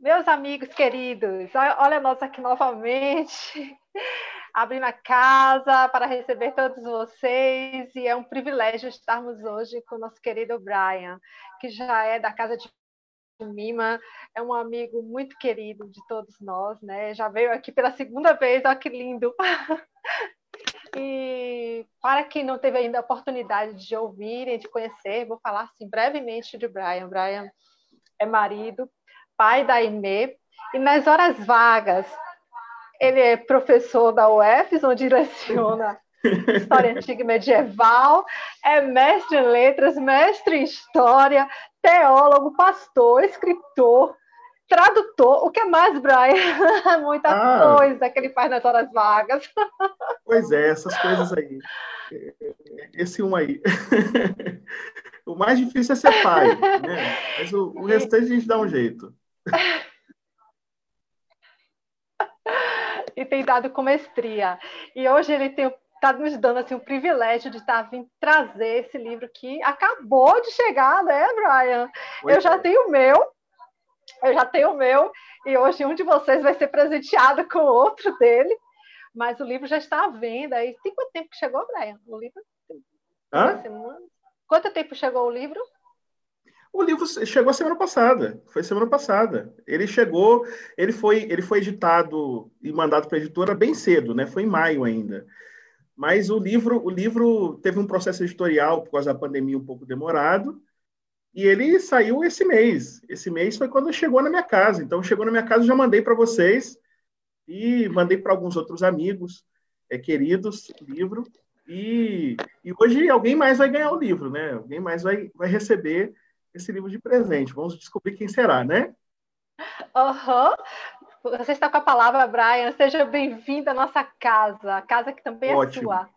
Meus amigos queridos, olha nós aqui novamente, abrindo a casa para receber todos vocês, e é um privilégio estarmos hoje com o nosso querido Brian, que já é da Casa de Mima, é um amigo muito querido de todos nós, né? Já veio aqui pela segunda vez, olha que lindo! E para quem não teve ainda a oportunidade de ouvir e de conhecer, vou falar assim, brevemente de Brian. Brian é marido, pai da Aimee, e nas horas vagas, ele é professor da UFES, onde direciona História Antiga e Medieval, é mestre em letras, mestre em história, teólogo, pastor, escritor, tradutor, o que mais, Brian? Muita ah, coisa que ele faz nas horas vagas. Pois é, essas coisas aí. Esse um aí. o mais difícil é ser pai, né? Mas o, o restante a gente dá um jeito. E tem dado com mestria. E hoje ele tem está nos dando assim o privilégio de estar tá vindo trazer esse livro que acabou de chegar, né, Brian? Pois eu já é. tenho o meu, eu já tenho o meu, e hoje um de vocês vai ser presenteado com outro dele, mas o livro já está à venda. E tem quanto tempo que chegou, Brian? O livro? Hã? Quanto tempo chegou o livro? O livro chegou semana passada, foi semana passada. Ele chegou, ele foi, ele foi editado e mandado para a editora bem cedo, né? Foi em maio ainda. Mas o livro, o livro teve um processo editorial por causa da pandemia um pouco demorado, e ele saiu esse mês. Esse mês foi quando chegou na minha casa. Então, chegou na minha casa, já mandei para vocês e mandei para alguns outros amigos é, queridos o livro. E, e hoje alguém mais vai ganhar o livro, né? Alguém mais vai, vai receber esse livro de presente. Vamos descobrir quem será, né? Aham. Uhum. Você está com a palavra, Brian. Seja bem-vindo à nossa casa, a casa que também é Ótimo. sua.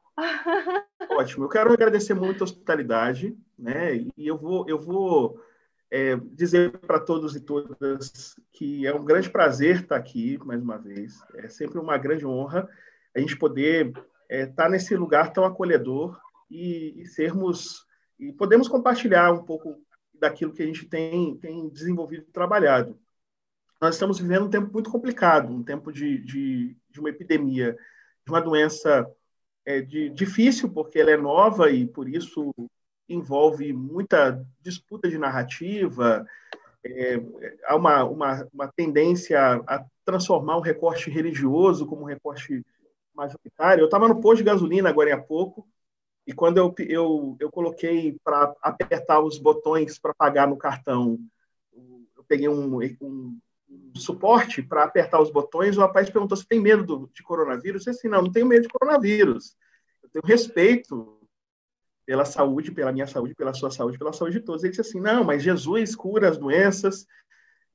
Ótimo. Eu quero agradecer muito a hospitalidade, né? E eu vou, eu vou é, dizer para todos e todas que é um grande prazer estar aqui mais uma vez. É sempre uma grande honra a gente poder estar é, tá nesse lugar tão acolhedor e, e, sermos e podemos compartilhar um pouco daquilo que a gente tem, tem desenvolvido e trabalhado. Nós estamos vivendo um tempo muito complicado, um tempo de, de, de uma epidemia, de uma doença é, de, difícil, porque ela é nova e, por isso, envolve muita disputa de narrativa, é, há uma, uma, uma tendência a, transformar um recorte religioso como um recorte majoritário. Eu estava no posto de gasolina agora há pouco, e quando eu, eu, eu coloquei para apertar os botões para pagar no cartão, eu peguei um, um, um suporte para apertar os botões, o rapaz perguntou se tem medo do, de coronavírus. Eu disse assim, não, não tenho medo de coronavírus. Eu tenho respeito pela saúde, pela minha saúde, pela sua saúde, pela saúde de todos. Ele disse assim: não, mas Jesus cura as doenças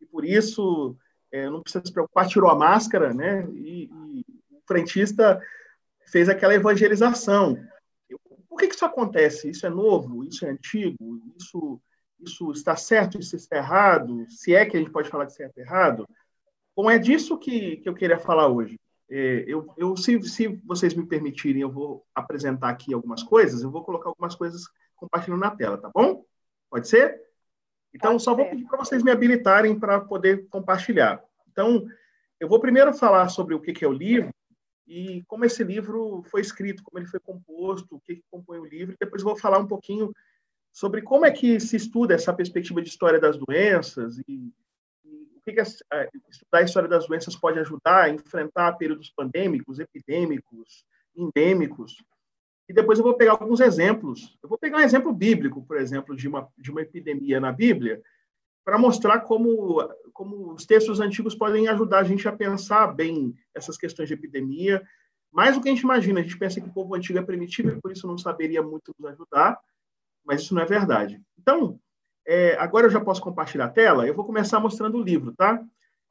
e por isso é, não precisa se preocupar, tirou a máscara, né? E, e o frentista fez aquela evangelização. Por que, que isso acontece? Isso é novo? Isso é antigo? Isso, isso está certo? Isso está errado? Se é que a gente pode falar de certo e errado? Bom, é disso que, que eu queria falar hoje. É, eu, eu se, se, vocês me permitirem, eu vou apresentar aqui algumas coisas, eu vou colocar algumas coisas compartilhando na tela, tá bom? Pode ser? Então, Pode só ser. vou pedir para vocês me habilitarem para poder compartilhar. Então, eu vou primeiro falar sobre o que, que é o livro e como esse livro foi escrito, como ele foi composto, o que, que compõe o livro, e depois vou falar um pouquinho sobre como é que se estuda essa perspectiva de história das doenças e que, que a, estudar a história das doenças pode ajudar a enfrentar períodos pandêmicos, epidêmicos, endêmicos. E depois eu vou pegar alguns exemplos. Eu vou pegar um exemplo bíblico, por exemplo, de uma, de uma epidemia na Bíblia, para mostrar como, como os textos antigos podem ajudar a gente a pensar bem essas questões de epidemia. Mais do que a gente imagina, a gente pensa que o povo antigo é primitivo e por isso não saberia muito nos ajudar, mas isso não é verdade. Então, é, agora eu já posso compartilhar a tela. Eu vou começar mostrando o livro, tá?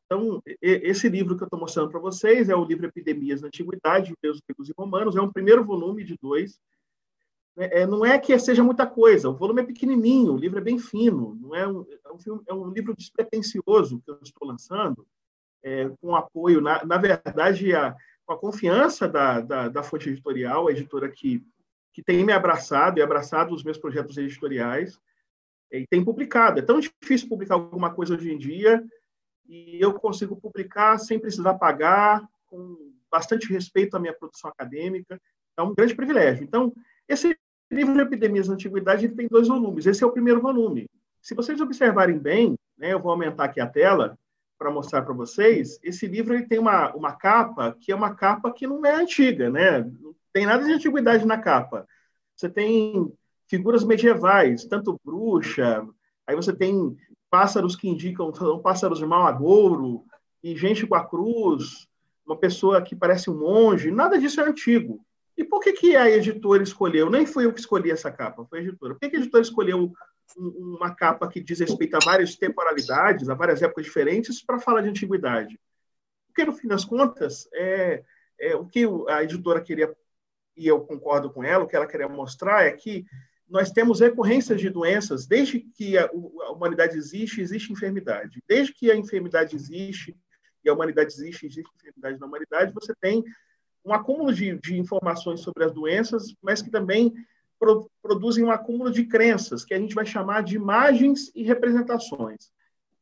Então, esse livro que eu estou mostrando para vocês é o livro Epidemias na Antiguidade, Judeus, Gregos e Romanos. É um primeiro volume de dois. É, é, não é que seja muita coisa, o volume é pequenininho, o livro é bem fino, não é um, é um, filme, é um livro despretensioso que eu estou lançando, é, com apoio, na, na verdade, a, com a confiança da, da, da fonte editorial, a editora que, que tem me abraçado e abraçado os meus projetos editoriais e tem publicado. É tão difícil publicar alguma coisa hoje em dia e eu consigo publicar sem precisar pagar, com bastante respeito à minha produção acadêmica. É um grande privilégio. Então, esse livro de Epidemias da Antiguidade tem dois volumes. Esse é o primeiro volume. Se vocês observarem bem, né, eu vou aumentar aqui a tela para mostrar para vocês. Esse livro ele tem uma, uma capa que é uma capa que não é antiga, né? Não tem nada de antiguidade na capa. Você tem figuras medievais, tanto bruxa, aí você tem pássaros que indicam, são pássaros de mau agouro, e gente com a cruz, uma pessoa que parece um monge, nada disso é antigo. E por que, que a editora escolheu? Nem fui eu que escolhi essa capa, foi a editora. Por que, que a editora escolheu uma capa que diz respeito a várias temporalidades, a várias épocas diferentes, para falar de antiguidade? Porque, no fim das contas, é, é, o que a editora queria, e eu concordo com ela, o que ela queria mostrar é que nós temos recorrências de doenças, desde que a, a humanidade existe, existe enfermidade. Desde que a enfermidade existe e a humanidade existe, existe enfermidade na humanidade, você tem um acúmulo de, de informações sobre as doenças, mas que também pro, produzem um acúmulo de crenças, que a gente vai chamar de imagens e representações.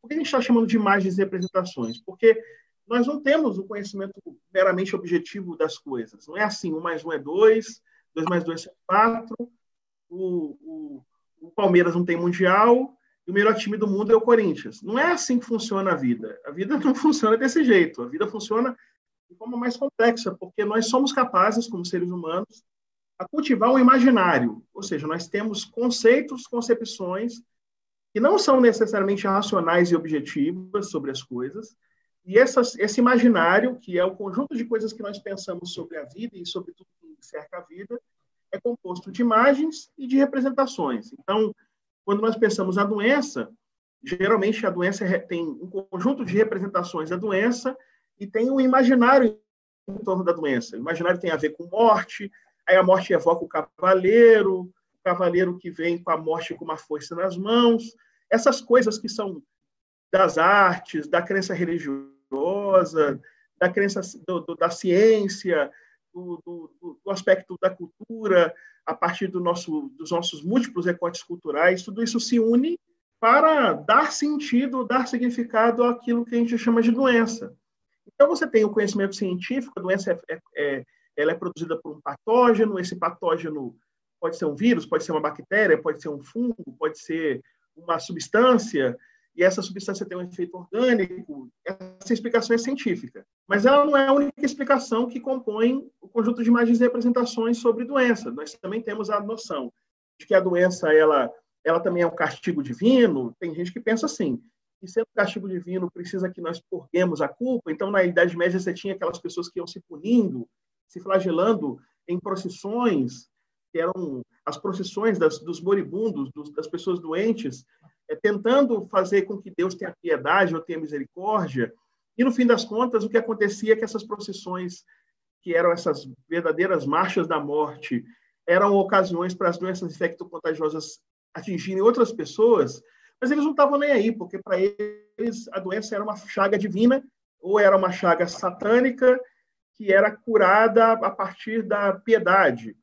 Por que a gente está chamando de imagens e representações? Porque nós não temos o conhecimento meramente objetivo das coisas. Não é assim, um mais um é dois, dois mais dois é quatro, o, o, o Palmeiras não tem mundial e o melhor time do mundo é o Corinthians. Não é assim que funciona a vida. A vida não funciona desse jeito. A vida funciona de forma mais complexa, porque nós somos capazes, como seres humanos, a cultivar um imaginário. Ou seja, nós temos conceitos, concepções que não são necessariamente racionais e objetivas sobre as coisas, e essas, esse imaginário, que é o conjunto de coisas que nós pensamos sobre a vida e sobre tudo que cerca a vida, é composto de imagens e de representações. Então, quando nós pensamos na doença, geralmente a doença tem um conjunto de representações da doença e tem um imaginário em torno da doença. O imaginário tem a ver com morte, aí a morte evoca o cavaleiro, o cavaleiro que vem com a morte com uma força nas mãos, essas coisas que são das artes, da crença religiosa, da crença do, do, da ciência, do, do, aspecto da cultura, a partir do nosso, dos nossos múltiplos recortes culturais, tudo isso se une para dar sentido, dar significado àquilo que a gente chama de doença. Então, você tem o conhecimento científico, a doença é, é, é, ela é produzida por um patógeno, esse patógeno pode ser um vírus, pode ser uma bactéria, pode ser um fungo, pode ser uma substância, e essa substância tem um efeito orgânico, essa explicação é científica. Mas ela não é a única explicação que compõe o conjunto de imagens e representações sobre doença. Nós também temos a noção de que a doença ela, ela também é um castigo divino. Tem gente que pensa assim, que sendo castigo divino precisa que nós purguemos a culpa. Então, na Idade Média, você tinha aquelas pessoas que iam se punindo, se flagelando em procissões, que eram as procissões das, dos moribundos, dos, das pessoas doentes, é, tentando fazer com que Deus tenha piedade ou tenha misericórdia. E, no fim das contas, o que acontecia é que essas procissões, que eram essas verdadeiras marchas da morte, eram ocasiões para as doenças infecto-contagiosas atingirem outras pessoas, mas eles não estavam nem aí, porque para eles a doença era uma chaga divina ou era uma chaga satânica que era curada a partir da piedade.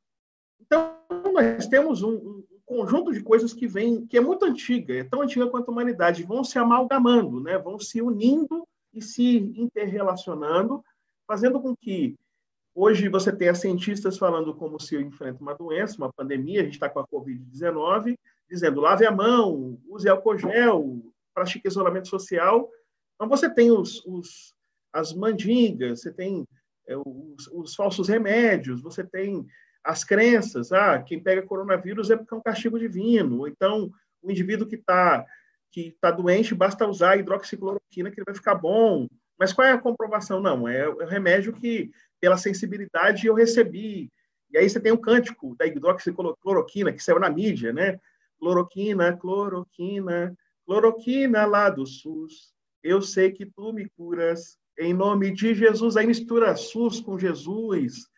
Então, nós temos um, conjunto de coisas que vem, que é muito antiga, é tão antiga quanto a humanidade, vão se amalgamando, né? vão se unindo e se interrelacionando, fazendo com que hoje você tenha cientistas falando como se enfrenta uma doença, uma pandemia, a gente está com a Covid-19, dizendo lave a mão, use álcool gel, pratique isolamento social. Então você tem os, os as mandingas, você tem é, os, os falsos remédios, você tem as crenças, ah, quem pega coronavírus é porque é um castigo divino, ou então o indivíduo que está que tá doente basta usar hidroxicloroquina que ele vai ficar bom. Mas qual é a comprovação? Não, é o remédio que, pela sensibilidade, eu recebi. E aí você tem o cântico da hidroxicloroquina, que saiu na mídia, né? Cloroquina, cloroquina, cloroquina lá do SUS. Eu sei que tu me curas. Em nome de Jesus. Aí mistura SUS com Jesus.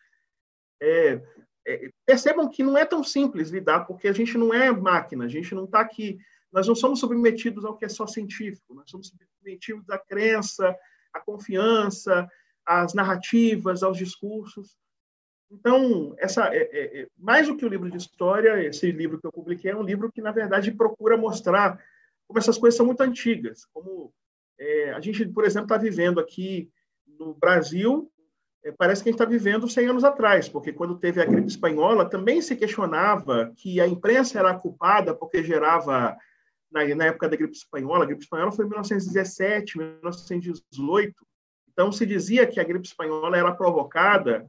É, é, percebam que não é tão simples lidar, porque a gente não é máquina, a gente não está aqui, nós não somos submetidos ao que é só científico, nós somos submetidos à crença, à confiança, às narrativas, aos discursos. Então, essa, é, é, é, mais do que o livro de história, esse livro que eu publiquei é um livro que, na verdade, procura mostrar como essas coisas são muito antigas, como É, a gente, por exemplo, está vivendo aqui no Brasil, é, parece que a gente está vivendo 100 anos atrás, porque quando teve a gripe espanhola, também se questionava que a imprensa era culpada porque gerava, na, na época da gripe espanhola, a gripe espanhola foi em 1917, 1918, então se dizia que a gripe espanhola era provocada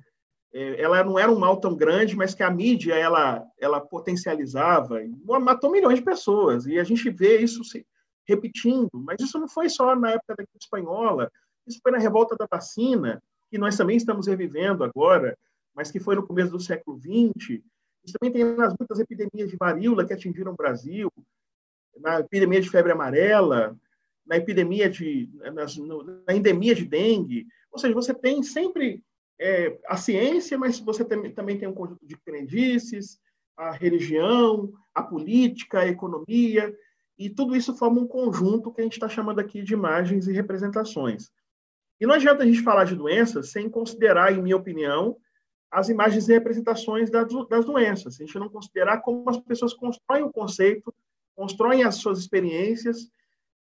ela não era um mal tão grande, mas que a mídia ela, ela potencializava, matou milhões de pessoas, e a gente vê isso se repetindo, mas isso não foi só na época da gripe espanhola, isso foi na revolta da vacina, que nós também estamos revivendo agora, mas que foi no começo do século XX, isso também tem nas muitas epidemias de varíola que atingiram o Brasil, na epidemia de febre amarela, na epidemia de, na endemia de dengue, ou seja, você tem sempre é, a ciência, mas você tem, também tem um conjunto de crendices, a religião, a política, a economia, e tudo isso forma um conjunto que a gente está chamando aqui de imagens e representações. E não adianta a gente falar de doenças sem considerar, em minha opinião, as imagens e representações das, doenças. Se a gente não considerar como as pessoas constroem o conceito, constroem as suas experiências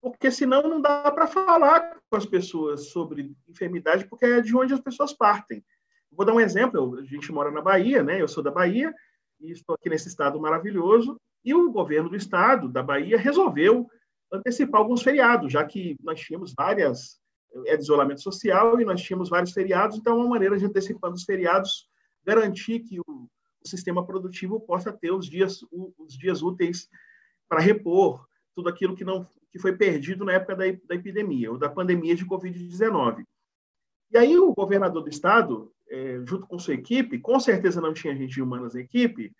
porque senão não dá para falar com as pessoas sobre enfermidade, porque é de onde as pessoas partem. Vou dar um exemplo, a gente mora na Bahia, né? Eu sou da Bahia e estou aqui nesse estado maravilhoso, e o governo do estado da Bahia resolveu antecipar alguns feriados, já que nós tínhamos várias é de isolamento social e nós tínhamos vários feriados, então é uma maneira de antecipando os feriados garantir que o, o sistema produtivo possa ter os dias os dias úteis para repor tudo aquilo que não que foi perdido na época da, da epidemia, ou da pandemia de Covid-19. E aí o governador do estado, é, junto com sua equipe, com certeza não tinha gente de humanas na equipe,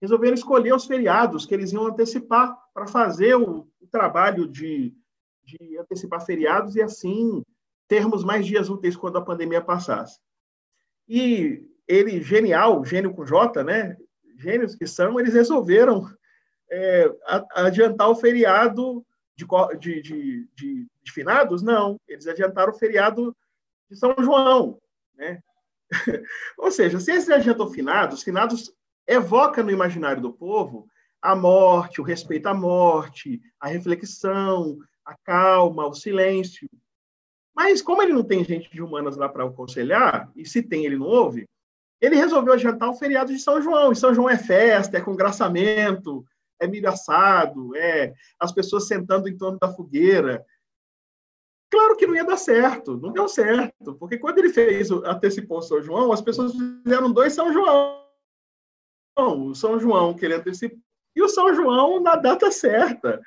resolveram escolher os feriados que eles iam antecipar para fazer o, o trabalho de, de antecipar feriados e assim termos mais dias úteis quando a pandemia passasse. E ele, genial, gênio com J, né? Gênios que são, eles resolveram é, adiantar o feriado de, de, de, de, finados? Não, eles adiantaram o feriado de São João. Né? Ou seja, se eles adiantam finados, finados evoca no imaginário do povo a morte, o respeito à morte, a reflexão, a calma, o silêncio. Mas como ele não tem gente de humanas lá para aconselhar, e se tem ele não ouve, ele resolveu adiantar o feriado de São João. E São João é festa, é congraçamento, é milho assado, é as pessoas sentando em torno da fogueira. Claro que não ia dar certo, não deu certo, porque quando ele fez antecipou São João, as pessoas fizeram dois São João. O São João que ele antecipou e o São João na data certa.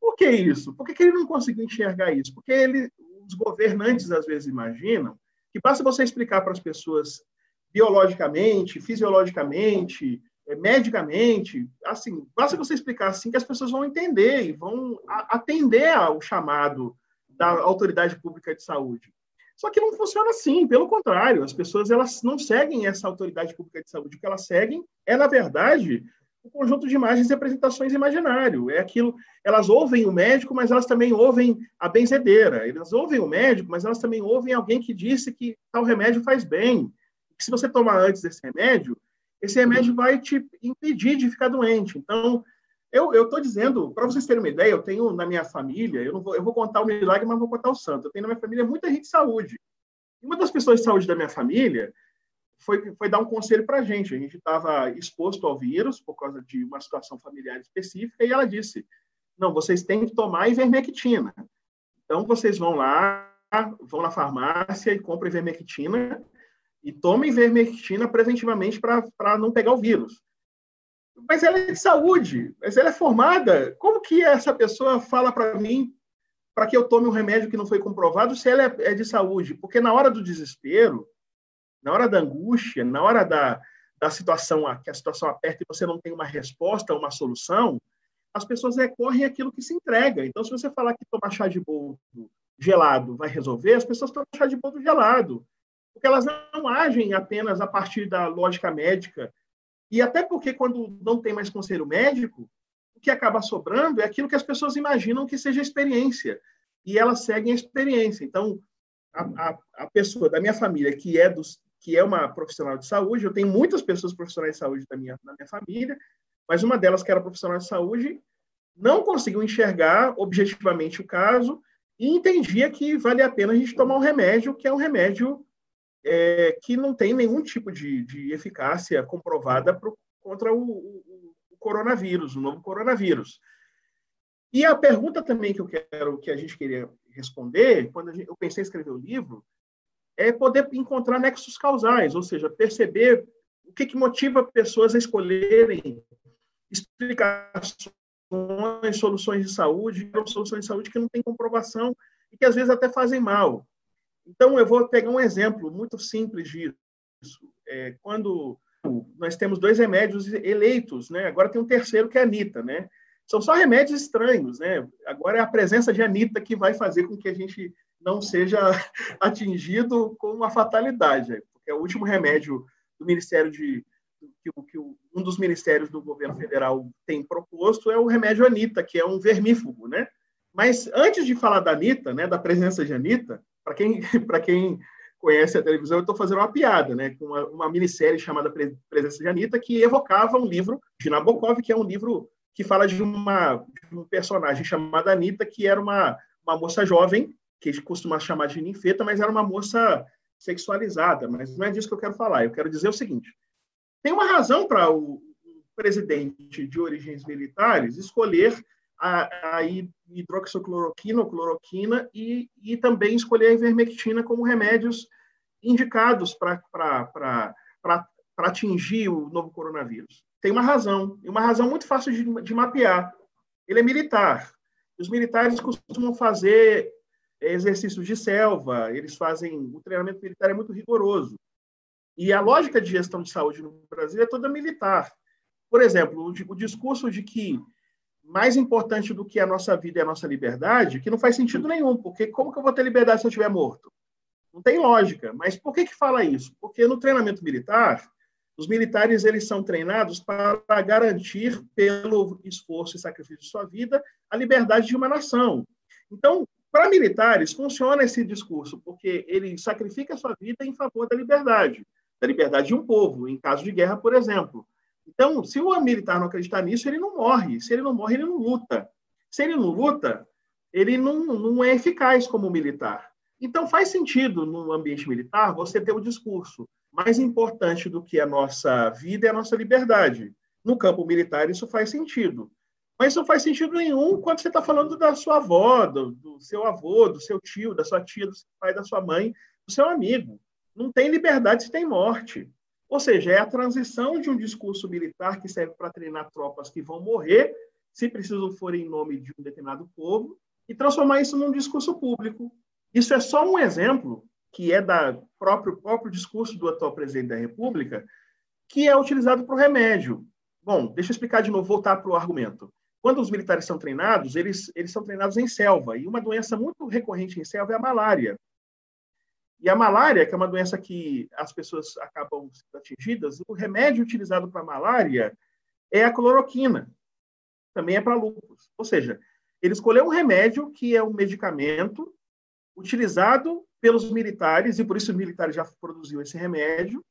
Por que isso? Por que ele não conseguiu enxergar isso? Porque ele, os governantes às vezes imaginam que basta você explicar para as pessoas biologicamente, fisiologicamente, é, medicamente, assim, basta você explicar assim que as pessoas vão entender e vão atender ao chamado da autoridade pública de saúde. Só que não funciona assim, pelo contrário, as pessoas elas não seguem essa autoridade pública de saúde, o que elas seguem é, na verdade, um conjunto de imagens e representações imaginário. É aquilo, elas ouvem o médico, mas elas também ouvem a benzedeira. Elas ouvem o médico, mas elas também ouvem alguém que disse que tal remédio faz bem. Que se você tomar antes desse remédio, esse remédio vai te impedir de ficar doente. Então, eu estou dizendo, para vocês terem uma ideia, eu tenho na minha família, eu, não vou, eu vou contar o milagre, mas vou contar o santo. Eu tenho na minha família muita gente de saúde. E uma das pessoas de saúde da minha família foi, foi dar um conselho para a gente. A gente estava exposto ao vírus por causa de uma situação familiar específica, e ela disse: não, vocês têm que tomar ivermectina. Então, vocês vão lá, vão na farmácia e compram ivermectina, e toma ivermectina preventivamente para não pegar o vírus. Mas ela é de saúde, mas ela é formada. Como que essa pessoa fala para mim para que eu tome um remédio que não foi comprovado se ela é, é de saúde? Porque na hora do desespero, na hora da angústia, na hora da, da situação, que a situação aperta e você não tem uma resposta, uma solução, as pessoas recorrem àquilo que se entrega. Então, se você falar que tomar chá de boldo gelado vai resolver, as pessoas tomam chá de boldo gelado porque elas não agem apenas a partir da lógica médica. E até porque, quando não tem mais conselho médico, o que acaba sobrando é aquilo que as pessoas imaginam que seja experiência. E elas seguem a experiência. Então, a, a, a pessoa da minha família, que é, dos, que é uma profissional de saúde, eu tenho muitas pessoas profissionais de saúde da minha, na minha família, mas uma delas, que era profissional de saúde, não conseguiu enxergar objetivamente o caso e entendia que valia a pena a gente tomar um remédio que é um remédio é, que não tem nenhum tipo de, de eficácia comprovada pro, contra o, o, o, coronavírus, o novo coronavírus. E a pergunta também que eu quero, que a gente queria responder, quando gente, eu pensei em escrever o livro, é poder encontrar nexos causais, ou seja, perceber o que, que motiva pessoas a escolherem explicações, soluções de saúde, soluções de saúde que não têm comprovação e que às vezes até fazem mal. Então, eu vou pegar um exemplo muito simples disso. É, quando nós temos dois remédios eleitos, né? agora tem um terceiro que é a Anitta, né? São só remédios estranhos, né? Agora é a presença de Anitta que vai fazer com que a gente não seja atingido com uma fatalidade, porque é o último remédio do Ministério de que, que um dos ministérios do governo federal tem proposto é o remédio Anitta, que é um vermífugo, né? Mas antes de falar da Anitta, né, da presença de Anitta, para quem, quem conhece a televisão, eu estou fazendo uma piada, né, com uma, uma minissérie chamada Presença de Anitta, que evocava um livro de Nabokov, que é um livro que fala de uma de um personagem chamada Anitta, que era uma, uma moça jovem, que a gente costuma chamar de ninfeta, mas era uma moça sexualizada. Mas não é disso que eu quero falar. Eu quero dizer o seguinte: tem uma razão para o presidente de origens militares escolher a, a hidroxicloroquina ou cloroquina e, e também escolher a ivermectina como remédios indicados para atingir o novo coronavírus. Tem uma razão, e uma razão muito fácil de, de mapear. Ele é militar. Os militares costumam fazer exercícios de selva, eles fazem. O treinamento militar é muito rigoroso. E a lógica de gestão de saúde no Brasil é toda militar. Por exemplo, o, o discurso de que mais importante do que a nossa vida e a nossa liberdade, que não faz sentido nenhum, porque como que eu vou ter liberdade se eu estiver morto? Não tem lógica. Mas por que que fala isso? Porque no treinamento militar, os militares eles são treinados para garantir, pelo esforço e sacrifício de sua vida, a liberdade de uma nação. Então, para militares, funciona esse discurso, porque ele sacrifica a sua vida em favor da liberdade, da liberdade de um povo, em caso de guerra, por exemplo. Então, se o militar não acreditar nisso, ele não morre. Se ele não morre, ele não luta. Se ele não luta, ele não, não é eficaz como militar. Então, faz sentido, no ambiente militar, você ter o discurso. Mais importante do que a nossa vida é a nossa liberdade. No campo militar, isso faz sentido. Mas não faz sentido nenhum quando você está falando da sua avó, do, do, seu avô, do seu tio, da sua tia, do seu pai, da sua mãe, do seu amigo. Não tem liberdade se tem morte. Ou seja, é a transição de um discurso militar que serve para treinar tropas que vão morrer, se preciso for em nome de um determinado povo, e transformar isso num discurso público. Isso é só um exemplo que é da próprio próprio discurso do atual presidente da República, que é utilizado para o remédio. Bom, deixa eu explicar de novo, voltar para o argumento. Quando os militares são treinados, eles, eles são treinados em selva, e uma doença muito recorrente em selva é a malária. E a malária, que é uma doença que as pessoas acabam sendo atingidas, o remédio utilizado para malária é a cloroquina. Também é para lúpus. Ou seja, ele escolheu um remédio que é um medicamento utilizado pelos militares, e por isso os militares já produziu esse remédio,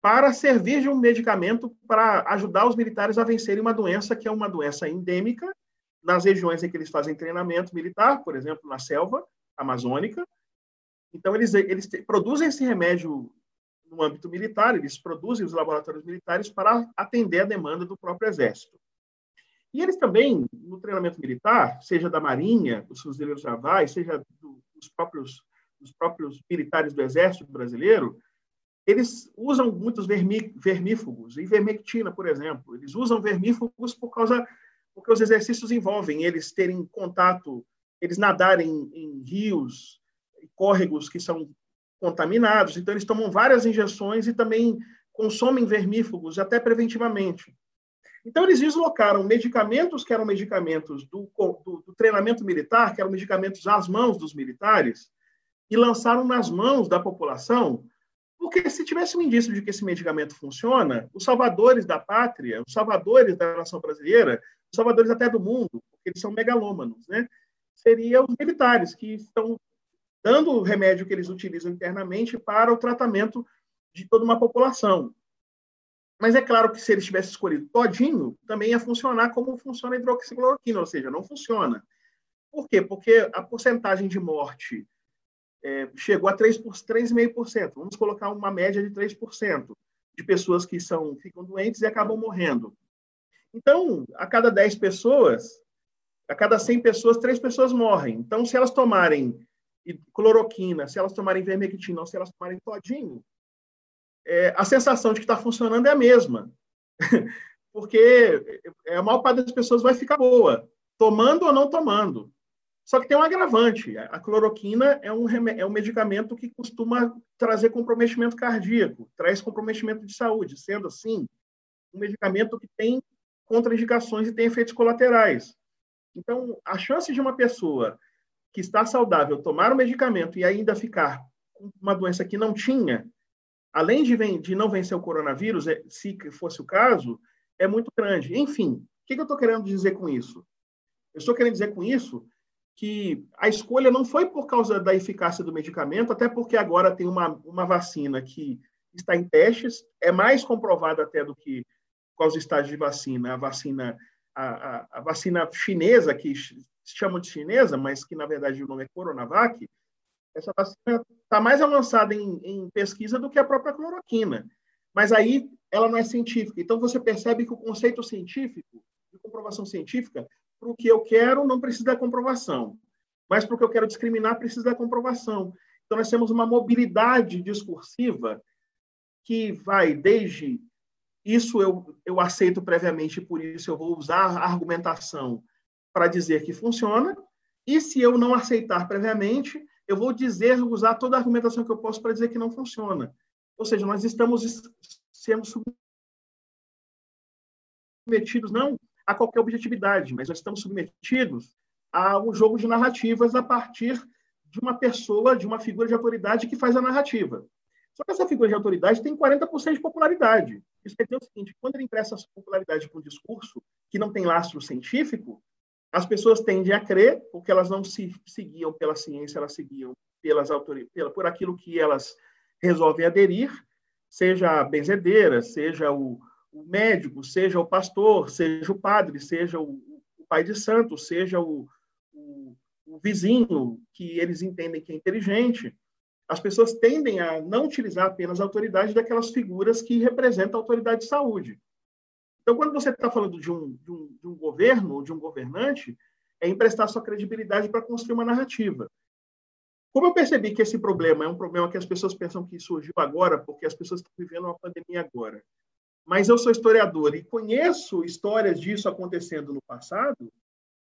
para servir de um medicamento para ajudar os militares a vencerem uma doença que é uma doença endêmica nas regiões em que eles fazem treinamento militar, por exemplo, na selva amazônica, então, eles, eles produzem esse remédio no âmbito militar, eles produzem os laboratórios militares para atender a demanda do próprio Exército. E eles também, no treinamento militar, seja da Marinha, dos fuzileiros navais, seja do, dos, próprios, dos próprios militares do Exército brasileiro, eles usam muitos vermí, vermífugos, ivermectina, por exemplo. Eles usam vermífugos por causa porque os exercícios envolvem eles terem contato, eles nadarem em rios, córregos que são contaminados, então eles tomam várias injeções e também consomem vermífugos, até preventivamente. Então, eles deslocaram medicamentos que eram medicamentos do, do, do, treinamento militar, que eram medicamentos às mãos dos militares, e lançaram nas mãos da população, porque se tivesse um indício de que esse medicamento funciona, os salvadores da pátria, os salvadores da nação brasileira, os salvadores até do mundo, porque eles são megalômanos, né? seriam os militares, que estão dando o remédio que eles utilizam internamente para o tratamento de toda uma população. Mas é claro que se eles tivessem escolhido todinho, também ia funcionar como funciona a hidroxicloroquina, ou seja, não funciona. Por quê? Porque a porcentagem de morte é, chegou a 3,5%. Vamos colocar uma média de 3% de pessoas que são, ficam doentes e acabam morrendo. Então, a cada 10 pessoas, a cada 100 pessoas, 3 pessoas morrem. Então, se elas tomarem cloroquina, se elas tomarem vermectina ou se elas tomarem todinho, é, a sensação de que está funcionando é a mesma. Porque a maior parte das pessoas vai ficar boa, tomando ou não tomando. Só que tem um agravante. A cloroquina é um, é um medicamento que costuma trazer comprometimento cardíaco, traz comprometimento de saúde. Sendo assim, um medicamento que tem contraindicações e tem efeitos colaterais. Então, a chance de uma pessoa que está saudável tomar o medicamento e ainda ficar com uma doença que não tinha, além de, de não vencer o coronavírus, é, se fosse o caso, é muito grande. Enfim, o que, que eu estou querendo dizer com isso? Eu estou querendo dizer com isso que a escolha não foi por causa da eficácia do medicamento, até porque agora tem uma, uma vacina que está em testes, é mais comprovada até do que com os estágios de vacina, a vacina, a, a, a vacina chinesa, que se chama de chinesa, mas que na verdade o nome é Coronavac, essa vacina está mais avançada em, em pesquisa do que a própria cloroquina. Mas aí ela não é científica. Então você percebe que o conceito científico, de comprovação científica, para o que eu quero não precisa da comprovação, mas para o que eu quero discriminar precisa da comprovação. Então nós temos uma mobilidade discursiva que vai desde isso eu, eu aceito previamente, por isso eu vou usar a argumentação para dizer que funciona. E se eu não aceitar previamente, eu vou dizer, usar toda a argumentação que eu posso para dizer que não funciona. Ou seja, nós estamos sendo submetidos não a qualquer objetividade, mas nós estamos submetidos a um jogo de narrativas a partir de uma pessoa, de uma figura de autoridade que faz a narrativa. Só que essa figura de autoridade tem 40% de popularidade. Isso quer dizer o seguinte: quando ele empresta essa popularidade para um discurso que não tem lastro científico, as pessoas tendem a crer, porque elas não se seguiam pela ciência, elas seguiam pelas autoridades, por aquilo que elas resolvem aderir, seja a benzedeira, seja o, o médico, seja o pastor, seja o padre, seja o, o pai de santo, seja o, o, o vizinho que eles entendem que é inteligente as pessoas tendem a não utilizar apenas a autoridade daquelas figuras que representam a autoridade de saúde. Então, quando você está falando de um, de, um, de um governo ou de um governante, é emprestar sua credibilidade para construir uma narrativa. Como eu percebi que esse problema é um problema que as pessoas pensam que surgiu agora, porque as pessoas estão vivendo uma pandemia agora, mas eu sou historiador e conheço histórias disso acontecendo no passado,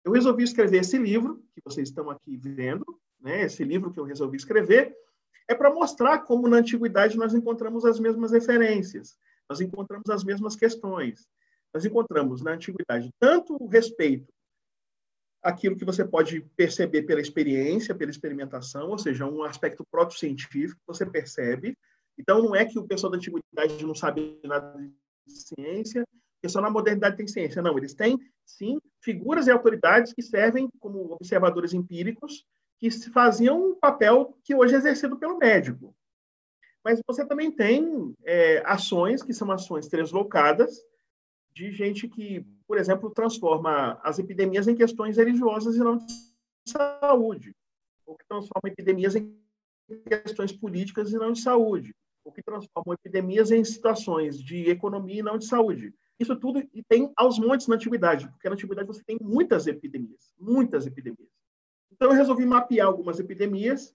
eu resolvi escrever esse livro, que vocês estão aqui vendo, né? esse livro que eu resolvi escrever, é para mostrar como na antiguidade nós encontramos as mesmas referências, nós encontramos as mesmas questões. Nós encontramos na antiguidade tanto o respeito aquilo que você pode perceber pela experiência, pela experimentação, ou seja, um aspecto proto-científico que você percebe. Então, não é que o pessoal da antiguidade não sabe nada de ciência, porque só na modernidade tem ciência. Não, eles têm, sim, figuras e autoridades que servem como observadores empíricos que faziam um papel que hoje é exercido pelo médico. Mas você também tem é, ações que são ações translocadas de gente que, por exemplo, transforma as epidemias em questões religiosas e não de saúde, ou que transforma epidemias em questões políticas e não de saúde, ou que transformam epidemias em situações de economia e não de saúde. Isso tudo e tem aos montes na antiguidade, porque na antiguidade você tem muitas epidemias, muitas epidemias. Então, eu resolvi mapear algumas epidemias.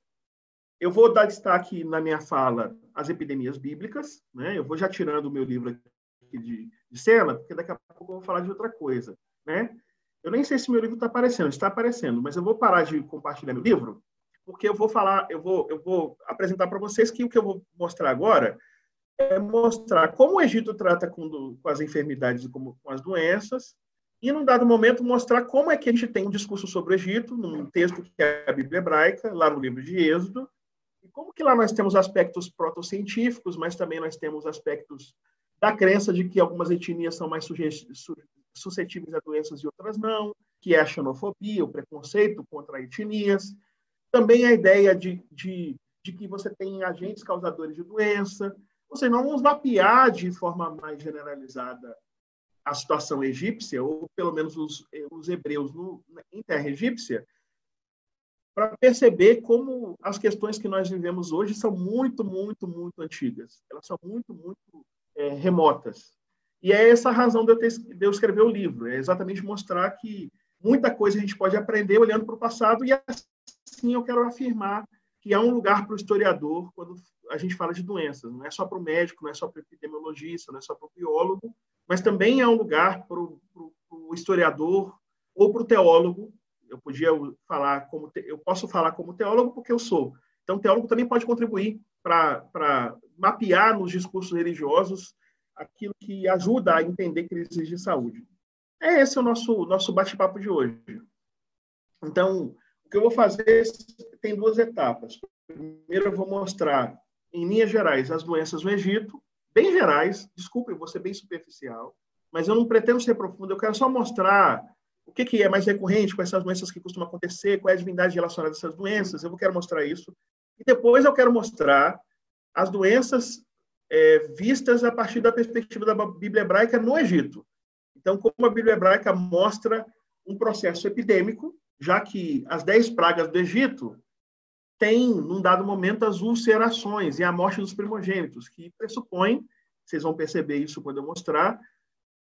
Eu vou dar destaque na minha fala às epidemias bíblicas. Né? Eu vou já tirando o meu livro aqui de, de cena, porque daqui a pouco eu vou falar de outra coisa. Né? Eu nem sei se meu livro está aparecendo, está aparecendo, mas eu vou parar de compartilhar meu livro, porque eu vou falar, eu vou, eu vou apresentar para vocês que o que eu vou mostrar agora é mostrar como o Egito trata com, com as enfermidades e com, com as doenças, e, num dado momento, mostrar como é que a gente tem um discurso sobre o Egito, num texto que é a Bíblia Hebraica, lá no livro de Êxodo, e como que lá nós temos aspectos protocientíficos, mas também nós temos aspectos da crença de que algumas etnias são mais suscetíveis a doenças e outras não, que é a xenofobia, o preconceito contra etnias, também a ideia de, de, de que você tem agentes causadores de doença, ou seja, não vamos mapear de forma mais generalizada a situação egípcia, ou pelo menos os, os hebreus no, em terra egípcia, para perceber como as questões que nós vivemos hoje são muito, muito, muito antigas. Elas são muito, muito é, remotas. E é essa a razão de eu, ter, de eu escrever o livro, é exatamente mostrar que muita coisa a gente pode aprender olhando para o passado e assim eu quero afirmar que há um lugar para o historiador quando a gente fala de doenças. Não é só para o médico, não é só para o epidemiologista, não é só para o biólogo, mas também há um lugar para o, historiador ou para o teólogo. Eu podia falar como eu posso falar como teólogo porque eu sou. Então, o teólogo também pode contribuir para mapear nos discursos religiosos aquilo que ajuda a entender crises de saúde. É esse o nosso nosso bate-papo de hoje. Então, o que eu vou fazer tem duas etapas. Primeiro, eu vou mostrar, em linhas gerais, as doenças no Egito, bem gerais, desculpe, eu vou ser bem superficial, mas eu não pretendo ser profundo, eu quero só mostrar o que, que é mais recorrente, quais são as doenças que costumam acontecer, qual é a divindade relacionada a essas doenças, eu quero mostrar isso. E depois eu quero mostrar as doenças é, vistas a partir da perspectiva da Bíblia hebraica no Egito. Então, como a Bíblia hebraica mostra um processo epidêmico, já que as dez pragas do Egito têm, num dado momento, as ulcerações e a morte dos primogênitos, que pressupõe, vocês vão perceber isso quando eu mostrar,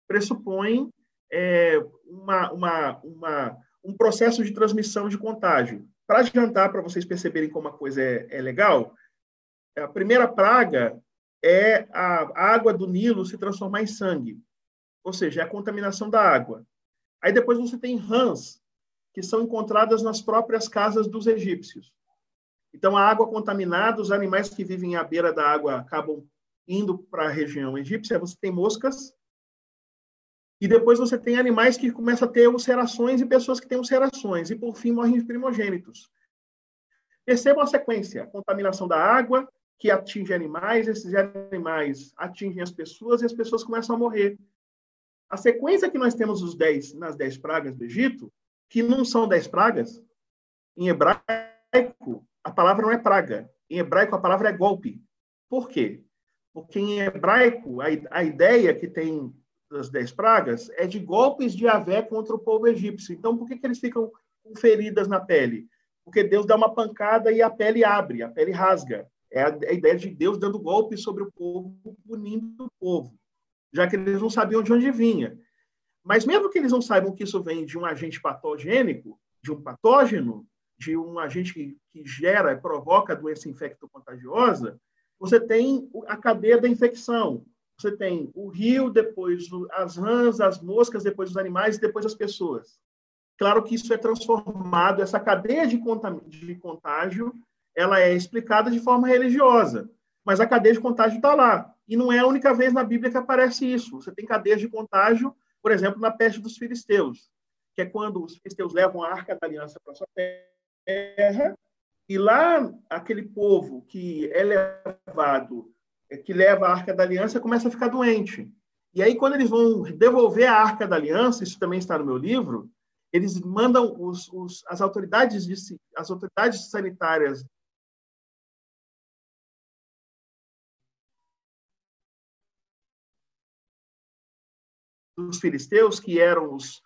pressupõe é, uma, uma, uma, um processo de transmissão de contágio. Para adiantar, para vocês perceberem como a coisa é, é legal, a primeira praga é a água do Nilo se transformar em sangue, ou seja, é a contaminação da água. Aí depois você tem rãs, que são encontradas nas próprias casas dos egípcios. Então, a água contaminada, os animais que vivem à beira da água acabam indo para a região egípcia. Você tem moscas, e depois você tem animais que começam a ter ulcerações e pessoas que têm ulcerações. E, por fim, morrem os primogênitos. Percebam a sequência: contaminação da água, que atinge animais, esses animais atingem as pessoas e as pessoas começam a morrer. A sequência que nós temos os dez, nas dez pragas do Egito, que não são dez pragas, em hebraico, a palavra não é praga. Em hebraico, a palavra é golpe. Por quê? Porque em hebraico, a, a ideia que tem das dez pragas é de golpes de Avé contra o povo egípcio. Então, por que, que eles ficam com feridas na pele? Porque Deus dá uma pancada e a pele abre, a pele rasga. É a, a ideia de Deus dando golpe sobre o povo, punindo o povo, já que eles não sabiam de onde vinha. Mas mesmo que eles não saibam que isso vem de um agente patogênico, de um patógeno, de um agente que, que gera e provoca a doença infecto-contagiosa, você tem a cadeia da infecção. Você tem o rio, depois as rãs, as moscas, depois os animais e depois as pessoas. Claro que isso é transformado, essa cadeia de contágio ela é explicada de forma religiosa, mas a cadeia de contágio está lá. E não é a única vez na Bíblia que aparece isso. Você tem cadeias de contágio, por exemplo, na peste dos filisteus, que é quando os filisteus levam a arca da aliança para sua terra, e lá aquele povo que é levado, que leva a arca da aliança, começa a ficar doente. E aí, quando eles vão devolver a arca da aliança, isso também está no meu livro, eles mandam os, os, as autoridades de, as autoridades sanitárias dos filisteus, que eram os.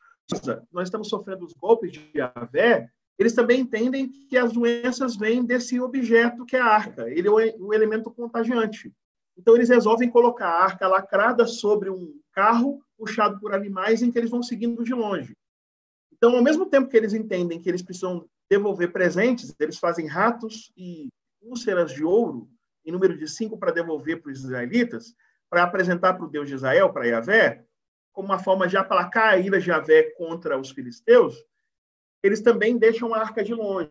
Nós estamos sofrendo os golpes de Yahvé, eles também entendem que as doenças vêm desse objeto que é a arca. Ele é um elemento contagiante. Então, eles resolvem colocar a arca lacrada sobre um carro puxado por animais em que eles vão seguindo de longe. Então, ao mesmo tempo que eles entendem que eles precisam devolver presentes, eles fazem ratos e úlceras de ouro, em número de cinco, para devolver para os israelitas, para apresentar para o Deus de Israel, para Yahvé, como uma forma de aplacar a ira de Javé contra os filisteus, eles também deixam a arca de longe.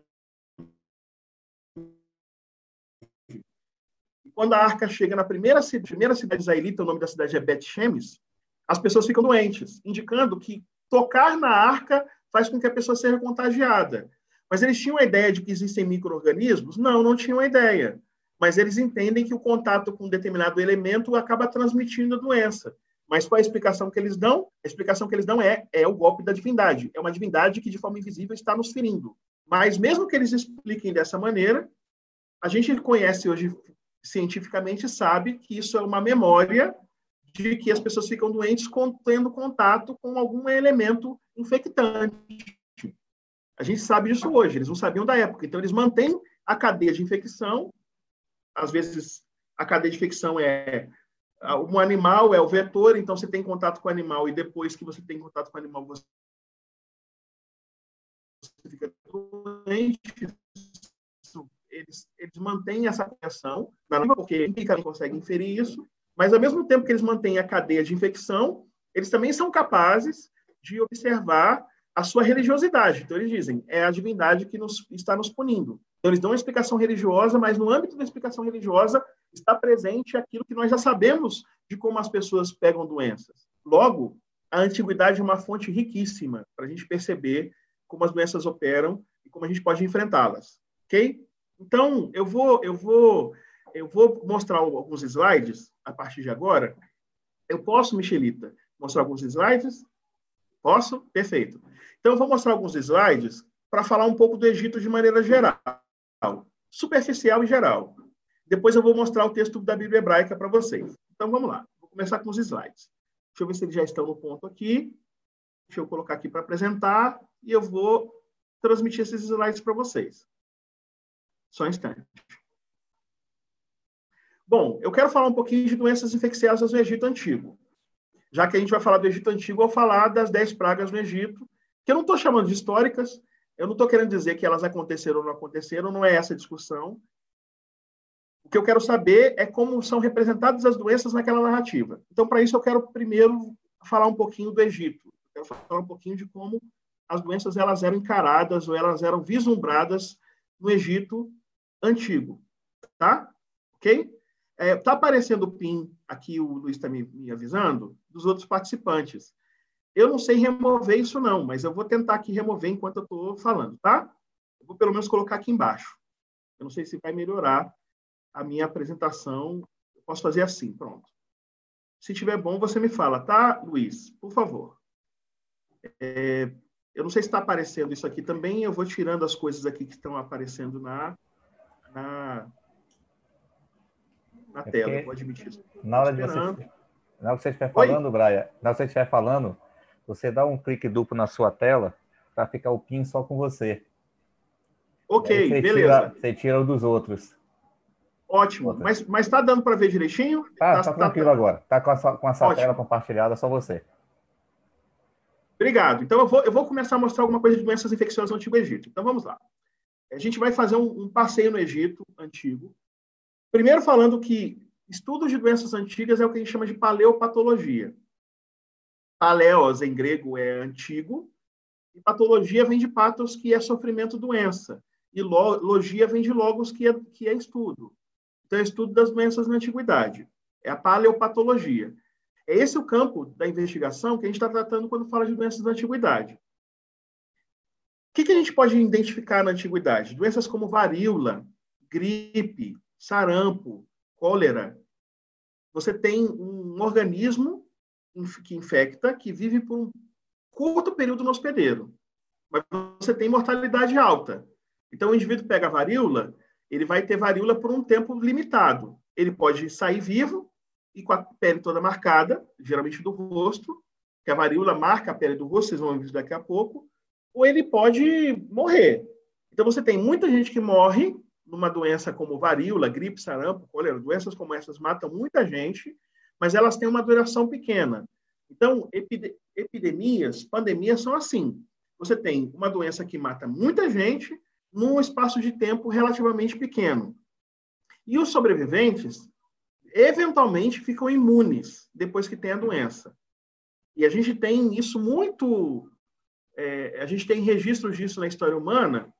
Quando a arca chega na primeira, primeira cidade israelita, o nome da cidade é Bet-Shemes, as pessoas ficam doentes, indicando que tocar na arca faz com que a pessoa seja contagiada. Mas eles tinham a ideia de que existem micro-organismos? Não, não tinham a ideia. Mas eles entendem que o contato com um determinado elemento acaba transmitindo a doença. Mas qual é a explicação que eles dão? A explicação que eles dão é, é o golpe da divindade. É uma divindade que, de forma invisível, está nos ferindo. Mas, mesmo que eles expliquem dessa maneira, a gente conhece hoje cientificamente sabe que isso é uma memória de que as pessoas ficam doentes tendo contato com algum elemento infectante. A gente sabe disso hoje, eles não sabiam da época. Então, eles mantêm a cadeia de infecção. Às vezes, a cadeia de infecção é um animal, é o vetor, então você tem contato com o animal e depois que você tem contato com o animal, você fica doente. Eles, eles mantêm essa proteção, porque ninguém consegue inferir isso, mas ao mesmo tempo que eles mantêm a cadeia de infecção, eles também são capazes de observar a sua religiosidade. Então, eles dizem, é a divindade que nos, está nos punindo. Então, eles dão uma explicação religiosa, mas no âmbito da explicação religiosa está presente aquilo que nós já sabemos de como as pessoas pegam doenças. Logo, a antiguidade é uma fonte riquíssima para a gente perceber como as doenças operam e como a gente pode enfrentá-las, ok? Então, eu vou, eu vou, eu vou mostrar alguns slides a partir de agora. Eu posso, Michelita, mostrar alguns slides? Posso? Perfeito. Então, eu vou mostrar alguns slides para falar um pouco do Egito de maneira geral, superficial e geral. Depois eu vou mostrar o texto da Bíblia hebraica para vocês. Então, vamos lá. Vou começar com os slides. Deixa eu ver se eles já estão no ponto aqui. Deixa eu colocar aqui para apresentar e eu vou transmitir esses slides para vocês. Só um instante. Bom, eu quero falar um pouquinho de doenças infecciosas no Egito Antigo. Já que a gente vai falar do Egito Antigo, eu vou falar das dez pragas no Egito, que eu não estou chamando de históricas, eu não estou querendo dizer que elas aconteceram ou não aconteceram, não é essa a discussão. O que eu quero saber é como são representadas as doenças naquela narrativa. Então, para isso, eu quero primeiro falar um pouquinho do Egito. Eu quero falar um pouquinho de como as doenças elas eram encaradas ou elas eram vislumbradas no Egito antigo, tá? Ok? É, tá aparecendo o PIN aqui, o Luiz está me, me avisando, dos outros participantes. Eu não sei remover isso não, mas eu vou tentar aqui remover enquanto eu estou falando, tá? Eu vou pelo menos colocar aqui embaixo. Eu não sei se vai melhorar a minha apresentação. Eu posso fazer assim, pronto. Se tiver bom, você me fala, tá, Luiz? Por favor. É, eu não sei se está aparecendo isso aqui também. Eu vou tirando as coisas aqui que estão aparecendo na, na, na é tela. Vou admitir isso. Na hora, de você, na hora que você estiver falando, Oi? Brian, na hora que você estiver falando, você dá um clique duplo na sua tela para ficar o PIN só com você. Ok, você beleza. Tira, você tira o dos outros. Ótimo. Mas, mas tá dando para ver direitinho? Tá, tá, tá tranquilo tá... agora. Tá com a, com essa tela compartilhada, só você. Obrigado. Então, eu vou, eu vou começar a mostrar alguma coisa de doenças infecciosas no Antigo Egito. Então, vamos lá. A gente vai fazer um, um passeio no Egito Antigo. Primeiro, falando que estudos de doenças antigas é o que a gente chama de paleopatologia. Paleos, em grego, é antigo, e patologia vem de patos, que é sofrimento, doença. E logia vem de logos, que é, que é estudo. Então, é estudo das doenças na antiguidade. É a paleopatologia. É esse o campo da investigação que a gente está tratando quando fala de doenças da antiguidade. O que, que a gente pode identificar na antiguidade? Doenças como varíola, gripe, sarampo, cólera. Você tem um organismo que infecta, que vive por um curto período no hospedeiro, mas você tem mortalidade alta. Então, o indivíduo pega a varíola, ele vai ter varíola por um tempo limitado. Ele pode sair vivo e com a pele toda marcada, geralmente do rosto, que a varíola marca a pele do rosto, vocês vão ver daqui a pouco, ou ele pode morrer. Então, você tem muita gente que morre numa doença como varíola, gripe, sarampo, cólera, doenças como essas matam muita gente, mas elas têm uma duração pequena. Então, epidemias, pandemias são assim. Você tem uma doença que mata muita gente num espaço de tempo relativamente pequeno. E os sobreviventes, eventualmente, ficam imunes depois que tem a doença. E a gente tem isso muito. É, a gente tem registros disso na história humana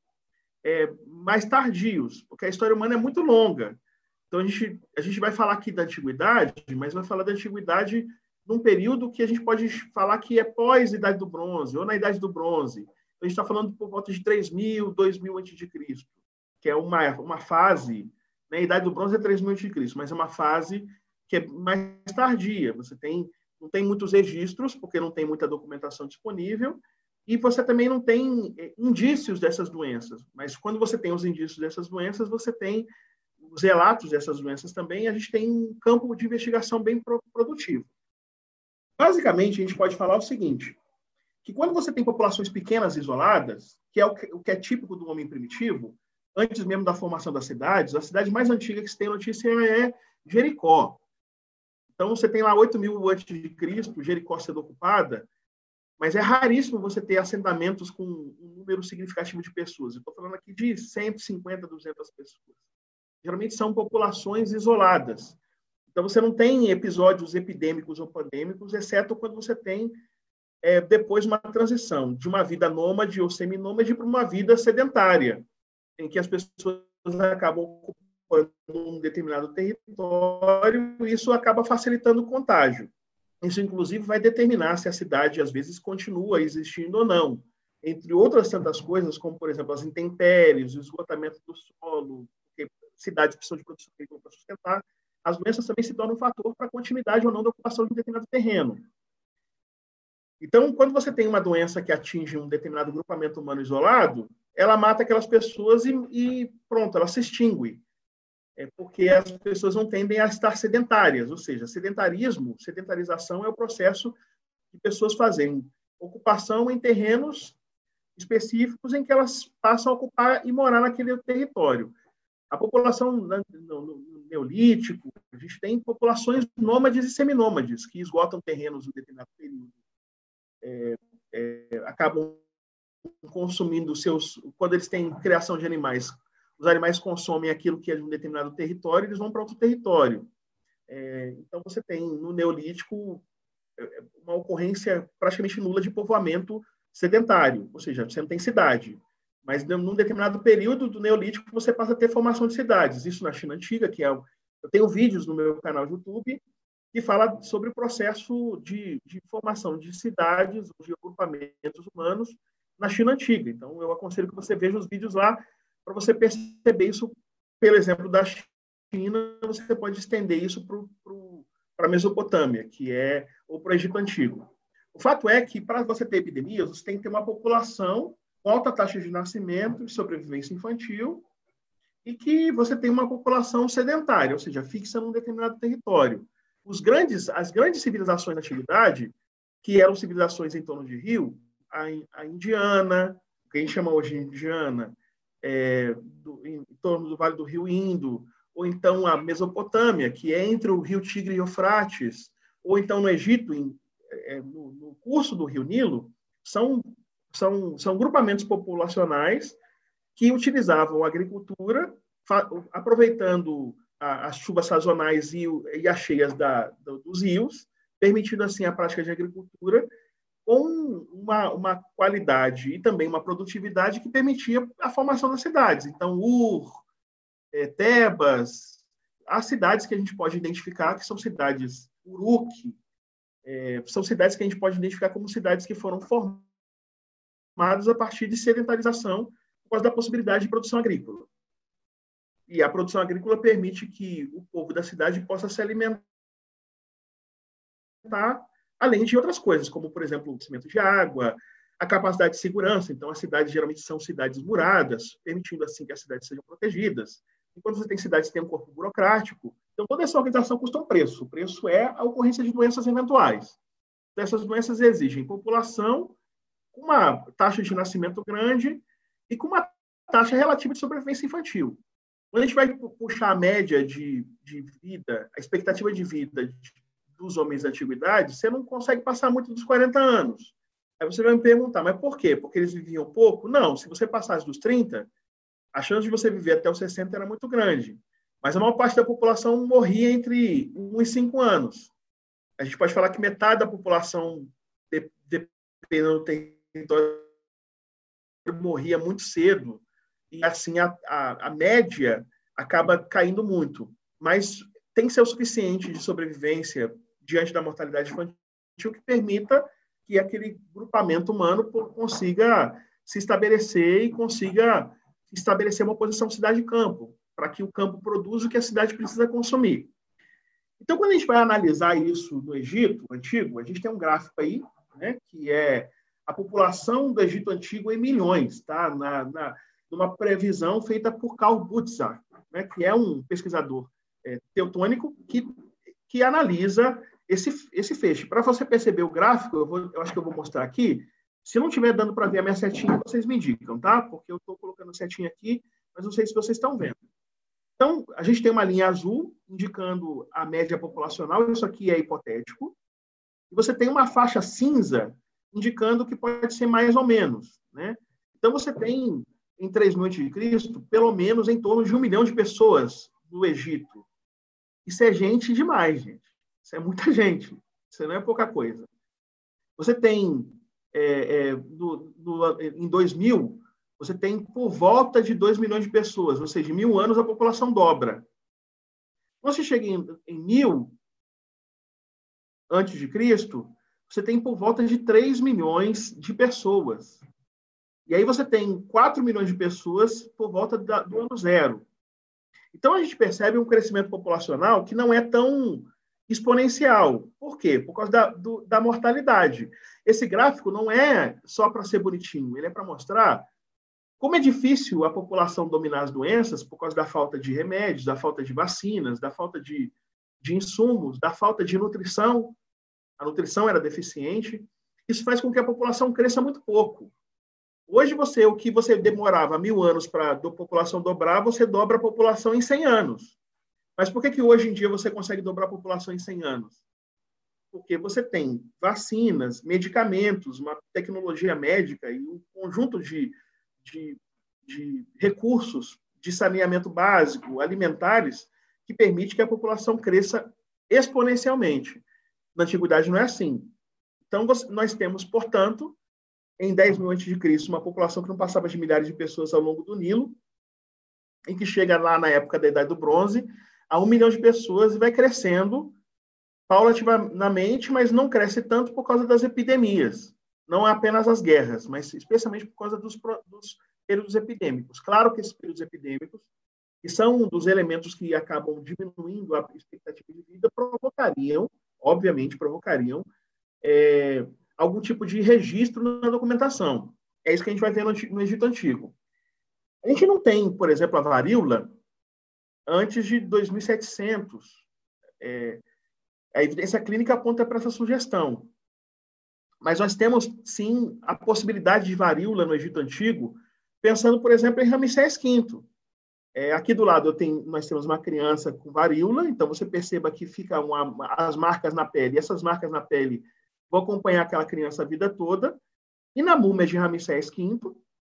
é, mais tardios, porque a história humana é muito longa. Então, a gente, a gente vai falar aqui da antiguidade, mas vai falar da antiguidade num período que a gente pode falar que é pós-idade do bronze, ou na idade do bronze. A gente está falando por volta de 3.000, 2.000 a.C., que é uma, uma fase, né? a idade do bronze é 3.000 a.C., mas é uma fase que é mais tardia. Você tem, não tem muitos registros, porque não tem muita documentação disponível, e você também não tem é, indícios dessas doenças. Mas quando você tem os indícios dessas doenças, você tem os relatos dessas doenças também, a gente tem um campo de investigação bem produtivo. Basicamente, a gente pode falar o seguinte: que quando você tem populações pequenas isoladas, que é o que, o que é típico do homem primitivo, antes mesmo da formação das cidades, a cidade mais antiga que se tem notícia é Jericó. Então, você tem lá 8 mil antes de Cristo, Jericó sendo ocupada, mas é raríssimo você ter assentamentos com um número significativo de pessoas. Estou falando aqui de 150, 200 pessoas. Geralmente são populações isoladas. Então, você não tem episódios epidêmicos ou pandêmicos, exceto quando você tem é, depois uma transição de uma vida nômade ou seminômade para uma vida sedentária, em que as pessoas acabam ocupando um determinado território e isso acaba facilitando o contágio. Isso, inclusive, vai determinar se a cidade, às vezes, continua existindo ou não. Entre outras tantas coisas, como, por exemplo, as intempéries, o esgotamento do solo, porque cidades precisam de produção agrícola para sustentar, as doenças também se tornam um fator para a continuidade ou não da ocupação de um determinado terreno. Então, quando você tem uma doença que atinge um determinado grupamento humano isolado, ela mata aquelas pessoas e, e pronto, ela se extingue é porque as pessoas não tendem a estar sedentárias, ou seja, sedentarismo, sedentarização é o processo de pessoas fazerem ocupação em terrenos específicos em que elas passam a ocupar e morar naquele território. A população no, neolítico, a gente tem populações nômades e seminômades que esgotam terrenos em determinado período. É, é, acabam consumindo seus quando eles têm criação de animais os animais consomem aquilo que é de um determinado território, eles vão para outro território. É, então, você tem no Neolítico é, uma ocorrência praticamente nula de povoamento sedentário, ou seja, você não tem cidade. Mas, num determinado período do Neolítico, você passa a ter formação de cidades. Isso na China Antiga, que é. Eu tenho vídeos no meu canal de YouTube que fala sobre o processo de, de formação de cidades, de agrupamentos humanos na China Antiga. Então, eu aconselho que você veja os vídeos lá, para você perceber isso, pelo exemplo da China, você pode estender isso para a Mesopotâmia, que é ou para o Egito Antigo. O fato é que, para você ter epidemias, você tem que ter uma população com alta taxa de nascimento e sobrevivência infantil e que você tem uma população sedentária, ou seja, fixa num determinado território. Os grandes, as grandes civilizações da antiguidade, que eram civilizações em torno de rio, a, a indiana, que a gente chama hoje indiana, é, do, em torno do Vale do Rio Indo, ou então a Mesopotâmia, que é entre o Rio Tigre e Eufrates, ou então no Egito, em, é, no, no, curso do Rio Nilo, são, são, são grupamentos populacionais que utilizavam a agricultura, aproveitando as chuvas sazonais e, e as cheias da, dos rios, permitindo assim a prática de agricultura com uma, uma qualidade e também uma produtividade que permitia a formação das cidades. Então, Ur, é, Tebas, as cidades que a gente pode identificar que são cidades Uruk, é, são cidades que a gente pode identificar como cidades que foram formadas a partir de sedentarização por causa da possibilidade de produção agrícola. E a produção agrícola permite que o povo da cidade possa se alimentar além de outras coisas, como, por exemplo, o cimento de água, a capacidade de segurança. Então, as cidades geralmente são cidades muradas, permitindo assim que as cidades sejam protegidas. E quando você tem cidades que têm um corpo burocrático, então toda essa organização custa um preço. O preço é a ocorrência de doenças eventuais. Essas doenças exigem população com uma taxa de nascimento grande e com uma taxa relativa de sobrevivência infantil. Quando a gente vai puxar a média de, de vida, a expectativa de vida dos homens da antiguidade, você não consegue passar muito dos 40 anos. Aí você vai me perguntar, mas por quê? Porque eles viviam pouco? Não, se você passasse dos 30, a chance de você viver até os 60 era muito grande. Mas a maior parte da população morria entre 1 e 5 anos. A gente pode falar que metade da população, dependendo do território, morria muito cedo. E assim, a, a, a média acaba caindo muito. Mas tem que ser o suficiente de sobrevivência diante da mortalidade infantil que permita que aquele grupamento humano consiga se estabelecer e consiga estabelecer uma posição cidade-campo, para que o campo produza o que a cidade precisa consumir. Então, quando a gente vai analisar isso no Egito antigo, a gente tem um gráfico aí, né, que é a população do Egito antigo em milhões, tá? Na, na numa previsão feita por Karl Butzer, né, que é um pesquisador é, teutônico que, que analisa esse, esse feixe. Para você perceber o gráfico, eu, vou, eu acho que eu vou mostrar aqui. Se não estiver dando para ver a minha setinha, vocês me indicam, tá? Porque eu estou colocando a setinha aqui, mas não sei se vocês estão vendo. Então, a gente tem uma linha azul indicando a média populacional, isso aqui é hipotético. E você tem uma faixa cinza indicando que pode ser mais ou menos, né? Então, você tem, em 3 mil de Cristo, pelo menos em torno de um milhão de pessoas no Egito. Isso é gente demais, gente. Isso é muita gente. Isso não é pouca coisa. Você tem, é, é, do, do, em 2000, você tem por volta de 2 milhões de pessoas, ou seja, em mil anos a população dobra. Quando você chega em, em mil antes de Cristo, você tem por volta de 3 milhões de pessoas. E aí você tem 4 milhões de pessoas por volta da, do ano zero. Então a gente percebe um crescimento populacional que não é tão exponencial. Por quê? Por causa da, do, da mortalidade. Esse gráfico não é só para ser bonitinho, ele é para mostrar como é difícil a população dominar as doenças por causa da falta de remédios, da falta de vacinas, da falta de, de insumos, da falta de nutrição. A nutrição era deficiente. Isso faz com que a população cresça muito pouco. Hoje, você, o que você demorava mil anos para a população dobrar, você dobra a população em 100 anos. Mas por que, que hoje em dia você consegue dobrar a população em 100 anos? Porque você tem vacinas, medicamentos, uma tecnologia médica e um conjunto de, de, de recursos de saneamento básico, alimentares, que permite que a população cresça exponencialmente. Na antiguidade não é assim. Então, nós temos, portanto, em 10 mil a.C., uma população que não passava de milhares de pessoas ao longo do Nilo, em que chega lá na época da Idade do Bronze a um milhão de pessoas e vai crescendo paulatinamente, mas não cresce tanto por causa das epidemias. Não é apenas as guerras, mas especialmente por causa dos, dos períodos epidêmicos. Claro que esses períodos epidêmicos, que são um dos elementos que acabam diminuindo a expectativa de vida, provocariam, obviamente, provocariam é, algum tipo de registro na documentação. É isso que a gente vai ver no, Egito Antigo. A gente não tem, por exemplo, a varíola antes de 2700. É, a evidência clínica aponta para essa sugestão. Mas nós temos, sim, a possibilidade de varíola no Egito Antigo, pensando, por exemplo, em Ramsés V. É, aqui do lado tenho, nós temos uma criança com varíola, então você perceba que ficam as marcas na pele. Essas marcas na pele vou acompanhar aquela criança a vida toda. E na múmia de Ramsés V,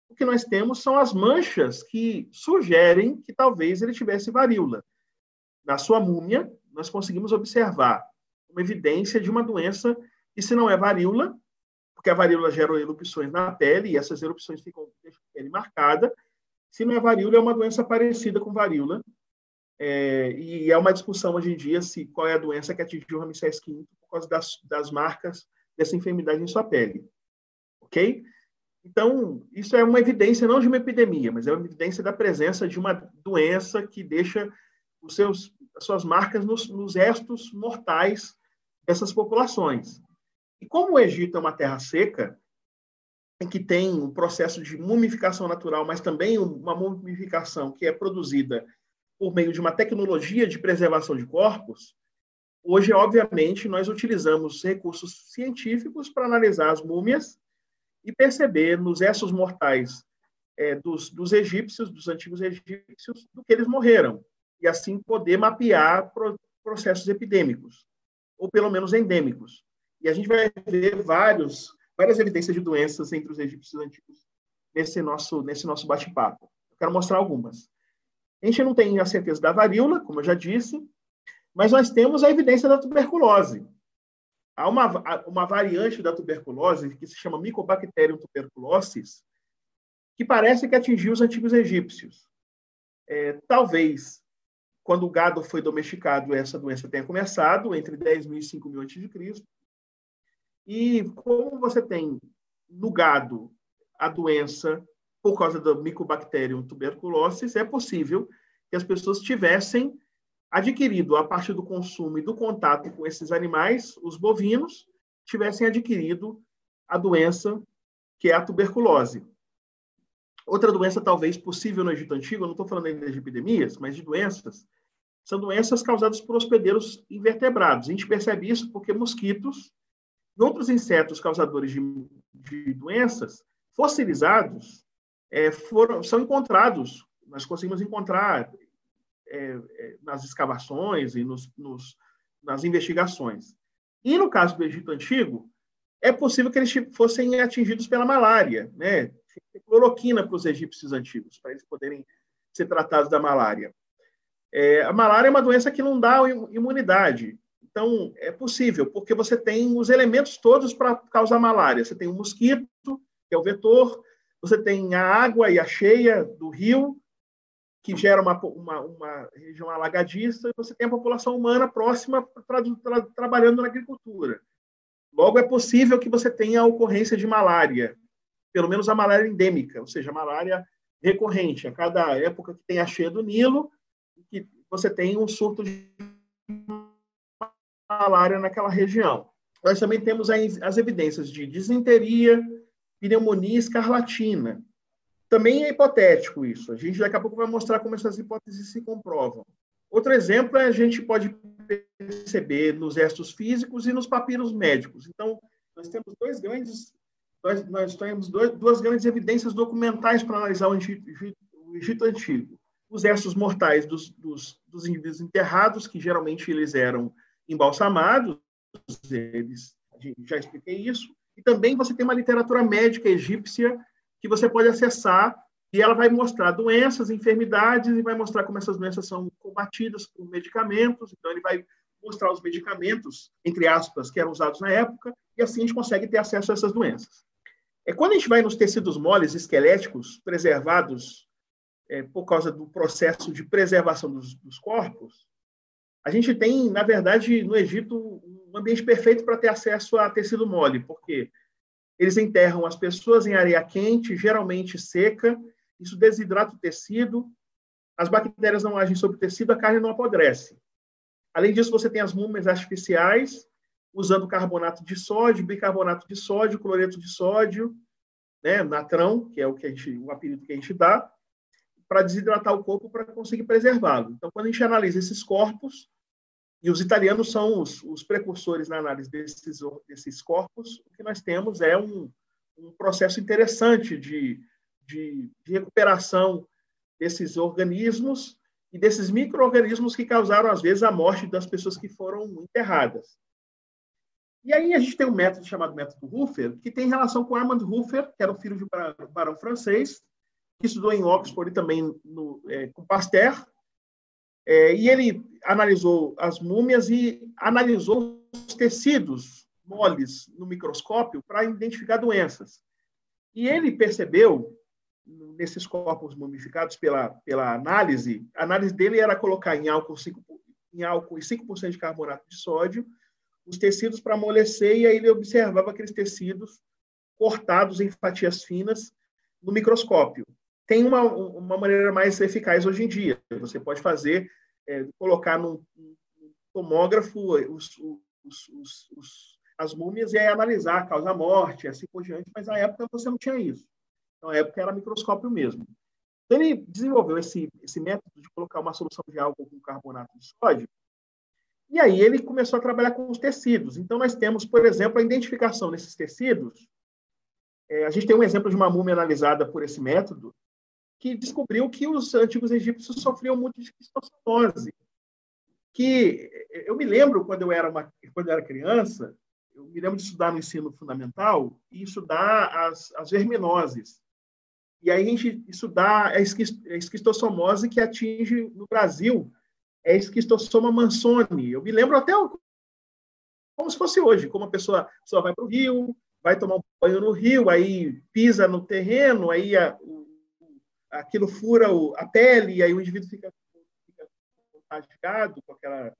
o que nós temos são as manchas que sugerem que talvez ele tivesse varíola. Na sua múmia, nós conseguimos observar uma evidência de uma doença que, se não é varíola, porque a varíola gera erupções na pele e essas erupções ficam deixam a pele marcada, se não é varíola, é uma doença parecida com varíola. É, e é uma discussão hoje em dia se qual é a doença que atingiu Ramsés V causa das, das marcas dessa enfermidade em sua pele. Ok? Então, isso é uma evidência não de uma epidemia, mas é uma evidência da presença de uma doença que deixa os seus, as suas marcas nos, nos restos mortais dessas populações. E como o Egito é uma terra seca, em que tem um processo de mumificação natural, mas também uma mumificação que é produzida por meio de uma tecnologia de preservação de corpos, Hoje, obviamente, nós utilizamos recursos científicos para analisar as múmias e perceber nos restos mortais é, dos, dos, egípcios, dos antigos egípcios, do que eles morreram, e assim poder mapear pro, processos epidêmicos, ou pelo menos endêmicos. E a gente vai ver vários, várias evidências de doenças entre os egípcios antigos nesse nosso, nesse nosso bate-papo. Eu quero mostrar algumas. A gente não tem a certeza da varíola, como eu já disse, mas nós temos a evidência da tuberculose. Há uma, uma variante da tuberculose que se chama Mycobacterium tuberculosis, que parece que atingiu os antigos egípcios. É, talvez, quando o gado foi domesticado, essa doença tenha começado, entre 10 mil e 5 mil a.C. E como você tem no gado a doença por causa do Mycobacterium tuberculosis, é possível que as pessoas tivessem adquirido a partir do consumo e do contato com esses animais, os bovinos, tivessem adquirido a doença que é a tuberculose. Outra doença talvez possível no Egito Antigo, eu não estou falando ainda de epidemias, mas de doenças, são doenças causadas por hospedeiros invertebrados. A gente percebe isso porque mosquitos e outros insetos causadores de, de doenças fossilizados é, foram, são encontrados, nós conseguimos encontrar é, é, nas escavações e nos, nos, nas investigações. E no caso do Egito Antigo, é possível que eles fossem atingidos pela malária, né? Cloroquina para os egípcios antigos, para eles poderem ser tratados da malária. É, a malária é uma doença que não dá imunidade. Então, é possível, porque você tem os elementos todos para causar malária. Você tem o mosquito, que é o vetor, você tem a água e a cheia do rio, que gera uma, uma, uma região alagadiça, e você tem a população humana próxima tra, tra, trabalhando na agricultura. Logo, é possível que você tenha a ocorrência de malária, pelo menos a malária endêmica, ou seja, a malária recorrente. A cada época que tem a cheia do Nilo, que você tem um surto de malária naquela região. Nós também temos as evidências de disenteria, pneumonia escarlatina. Também é hipotético isso. A gente daqui a pouco vai mostrar como essas hipóteses se comprovam. Outro exemplo é a gente pode perceber nos restos físicos e nos papiros médicos. Então, nós temos dois grandes nós, nós temos dois, duas grandes evidências documentais para analisar o Egito, o Egito Antigo. Os restos mortais dos, dos, dos indivíduos enterrados, que geralmente eles eram embalsamados, eles, já expliquei isso, e também você tem uma literatura médica egípcia que você pode acessar e ela vai mostrar doenças, enfermidades e vai mostrar como essas doenças são combatidas com medicamentos. Então, ele vai mostrar os medicamentos, entre aspas, que eram usados na época, e assim a gente consegue ter acesso a essas doenças. É quando a gente vai nos tecidos moles esqueléticos preservados é, por causa do processo de preservação dos, dos corpos, a gente tem, na verdade, no Egito, um ambiente perfeito para ter acesso a tecido mole, porque eles enterram as pessoas em areia quente, geralmente seca, isso desidrata o tecido, as bactérias não agem sobre o tecido, a carne não apodrece. Além disso, você tem as múmias artificiais, usando carbonato de sódio, bicarbonato de sódio, cloreto de sódio, né, natrão, que é o que a gente, o apelido que a gente dá, para desidratar o corpo para conseguir preservá-lo. Então, quando a gente analisa esses corpos, e os italianos são os, os precursores na análise desses, desses corpos, o que nós temos é um, um processo interessante de, de, de recuperação desses organismos e desses micro-organismos que causaram, às vezes, a morte das pessoas que foram enterradas. E aí a gente tem um método chamado método Huffer, que tem relação com Armand Huffer, que era o filho de um barão francês, que estudou em Oxford e também no, é, com Pasteur. É, e ele analisou as múmias e analisou os tecidos moles no microscópio para identificar doenças. E ele percebeu, nesses corpos mumificados pela, pela análise, a análise dele era colocar em álcool, 5, em álcool e 5% de carbonato de sódio os tecidos para amolecer e aí ele observava aqueles tecidos cortados em fatias finas no microscópio. Tem uma, uma maneira mais eficaz hoje em dia. Você pode fazer, é, colocar num, num tomógrafo os, os, os, as múmias e aí analisar a causa-morte, assim por diante, mas na época você não tinha isso. Então, na época era microscópio mesmo. Então, ele desenvolveu esse, esse método de colocar uma solução de álcool com carbonato de sódio e aí ele começou a trabalhar com os tecidos. Então, nós temos, por exemplo, a identificação desses tecidos. É, a gente tem um exemplo de uma múmia analisada por esse método, que descobriu que os antigos egípcios sofriam muito de esquistossomose. Que eu me lembro, quando eu era, uma, quando eu era criança, eu me lembro de estudar no ensino fundamental e estudar as, as verminoses. E aí a gente estudar a esquistossomose que atinge no Brasil é esquistossoma mansoni. Eu me lembro até como se fosse hoje, como a pessoa, a pessoa vai para o rio, vai tomar um banho no rio, aí pisa no terreno, aí a, o, aquilo fura o, a pele, e aí o indivíduo fica, fica com aquela.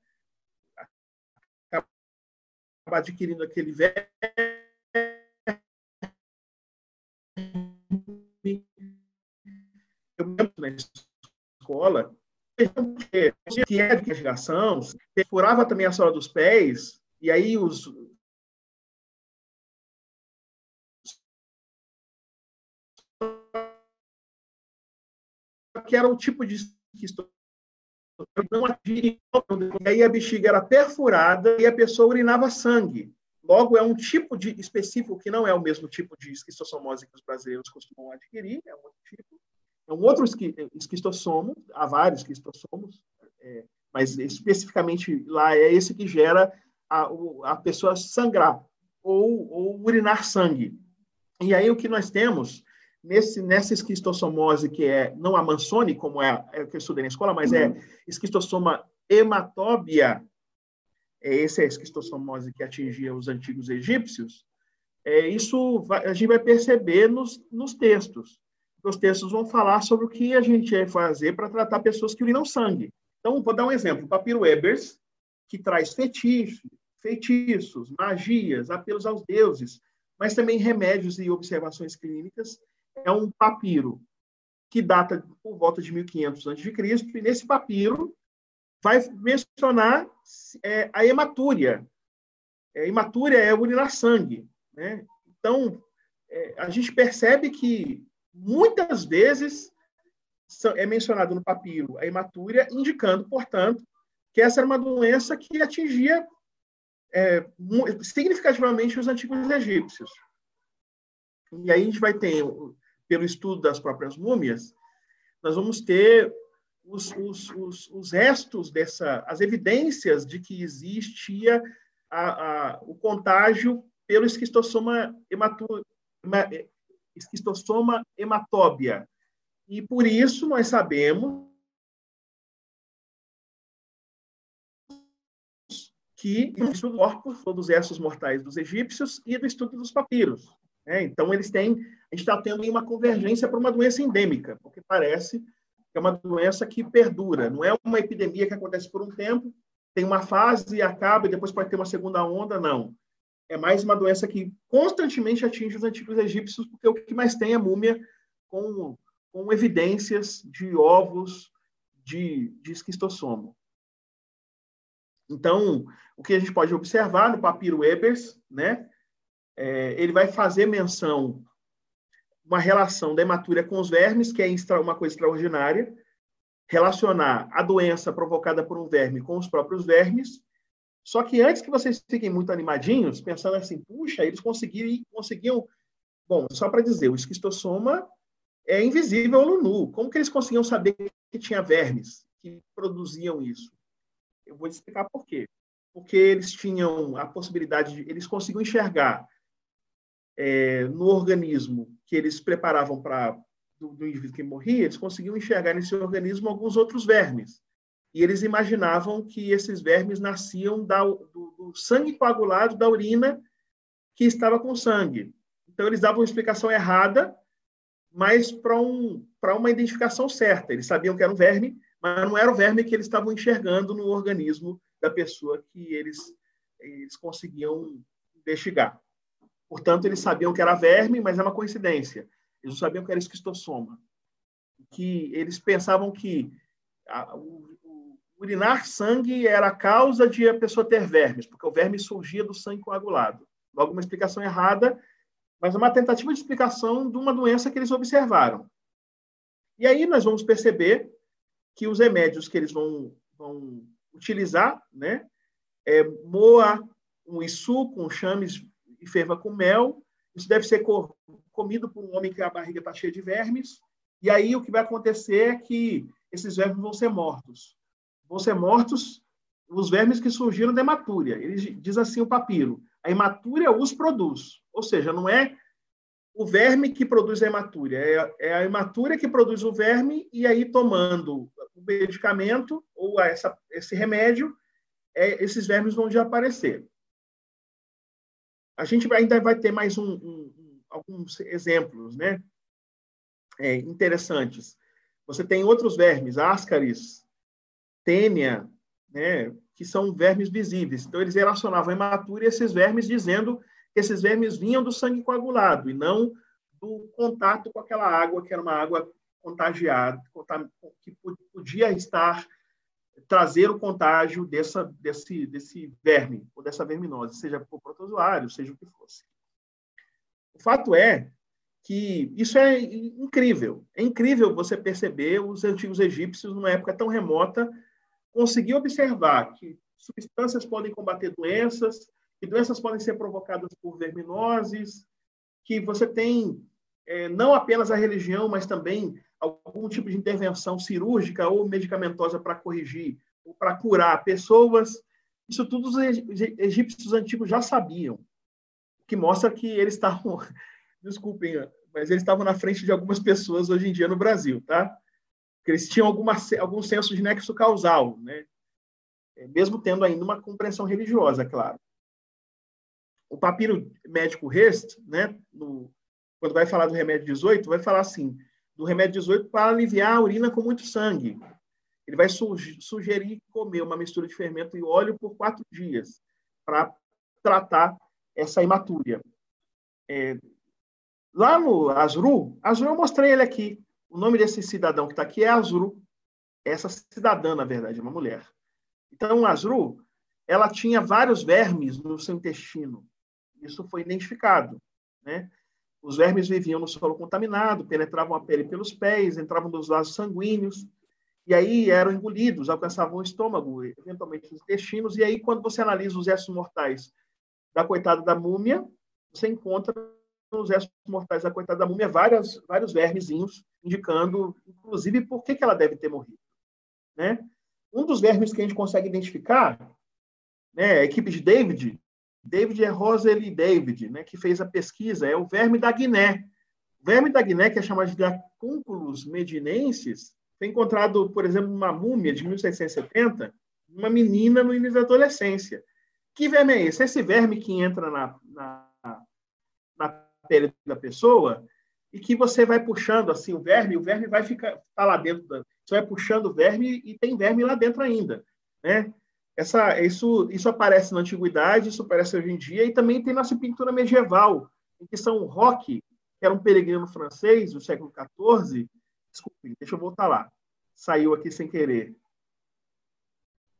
acaba adquirindo aquele velho. Eu lembro na escola que é de irrigação, furava também a sola dos pés, e aí os. Que era um tipo de não e aí a bexiga era perfurada e a pessoa urinava sangue. Logo, é um tipo de específico que não é o mesmo tipo de esquistossomose que os brasileiros costumam adquirir, é um outro tipo. É um outro esquistossomo, há vários esquistossomos, é, mas especificamente lá é esse que gera a, a pessoa sangrar ou, ou urinar sangue. E aí o que nós temos nesse, nessa esquistossomose que é não a mansone, como é, é que eu estudei na escola, mas é uhum. esquistossoma hematóbia, é, esse é a esquistossomose que atingia os antigos egípcios, é, isso vai, a gente vai perceber nos, nos textos. Os textos vão falar sobre o que a gente vai fazer para tratar pessoas que urinam sangue. Então, vou dar um exemplo. O papiro Ebers, que traz fetiches, feitiços, magias, apelos aos deuses, mas também remédios e observações clínicas. É um papiro que data por volta de 1500 a.C., e nesse papiro vai mencionar é, a hematúria. É, hematúria é urinar sangue. Né? Então, é, a gente percebe que muitas vezes é mencionado no papiro a hematúria, indicando, portanto, que essa era uma doença que atingia é, significativamente os antigos egípcios. E aí a gente vai ter, pelo estudo das próprias múmias, nós vamos ter os, os, os, os restos dessa, as evidências de que existia a, a, o contágio pelo esquistossoma, hematu, esquistossoma hematóbia. E por isso nós sabemos que do estudo do corpo, dos restos mortais dos egípcios e do estudo dos papiros. Né? Então, eles têm, a gente está tendo uma convergência para uma doença endêmica, porque parece que é uma doença que perdura, não é uma epidemia que acontece por um tempo, tem uma fase e acaba, e depois pode ter uma segunda onda, não. É mais uma doença que constantemente atinge os antigos egípcios, porque o que mais tem é múmia com, com evidências de ovos de, de esquistossomo. Então, o que a gente pode observar no papiro Ebers, né? É, ele vai fazer menção uma relação da com os vermes, que é uma coisa extraordinária, relacionar a doença provocada por um verme com os próprios vermes. Só que antes que vocês fiquem muito animadinhos, pensando assim, puxa, eles conseguiram, conseguiam. Bom, só para dizer, o esquistossoma é invisível no nu. Como que eles conseguiam saber que tinha vermes que produziam isso? Eu vou explicar por quê. Porque eles tinham a possibilidade de, eles conseguiam enxergar é, no organismo que eles preparavam para do, do, indivíduo que morria, eles conseguiam enxergar nesse organismo alguns outros vermes. E eles imaginavam que esses vermes nasciam da, do, do sangue coagulado da urina que estava com sangue. Então, eles davam uma explicação errada, mas para um, uma identificação certa. Eles sabiam que era um verme, mas não era o verme que eles estavam enxergando no organismo da pessoa que eles, eles conseguiam investigar. Portanto, eles sabiam que era verme, mas é uma coincidência. Eles não sabiam que era esquistossoma. Que eles pensavam que a, o, o, urinar sangue era a causa de a pessoa ter vermes, porque o verme surgia do sangue coagulado. Logo, uma explicação errada, mas uma tentativa de explicação de uma doença que eles observaram. E aí nós vamos perceber que os remédios que eles vão, vão utilizar, né, é moa um issu com chames e ferva com mel. Isso deve ser comido por um homem que a barriga está cheia de vermes. E aí o que vai acontecer é que esses vermes vão ser mortos. Vão ser mortos os vermes que surgiram da hematúria. Ele diz assim o papiro: a hematúria os produz. Ou seja, não é o verme que produz a hematúria, é, é a hematúria que produz o verme, e aí tomando o medicamento ou essa, esse remédio, é, esses vermes vão desaparecer. A gente ainda vai ter mais um, um, alguns exemplos né? É, interessantes. Você tem outros vermes, ascaris, tênia, né? que são vermes visíveis. Então, eles relacionavam a a esses vermes, dizendo que esses vermes vinham do sangue coagulado e não do contato com aquela água, que era uma água contagiado, que podia estar trazer o contágio dessa, desse, desse verme, ou dessa verminose, seja por protozoário, seja o que fosse. O fato é que isso é incrível. É incrível você perceber os antigos egípcios, numa época tão remota, conseguir observar que substâncias podem combater doenças, que doenças podem ser provocadas por verminoses, que você tem é, não apenas a religião, mas também algum tipo de intervenção cirúrgica ou medicamentosa para corrigir ou para curar pessoas. Isso tudo os egípcios antigos já sabiam, o que mostra que eles estavam, desculpem, mas eles estavam na frente de algumas pessoas hoje em dia no Brasil, tá? Porque eles tinham alguma, algum senso de nexo causal, né? É, mesmo tendo ainda uma compreensão religiosa, claro. O papiro médico Rest, né, no, quando vai falar do remédio 18, vai falar assim, do remédio 18 para aliviar a urina com muito sangue. Ele vai sugerir comer uma mistura de fermento e óleo por quatro dias para tratar essa hematúria. É, lá no Azru, Azru eu mostrei ele aqui. O nome desse cidadão que está aqui é Azru. Essa cidadã, na verdade, é uma mulher. Então, Azru, ela tinha vários vermes no seu intestino. Isso foi identificado, né? Os vermes viviam no solo contaminado, penetravam a pele pelos pés, entravam nos vasos sanguíneos, e aí eram engolidos, alcançavam o estômago, eventualmente os intestinos, e aí, quando você analisa os restos mortais da coitada da múmia, você encontra nos restos mortais da coitada da múmia várias, vários vermezinhos, indicando, inclusive, por que, que ela deve ter morrido. Né? Um dos vermes que a gente consegue identificar, né, a equipe de David, David é Rosely David, né, que fez a pesquisa, é o verme da Guiné. O verme da Guiné, que é chamado de Dracunculus medinensis, foi encontrado, por exemplo, numa múmia de 1670, uma menina no início da adolescência. Que verme é esse? Esse verme que entra na, na, na pele da pessoa e que você vai puxando assim o verme, o verme vai ficar tá lá dentro, da, você vai puxando o verme e tem verme lá dentro ainda, né? Essa, isso, isso aparece na antiguidade, isso aparece hoje em dia, e também tem nossa pintura medieval, em que São Roque, que era um peregrino francês do século XIV, desculpe, deixa eu voltar lá, saiu aqui sem querer.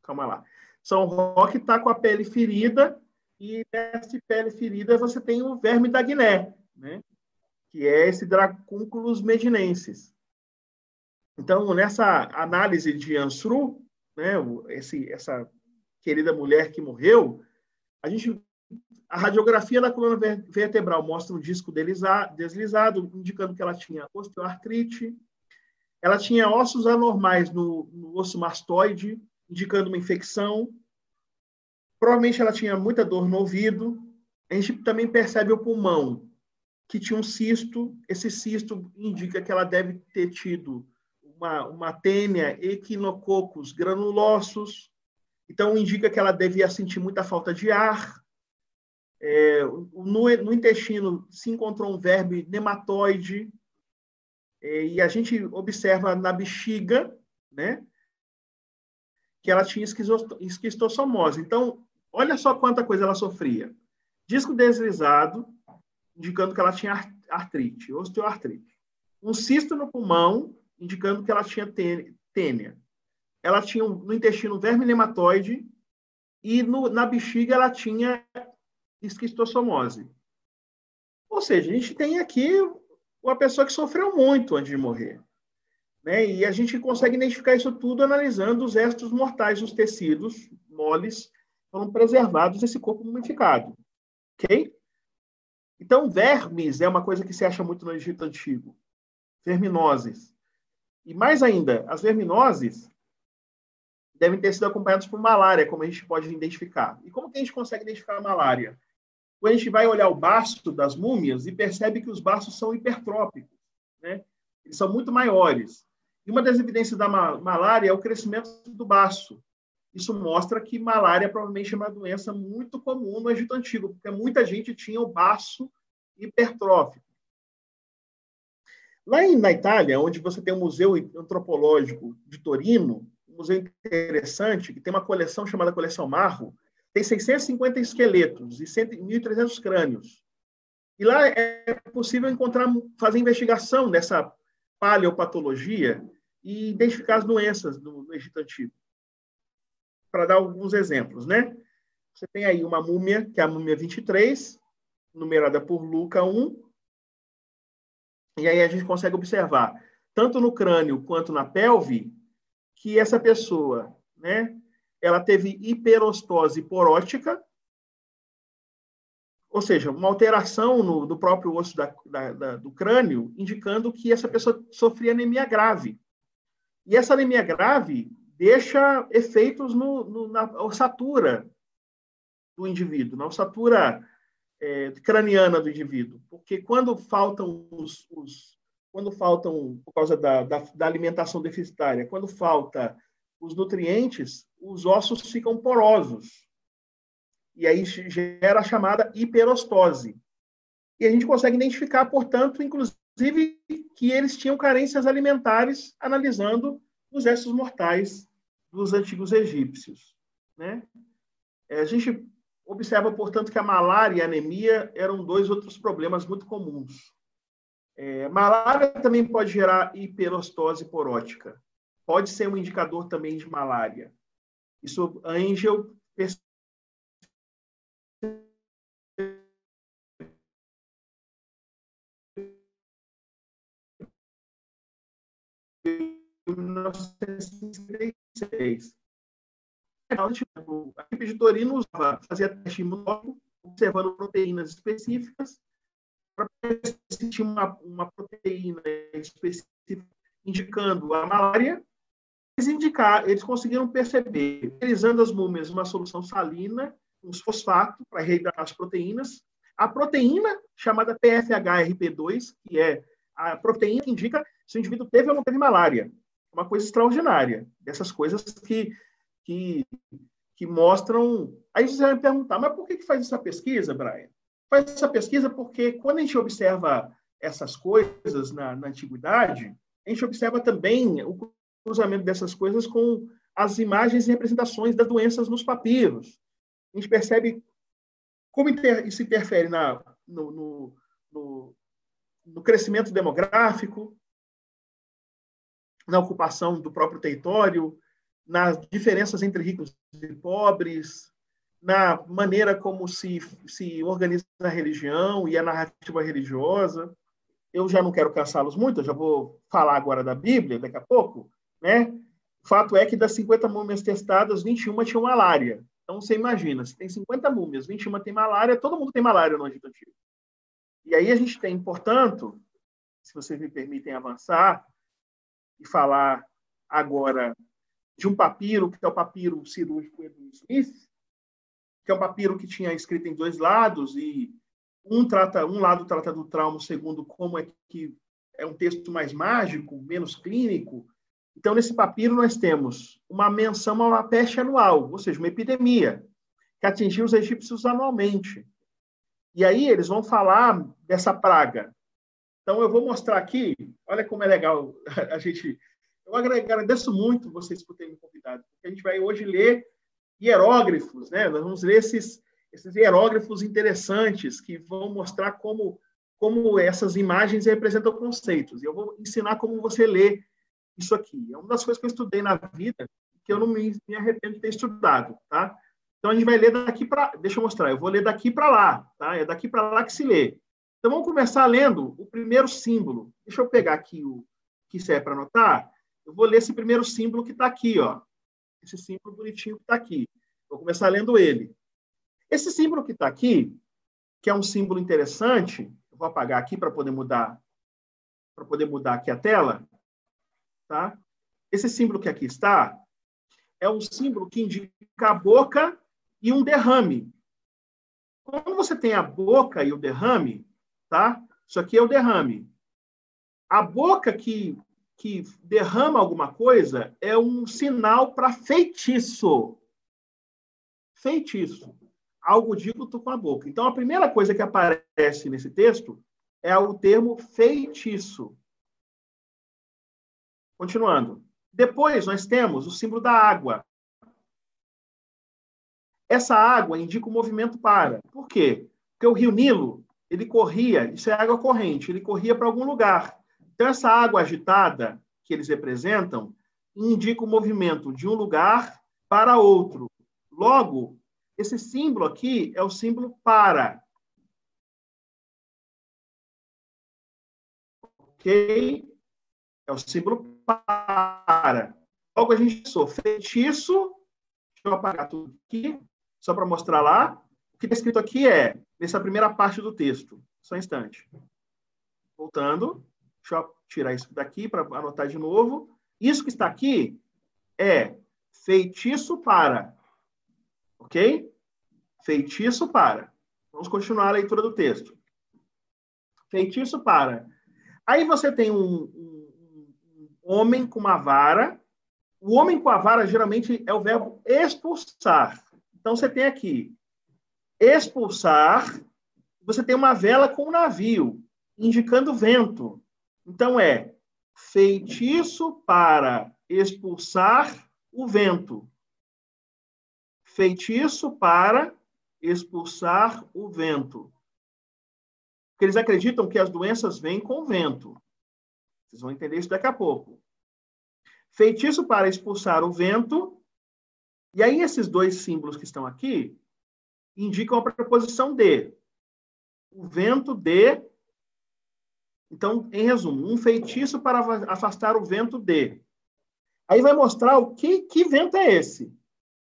Calma lá. São Roque está com a pele ferida, e nessa pele ferida você tem o verme da Guiné, né? que é esse Dracunculus medinensis. Então, nessa análise de Ansru, né, esse, essa querida mulher que morreu, a gente a radiografia da coluna vertebral mostra um disco deslizado, indicando que ela tinha osteoartrite. Ela tinha ossos anormais no, no osso mastoide, indicando uma infecção. Provavelmente ela tinha muita dor no ouvido. A gente também percebe o pulmão, que tinha um cisto. Esse cisto indica que ela deve ter tido uma, uma tênia equinococcus granulosos, então, indica que ela devia sentir muita falta de ar. É, no, no, intestino se encontrou um verme nematóide, é, e a gente observa na bexiga, né, que ela tinha esquistossomose. Então, olha só quanta coisa ela sofria. Disco deslizado, indicando que ela tinha artrite, osteoartrite. Um cisto no pulmão, indicando que ela tinha tênia ela tinha no intestino verme nematóide e no, na bexiga ela tinha esquistossomose. Ou seja, a gente tem aqui uma pessoa que sofreu muito antes de morrer. Né? E a gente consegue identificar isso tudo analisando os restos mortais os tecidos moles foram preservados desse corpo mumificado. Ok? Então, vermes é uma coisa que se acha muito no Egito Antigo. Verminoses. E mais ainda, as verminoses devem ter sido acompanhados por malária, como a gente pode identificar. E como que a gente consegue identificar a malária? Quando a gente vai olhar o baço das múmias e percebe que os baços são hipertrópicos, né? Eles são muito maiores. E uma das evidências da malária é o crescimento do baço. Isso mostra que malária provavelmente é uma doença muito comum no Egito Antigo, porque muita gente tinha o baço hipertrófico. Lá na Itália, onde você tem o Museu Antropológico de Torino, museu interessante, que tem uma coleção chamada Coleção Marro, tem 650 esqueletos e 1.300 crânios. E lá é possível encontrar, fazer investigação dessa paleopatologia e identificar as doenças do, do Egito Antigo. Para dar alguns exemplos, né? Você tem aí uma múmia, que é a múmia 23, numerada por Luca 1, e aí a gente consegue observar, tanto no crânio quanto na pelve, que essa pessoa, né, ela teve hiperostose porótica, ou seja, uma alteração no, do próprio osso da, da, da, do crânio, indicando que essa pessoa sofria anemia grave. E essa anemia grave deixa efeitos no, no, na ossatura do indivíduo, na ossatura é, craniana do indivíduo, porque quando faltam os, os quando faltam por causa da, da, da alimentação deficitária, quando falta os nutrientes, os ossos ficam porosos e aí gera a chamada hiperostose. E a gente consegue identificar, portanto, inclusive, que eles tinham carências alimentares, analisando os restos mortais dos antigos egípcios. Né? É, a gente observa, portanto, que a malária e a anemia eram dois outros problemas muito comuns. É, malária também pode gerar hiperostose porótica. Pode ser um indicador também de malária. Isso a Angel 1956. A equipe de Torino usava, fazia teste imunológico, observando proteínas específicas, para tinha uma, uma proteína específica indicando a malária. Eles, indicar, eles conseguiram perceber, utilizando as múmias, uma solução salina, um fosfato, para reidratar as proteínas. A proteína, chamada PFHRP2, que é a proteína que indica se o indivíduo teve ou não teve malária uma coisa extraordinária, dessas coisas que, que, que mostram. Aí você vai me perguntar, mas por que, que faz essa pesquisa, Brian? Faz essa pesquisa porque quando a gente observa essas coisas na, na antiguidade, a gente observa também o cruzamento dessas coisas com as imagens e representações das doenças nos papiros. A gente percebe como isso interfere na, no, no, no, no crescimento demográfico, na ocupação do próprio território, nas diferenças entre ricos e pobres, na maneira como se, se organiza a religião e a narrativa religiosa. Eu já não quero cansá-los muito, eu já vou falar agora da Bíblia daqui a pouco. Né? Fato é que das 50 múmias testadas, 21 tinham malária. Então, você imagina, se tem 50 múmias, 21 tem malária, todo mundo tem malária no Egito Antigo. E aí a gente tem, portanto, se vocês me permitem avançar, e falar agora de um papiro, que é o papiro cirúrgico Edwin Smith, que é um papiro que tinha escrito em dois lados e um trata um lado trata do trauma, o segundo como é que é um texto mais mágico, menos clínico. Então nesse papiro nós temos uma menção a uma peste anual, ou seja, uma epidemia que atingiu os egípcios anualmente. E aí eles vão falar dessa praga então, eu vou mostrar aqui, olha como é legal a gente. Eu agradeço muito vocês por terem me convidado, porque a gente vai hoje ler hierógrafos, né? Nós vamos ler esses, esses hierógrafos interessantes que vão mostrar como, como essas imagens representam conceitos. E eu vou ensinar como você lê isso aqui. É uma das coisas que eu estudei na vida que eu não me, me arrependo de ter estudado, tá? Então a gente vai ler daqui para, deixa eu mostrar, eu vou ler daqui para lá, tá? É daqui para lá que se lê. Então, vamos começar lendo o primeiro símbolo. Deixa eu pegar aqui o que serve para anotar. Eu vou ler esse primeiro símbolo que está aqui, ó. Esse símbolo bonitinho que está aqui. Vou começar lendo ele. Esse símbolo que está aqui, que é um símbolo interessante, vou apagar aqui para poder mudar, para poder mudar aqui a tela, tá? Esse símbolo que aqui está é um símbolo que indica a boca e um derrame. Quando você tem a boca e o derrame, tá? Isso aqui é o derrame. A boca que, que derrama alguma coisa é um sinal para feitiço. Feitiço. Algo dito com a boca. Então, a primeira coisa que aparece nesse texto é o termo feitiço. Continuando. Depois, nós temos o símbolo da água. Essa água indica o movimento para. Por quê? Porque o rio Nilo ele corria, isso é água corrente, ele corria para algum lugar. Então, essa água agitada que eles representam indica o movimento de um lugar para outro. Logo, esse símbolo aqui é o símbolo para. Ok? É o símbolo para. Logo, a gente pensou feitiço. Deixa eu apagar tudo aqui, só para mostrar lá. que está escrito aqui é, nessa primeira parte do texto, só um instante. Voltando, deixa eu tirar isso daqui para anotar de novo. Isso que está aqui é feitiço para. Ok? Feitiço para. Vamos continuar a leitura do texto. Feitiço para. Aí você tem um, um, um homem com uma vara. O homem com a vara geralmente é o verbo expulsar. Então você tem aqui expulsar. Você tem uma vela com um navio, indicando vento. Então é feitiço para expulsar o vento. Feitiço para expulsar o vento. Porque eles acreditam que as doenças vêm com o vento. Vocês vão entender isso daqui a pouco. Feitiço para expulsar o vento. E aí, esses dois símbolos que estão aqui indicam a preposição de. O vento de. Então, em resumo, um feitiço para afastar o vento de. Aí vai mostrar o que, que vento é esse.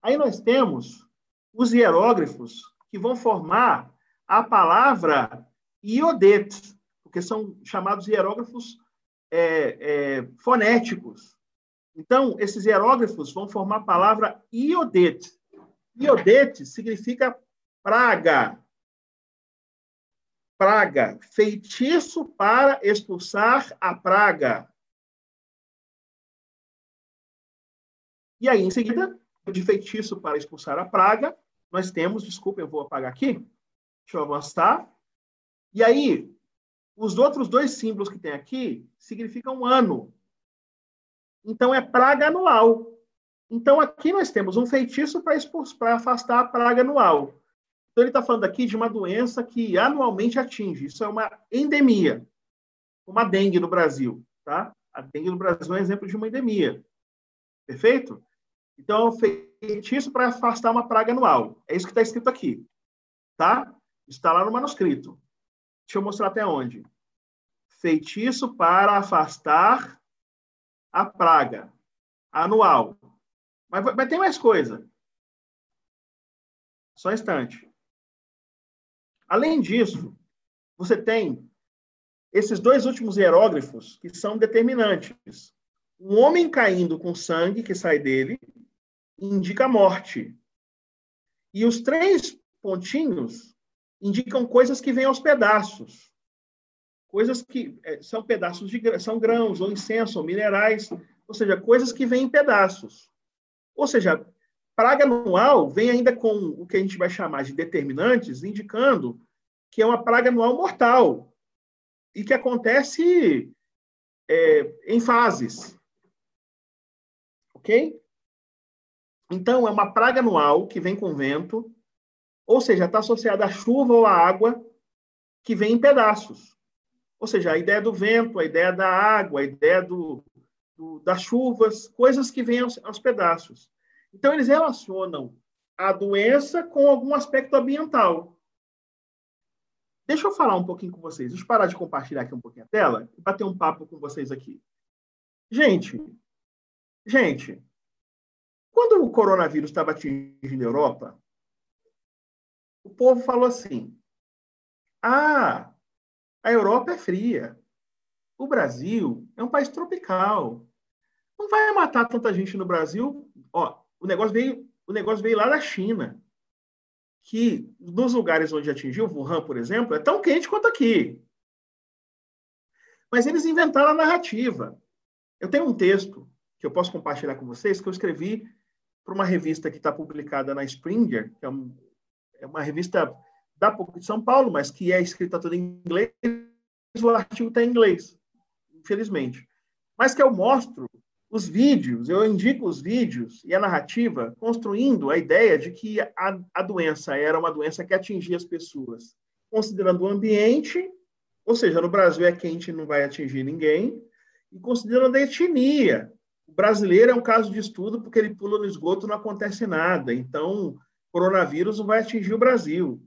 Aí nós temos os hierógrafos que vão formar a palavra iodet, porque são chamados hierógrafos é, é, fonéticos. Então, esses hierógrafos vão formar a palavra iodet. Iodet significa praga. Praga, feitiço para expulsar a praga. E aí, em seguida, de feitiço para expulsar a praga, nós temos, desculpa, eu vou apagar aqui, deixa eu avançar. E aí, os outros dois símbolos que tem aqui significam ano. Então, é praga anual. Então, aqui nós temos um feitiço para afastar a praga anual. Então, ele está falando aqui de uma doença que anualmente atinge. Isso é uma endemia, como a dengue no Brasil. Tá? A dengue no Brasil é um exemplo de uma endemia. Perfeito? Então, feitiço para afastar uma praga anual. É isso que está escrito aqui. Tá? Está lá no manuscrito. Deixa eu mostrar até onde. Feitiço para afastar a praga anual. Mas, mas tem mais coisa. Só um instante. Além disso, você tem esses dois últimos hieróglifos que são determinantes. Um homem caindo com sangue que sai dele indica morte. E os três pontinhos indicam coisas que vêm aos pedaços. Coisas que é, são pedaços de são grãos, ou incenso, ou minerais, ou seja, coisas que vêm em pedaços. Ou seja, praga anual vem ainda com o que a gente vai chamar de determinantes, indicando que é uma praga anual mortal e que acontece é, em fases. Ok? Então, é uma praga anual que vem com vento, ou seja, está associada à chuva ou à água que vem em pedaços. Ou seja, a ideia do vento, a ideia da água, a ideia do, do das chuvas, coisas que vêm aos, aos pedaços. Então, eles relacionam a doença com algum aspecto ambiental. Deixa eu falar um pouquinho com vocês. Deixa eu parar de compartilhar aqui um pouquinho a tela e bater um papo com vocês aqui. Gente, gente, quando o coronavírus estava atingindo a Europa, o povo falou assim: ah, a Europa é fria. O Brasil é um país tropical. Não vai matar tanta gente no Brasil. Ó, o negócio veio, o negócio veio lá da China, que nos lugares onde atingiu, Wuhan, por exemplo, é tão quente quanto aqui. Mas eles inventaram a narrativa. Eu tenho um texto que eu posso compartilhar com vocês que eu escrevi para uma revista que está publicada na Springer, que é, um, é, uma revista da PUC de São Paulo, mas que é escrita toda em inglês, o artigo está em inglês, infelizmente. Mas que eu mostro os vídeos, eu indico os vídeos e a narrativa construindo a ideia de que a, a doença era uma doença que atingia as pessoas, considerando o ambiente, ou seja, no Brasil é quente não vai atingir ninguém, e considerando a etnia, o brasileiro é um caso de estudo porque ele pula no esgoto não acontece nada. Então, coronavírus não vai atingir o Brasil.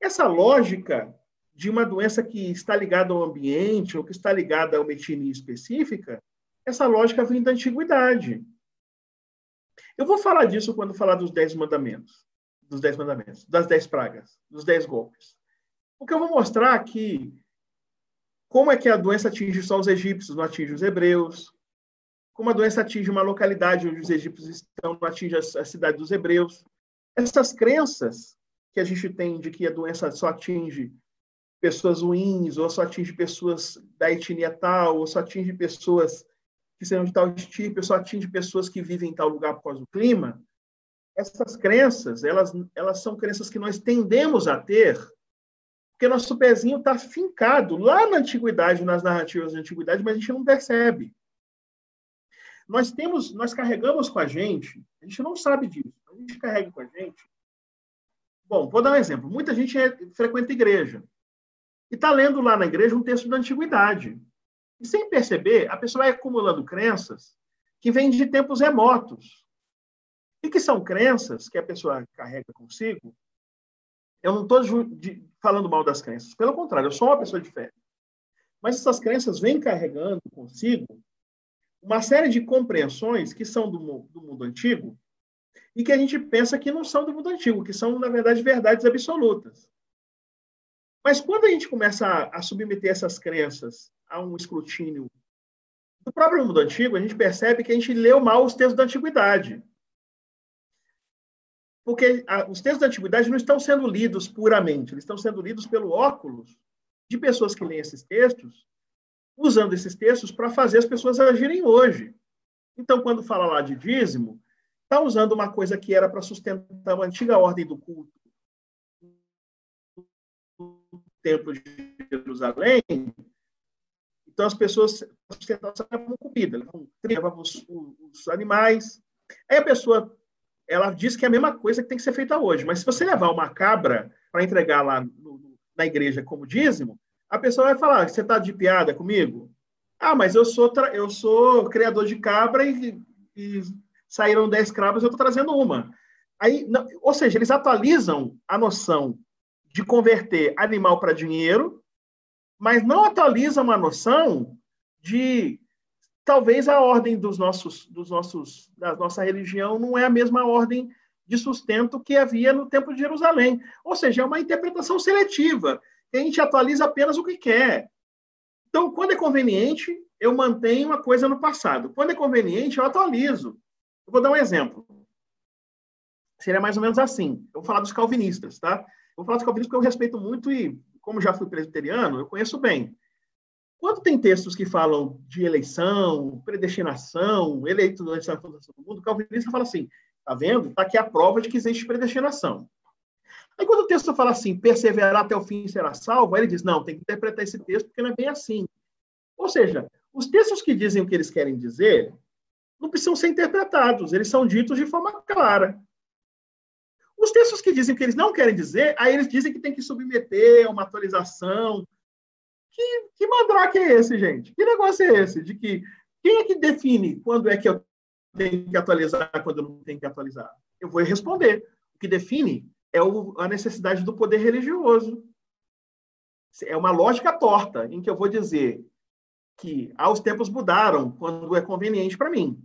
Essa lógica de uma doença que está ligada ao ambiente ou que está ligada a uma etnia específica, essa lógica vem da antiguidade. Eu vou falar disso quando falar dos Dez Mandamentos, dos dez mandamentos, das dez pragas, dos dez golpes. Porque eu vou mostrar que como é que a doença atinge só os egípcios, não atinge os hebreus, como a doença atinge uma localidade onde os egípcios estão, não atinge a cidade dos hebreus. Essas crenças que a gente tem de que a doença só atinge pessoas ruins, ou só atinge pessoas da etnia tal, ou só atinge pessoas que são de tal estirpe, ou só atinge pessoas que vivem em tal lugar por causa do clima, essas crenças, elas, elas são crenças que nós tendemos a ter, porque nosso pezinho está fincado lá na antiguidade, nas narrativas da antiguidade, mas a gente não percebe. Nós temos, nós carregamos com a gente, a gente não sabe disso, a gente carrega com a gente. Bom, vou dar um exemplo. Muita gente é, frequenta igreja e está lendo lá na igreja um texto da antiguidade. E sem perceber, a pessoa vai acumulando crenças que vêm de tempos remotos. E que são crenças que a pessoa carrega consigo. Eu não estou falando mal das crenças, pelo contrário, eu sou uma pessoa de fé. Mas essas crenças vêm carregando consigo uma série de compreensões que são do, do mundo antigo e que a gente pensa que não são do mundo antigo, que são, na verdade, verdades absolutas. Mas quando a gente começa a, a submeter essas crenças a um escrutínio do próprio mundo antigo, a gente percebe que a gente leu mal os textos da antiguidade. Porque a, os textos da antiguidade não estão sendo lidos puramente, eles estão sendo lidos pelo óculos de pessoas que leem esses textos usando esses textos para fazer as pessoas agirem hoje. Então, quando fala lá de dízimo, está usando uma coisa que era para sustentar uma antiga ordem do culto templo de Jerusalém. Então, as pessoas sustentavam comida, levavam os, os animais. Aí a pessoa ela diz que é a mesma coisa que tem que ser feita hoje. Mas se você levar uma cabra para entregar lá no, na igreja como dízimo, a pessoa vai falar: você está de piada comigo? Ah, mas eu sou, eu sou criador de cabra e, e saíram 10 cabras, eu estou trazendo uma. Aí, não, ou seja, eles atualizam a noção de converter animal para dinheiro, mas não atualizam a noção de talvez a ordem dos nossos, dos nossos, da nossa religião não é a mesma ordem de sustento que havia no Templo de Jerusalém. Ou seja, é uma interpretação seletiva a gente atualiza apenas o que quer. Então, quando é conveniente, eu mantenho uma coisa no passado. Quando é conveniente, eu atualizo. Eu vou dar um exemplo. Seria mais ou menos assim. Eu vou falar dos calvinistas, tá? Vou falar dos calvinistas porque eu respeito muito e, como já fui presbiteriano, eu conheço bem. Quando tem textos que falam de eleição, predestinação, eleito da fundação do mundo, o calvinista fala assim, tá vendo? Está aqui a prova de que existe predestinação. Aí quando o texto fala assim, perseverar até o fim será salvo, aí ele diz, não, tem que interpretar esse texto porque não é bem assim. Ou seja, os textos que dizem o que eles querem dizer não precisam ser interpretados, eles são ditos de forma clara. Os textos que dizem que eles não querem dizer, aí eles dizem que tem que submeter a uma atualização. Que, que mandrake é esse, gente? Que negócio é esse? De que quem é que define quando é que eu tenho que atualizar, quando eu não tenho que atualizar? Eu vou responder. O que define é o, a necessidade do poder religioso. É uma lógica torta, em que eu vou dizer que ah, os tempos mudaram quando é conveniente para mim.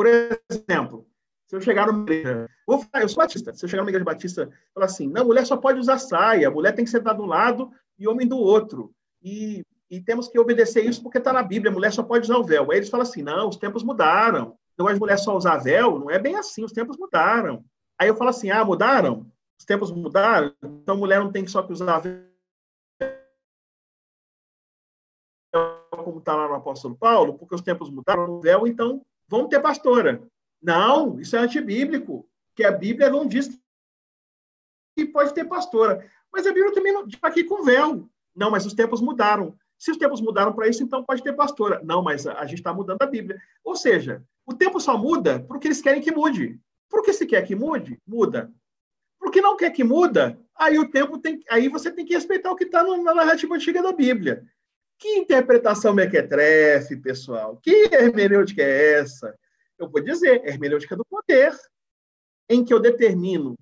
Por exemplo, se eu chegar numa igreja, vou falar, eu sou batista, se eu chegar numa igreja batista falar assim, não, mulher só pode usar saia, mulher tem que sentar do lado e homem do outro. E, e temos que obedecer isso porque está na Bíblia, mulher só pode usar o véu. Aí eles falam assim, não, os tempos mudaram. Então, as mulheres só usar véu, não é bem assim, os tempos mudaram. Aí eu falo assim, ah, mudaram? Os tempos mudaram? Então, mulher não tem só que usar véu, como está lá no apóstolo Paulo, porque os tempos mudaram o véu, então vamos ter pastora. Não, isso é antibíblico, que a Bíblia não diz que pode ter pastora. Mas a Bíblia também não está aqui com véu. Não, mas os tempos mudaram. Se os tempos mudaram para isso, então pode ter pastora. Não, mas a gente está mudando a Bíblia. Ou seja, o tempo só muda porque eles querem que mude. Porque se quer que mude, muda. Porque não quer que muda, aí o tempo tem, aí você tem que respeitar o que está na narrativa antiga da Bíblia. Que interpretação mequetrefe, pessoal? Que hermenêutica é essa? Eu vou dizer, hermenêutica do poder, em que eu determino.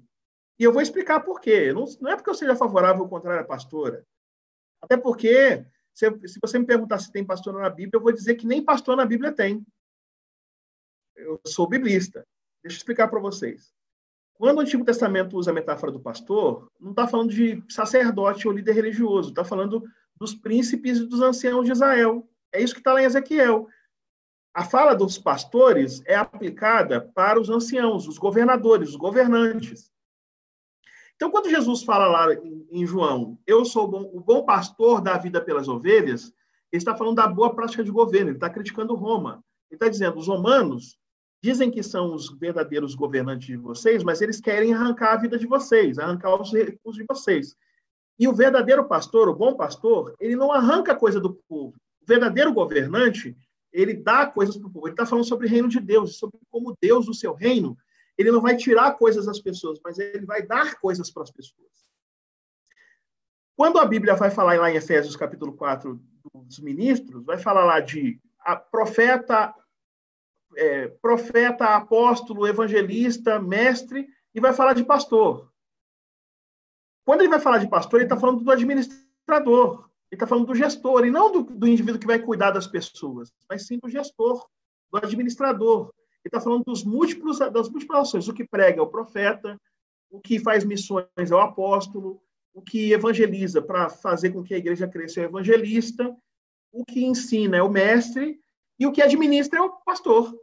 E eu vou explicar por quê. Não, não é porque eu seja favorável ou contrário à pastora. Até porque, se, se você me perguntar se tem pastor na Bíblia, eu vou dizer que nem pastor na Bíblia tem eu sou biblista. Deixa eu explicar para vocês. Quando o Antigo Testamento usa a metáfora do pastor, não está falando de sacerdote ou líder religioso, está falando dos príncipes e dos anciãos de Israel. É isso que está lá em Ezequiel. A fala dos pastores é aplicada para os anciãos, os governadores, os governantes. Então, quando Jesus fala lá em João, eu sou o bom, o bom pastor da vida pelas ovelhas, ele está falando da boa prática de governo, ele está criticando Roma. Ele está dizendo, os romanos dizem que são os verdadeiros governantes de vocês, mas eles querem arrancar a vida de vocês, arrancar os recursos de vocês. E o verdadeiro pastor, o bom pastor, ele não arranca coisa do povo. O verdadeiro governante, ele dá coisas para o povo. Ele está falando sobre o reino de Deus, sobre como Deus, do seu reino, ele não vai tirar coisas das pessoas, mas ele vai dar coisas para as pessoas. Quando a Bíblia vai falar lá em Efésios capítulo 4 dos ministros, vai falar lá de profeta, é, profeta, apóstolo, evangelista, mestre, e vai falar de pastor. Quando ele vai falar de pastor, ele está falando do administrador, ele está falando do gestor, e não do, do, indivíduo que vai cuidar das pessoas, mas sim do gestor, do administrador. Ele está falando dos múltiplos, das múltiplas ações. O que prega é o profeta, o que faz missões é o apóstolo, o que evangeliza para fazer com que a igreja cresça é o evangelista, o que ensina é o mestre e o que administra é o pastor.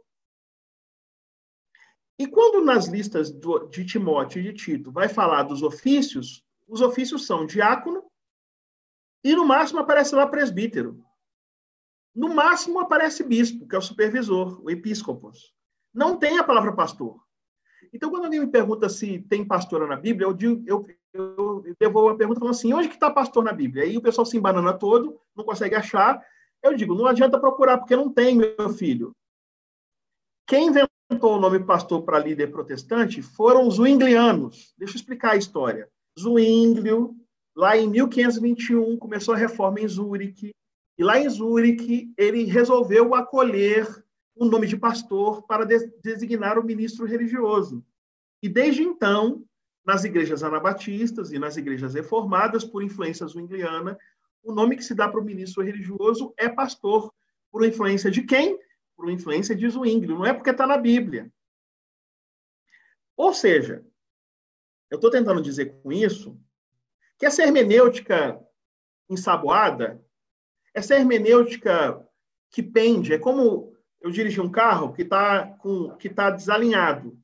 E quando nas listas de Timóteo e de Tito vai falar dos ofícios, os ofícios são diácono e no máximo aparece lá presbítero. No máximo aparece bispo, que é o supervisor, o episcopos. Não tem a palavra pastor. Então, quando alguém me pergunta se tem pastora na Bíblia, eu, digo, eu, eu, eu devolvo a pergunta falando assim, onde que está pastor na Bíblia? Aí o pessoal se embanana todo, não consegue achar. Eu digo, não adianta procurar, porque não tem, meu filho. Quem inventou o nome pastor para líder protestante foram os zwinglianos. Deixa eu explicar a história. Zwinglio, lá em 1521, começou a reforma em Zurique. E lá em Zurique, ele resolveu acolher o nome de pastor para designar o ministro religioso. E desde então, nas igrejas anabatistas e nas igrejas reformadas, por influência zwingliana, o nome que se dá para o ministro religioso é pastor. Por influência de quem? Por influência de Zwinglio. Não é porque está na Bíblia. Ou seja, eu estou tentando dizer com isso que essa hermenêutica ensaboada, essa hermenêutica que pende, é como eu dirigi um carro que está que tá desalinhado.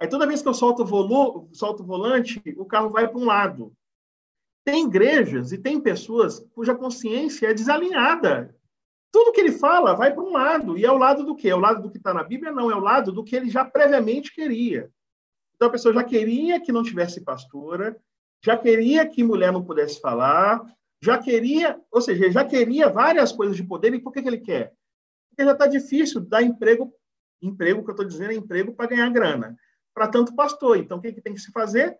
Aí toda vez que eu solto o, solto o volante, o carro vai para um lado. Tem igrejas e tem pessoas cuja consciência é desalinhada. Tudo que ele fala vai para um lado. E é o lado do quê? É o lado do que está na Bíblia? Não, é o lado do que ele já previamente queria. Então a pessoa já queria que não tivesse pastora, já queria que mulher não pudesse falar, já queria, ou seja, já queria várias coisas de poder. E por que, que ele quer? Porque já está difícil dar emprego, emprego que eu estou dizendo é emprego para ganhar grana, para tanto pastor. Então, o que, que tem que se fazer?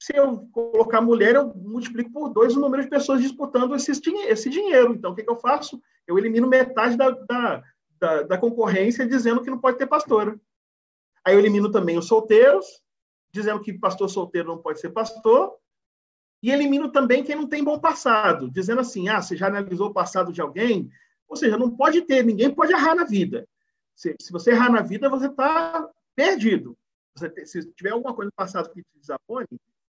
Se eu colocar mulher, eu multiplico por dois o número de pessoas disputando esse, esse dinheiro. Então, o que, que eu faço? Eu elimino metade da, da, da, da concorrência dizendo que não pode ter pastora. Aí eu elimino também os solteiros, dizendo que pastor solteiro não pode ser pastor, e elimino também quem não tem bom passado, dizendo assim, ah, você já analisou o passado de alguém? Ou seja, não pode ter, ninguém pode errar na vida. Se, se você errar na vida, você está perdido. Você, se tiver alguma coisa no passado que te desabone,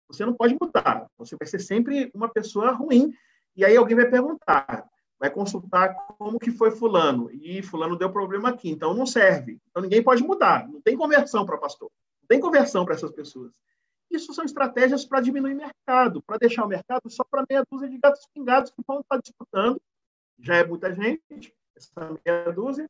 você não pode mudar. Você vai ser sempre uma pessoa ruim. E aí alguém vai perguntar, vai consultar como que foi fulano. E fulano deu problema aqui, então não serve. Então ninguém pode mudar. Não tem conversão para pastor. Tem conversão para essas pessoas. Isso são estratégias para diminuir mercado, para deixar o mercado só para meia dúzia de gatos pingados que vão estar disputando. Já é muita gente, essa meia dúzia,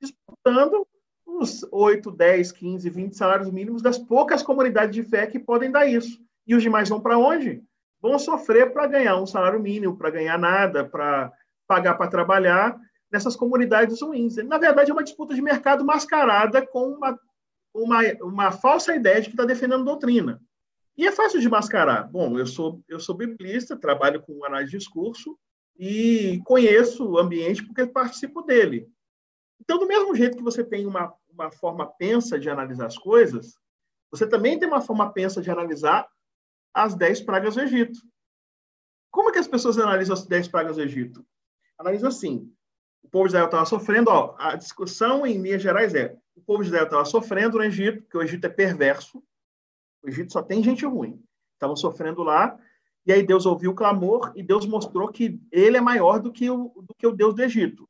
disputando os 8, 10, 15, 20 salários mínimos das poucas comunidades de fé que podem dar isso. E os demais vão para onde? Vão sofrer para ganhar um salário mínimo, para ganhar nada, para pagar para trabalhar nessas comunidades ruins. Na verdade, é uma disputa de mercado mascarada com uma, uma, uma falsa ideia de que está defendendo doutrina. E é fácil de mascarar. Bom, eu sou, eu sou biblista, trabalho com análise de discurso e conheço o ambiente porque participo dele. Então, do mesmo jeito que você tem uma, uma forma pensa de analisar as coisas, você também tem uma forma pensa de analisar as dez pragas do Egito. Como é que as pessoas analisam as dez pragas do Egito? Analisam assim. O povo de Israel estava sofrendo, ó, a discussão em linhas gerais é, o povo de Israel estava sofrendo no Egito, porque o Egito é perverso, o Egito só tem gente ruim. Estavam sofrendo lá, e aí Deus ouviu o clamor e Deus mostrou que ele é maior do que o, do que o Deus do Egito.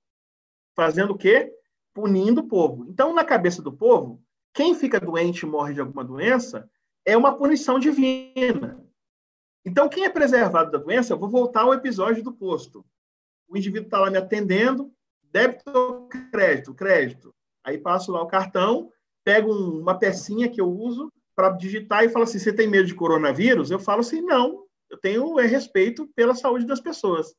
Fazendo o quê? Punindo o povo. Então, na cabeça do povo, quem fica doente e morre de alguma doença é uma punição divina. Então, quem é preservado da doença, eu vou voltar ao episódio do posto. O indivíduo está lá me atendendo, débito ou crédito? Crédito. Aí passo lá o cartão, pego uma pecinha que eu uso para digitar e falo assim: você tem medo de coronavírus? Eu falo assim: não, eu tenho é, respeito pela saúde das pessoas.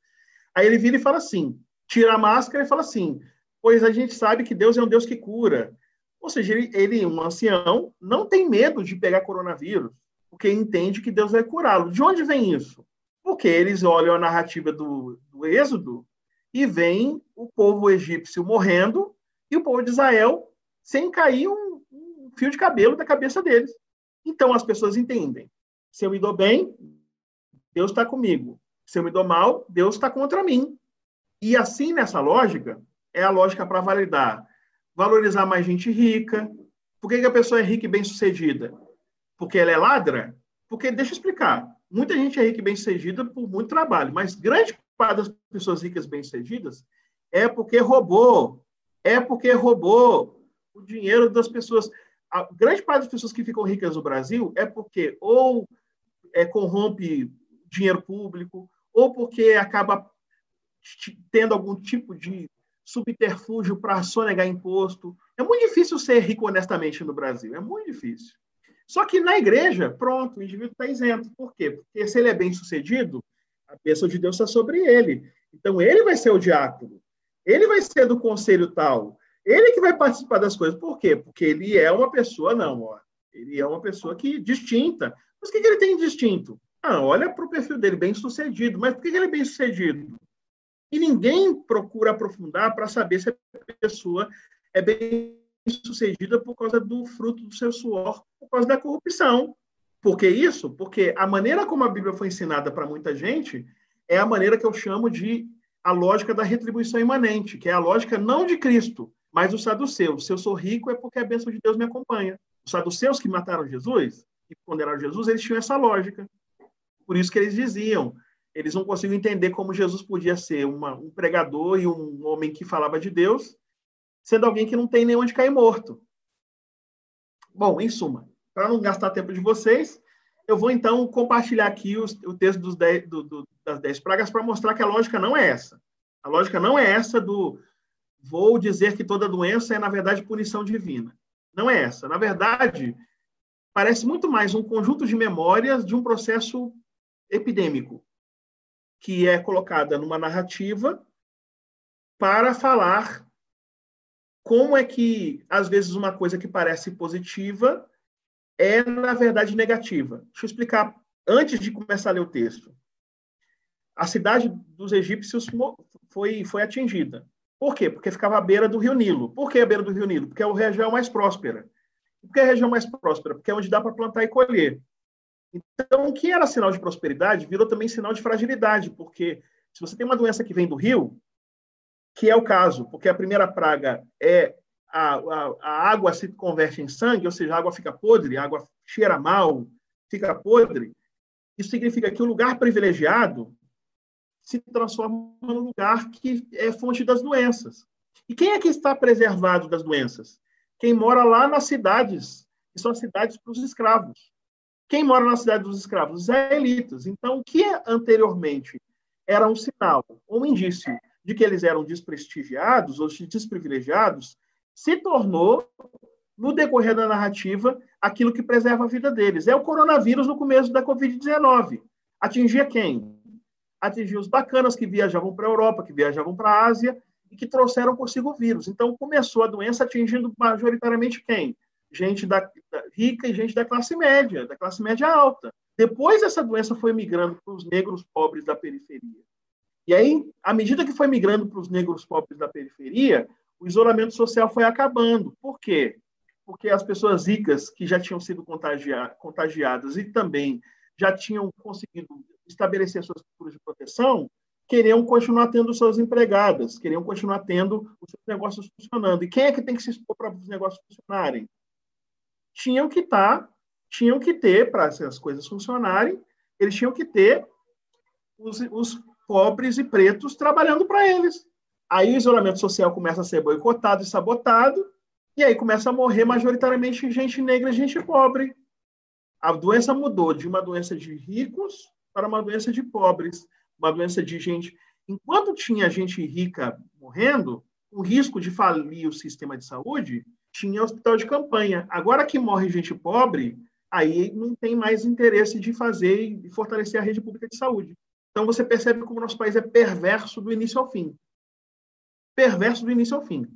Aí ele vira e fala assim: tira a máscara e fala assim: pois a gente sabe que Deus é um Deus que cura. Ou seja, ele, ele um ancião, não tem medo de pegar coronavírus, porque entende que Deus vai curá-lo. De onde vem isso? Porque eles olham a narrativa do, do Êxodo e veem o povo egípcio morrendo e o povo de Israel sem cair um, um fio de cabelo da cabeça deles. Então as pessoas entendem. Se eu me dou bem, Deus está comigo. Se eu me dou mal, Deus está contra mim. E assim, nessa lógica, é a lógica para validar. Valorizar mais gente rica. Por que, que a pessoa é rica e bem-sucedida? Porque ela é ladra? Porque, deixa eu explicar, muita gente é rica e bem-sucedida por muito trabalho, mas grande parte das pessoas ricas e bem-sucedidas é porque roubou, é porque roubou o dinheiro das pessoas. A grande parte das pessoas que ficam ricas no Brasil é porque ou é, corrompe dinheiro público, ou porque acaba tendo algum tipo de subterfúgio para sonegar imposto. É muito difícil ser rico honestamente no Brasil, é muito difícil. Só que na igreja, pronto, o indivíduo está isento. Por quê? Porque se ele é bem sucedido, a bênção de Deus está sobre ele. Então ele vai ser o diácono. Ele vai ser do conselho tal. Ele que vai participar das coisas. Por quê? Porque ele é uma pessoa, não, ó. Ele é uma pessoa que distinta. Mas o que, que ele tem de distinto? Ah, olha para o perfil dele, bem sucedido. Mas por que, que ele é bem sucedido? E ninguém procura aprofundar para saber se a pessoa é bem sucedida por causa do fruto do seu suor, por causa da corrupção. Por que isso? Porque a maneira como a Bíblia foi ensinada para muita gente é a maneira que eu chamo de a lógica da retribuição imanente, que é a lógica não de Cristo, mas dos saduceus. Se eu sou rico é porque a bênção de Deus me acompanha. Os saduceus que mataram Jesus e condenaram Jesus, eles tinham essa lógica. Por isso que eles diziam, eles não conseguiam entender como Jesus podia ser uma, um pregador e um homem que falava de Deus, sendo alguém que não tem nem onde cair morto. Bom, em suma, para não gastar tempo de vocês, eu vou então compartilhar aqui os, o texto dos dez, do, do, das dez pragas para mostrar que a lógica não é essa. A lógica não é essa do vou dizer que toda doença é, na verdade, punição divina. Não é essa. Na verdade, parece muito mais um conjunto de memórias de um processo epidêmico, que é colocada numa narrativa para falar como é que, às vezes, uma coisa que parece positiva é, na verdade, negativa. Deixa eu explicar antes de começar a ler o texto. A cidade dos egípcios foi, foi atingida. Por quê? Porque ficava à beira do rio Nilo. Por que à beira do rio Nilo? Porque é a região mais próspera. Por que é a região mais próspera? Porque é onde dá para plantar e colher. Então, o que era sinal de prosperidade virou também sinal de fragilidade, porque se você tem uma doença que vem do rio, que é o caso, porque a primeira praga é a, a, a, água se converte em sangue, ou seja, a água fica podre, a água cheira mal, fica podre, isso significa que o lugar privilegiado se transforma num lugar que é fonte das doenças. E quem é que está preservado das doenças? Quem mora lá nas cidades, que são as cidades para os escravos. Quem mora na cidade dos escravos? Os israelitas. Então, o que anteriormente era um sinal, um indício de que eles eram desprestigiados ou desprivilegiados, se tornou, no decorrer da narrativa, aquilo que preserva a vida deles. É o coronavírus no começo da Covid-19. Atingia quem? Atingia os bacanas que viajavam para a Europa, que viajavam para a Ásia e que trouxeram consigo o vírus. Então, começou a doença atingindo majoritariamente quem? Gente da, da, rica e gente da classe média, da classe média alta. Depois, essa doença foi migrando para os negros pobres da periferia. E aí, à medida que foi migrando para os negros pobres da periferia, o isolamento social foi acabando. Por quê? Porque as pessoas ricas que já tinham sido contagiadas e também já tinham conseguido estabelecer suas estruturas de proteção, queriam continuar tendo suas empregadas, queriam continuar tendo os seus negócios funcionando. E quem é que tem que se expor para os negócios funcionarem? Tinham que estar, tá, tinham que ter, para as coisas funcionarem, eles tinham que ter os, os pobres e pretos trabalhando para eles. Aí o isolamento social começa a ser boicotado e sabotado, e aí começa a morrer majoritariamente gente negra e gente pobre. A doença mudou de uma doença de ricos para uma doença de pobres uma doença de gente. Enquanto tinha gente rica morrendo, o risco de falir o sistema de saúde, tinha hospital de campanha. Agora que morre gente pobre, aí não tem mais interesse de fazer e fortalecer a rede pública de saúde. Então você percebe como o nosso país é perverso do início ao fim. Perverso do início ao fim.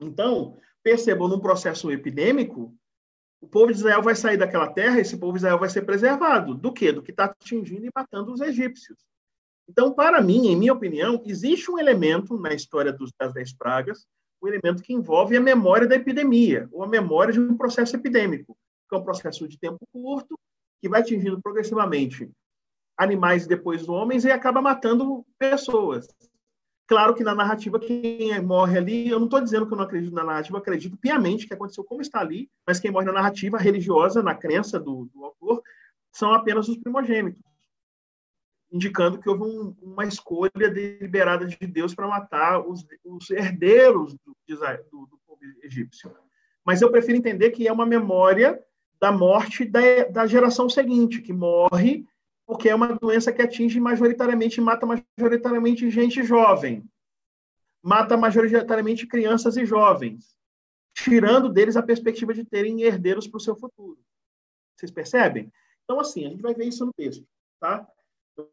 Então, percebam, num processo epidêmico, o povo de Israel vai sair daquela terra, esse povo de Israel vai ser preservado. Do quê? Do que está atingindo e matando os egípcios. Então, para mim, em minha opinião, existe um elemento na história dos, das dez pragas, um elemento que envolve a memória da epidemia, ou a memória de um processo epidêmico, que é um processo de tempo curto, que vai atingindo progressivamente animais e depois homens e acaba matando pessoas. Claro que na narrativa, quem morre ali, eu não estou dizendo que eu não acredito na narrativa, acredito piamente que aconteceu como está ali, mas quem morre na narrativa religiosa, na crença do, do autor, são apenas os primogênitos indicando que houve um, uma escolha deliberada de Deus para matar os, os herdeiros do, do, do, povo egípcio. Mas eu prefiro entender que é uma memória da morte da, da geração seguinte, que morre porque é uma doença que atinge majoritariamente, mata majoritariamente gente jovem, mata majoritariamente crianças e jovens, tirando deles a perspectiva de terem herdeiros para o seu futuro. Vocês percebem? Então, assim, a gente vai ver isso no texto, tá?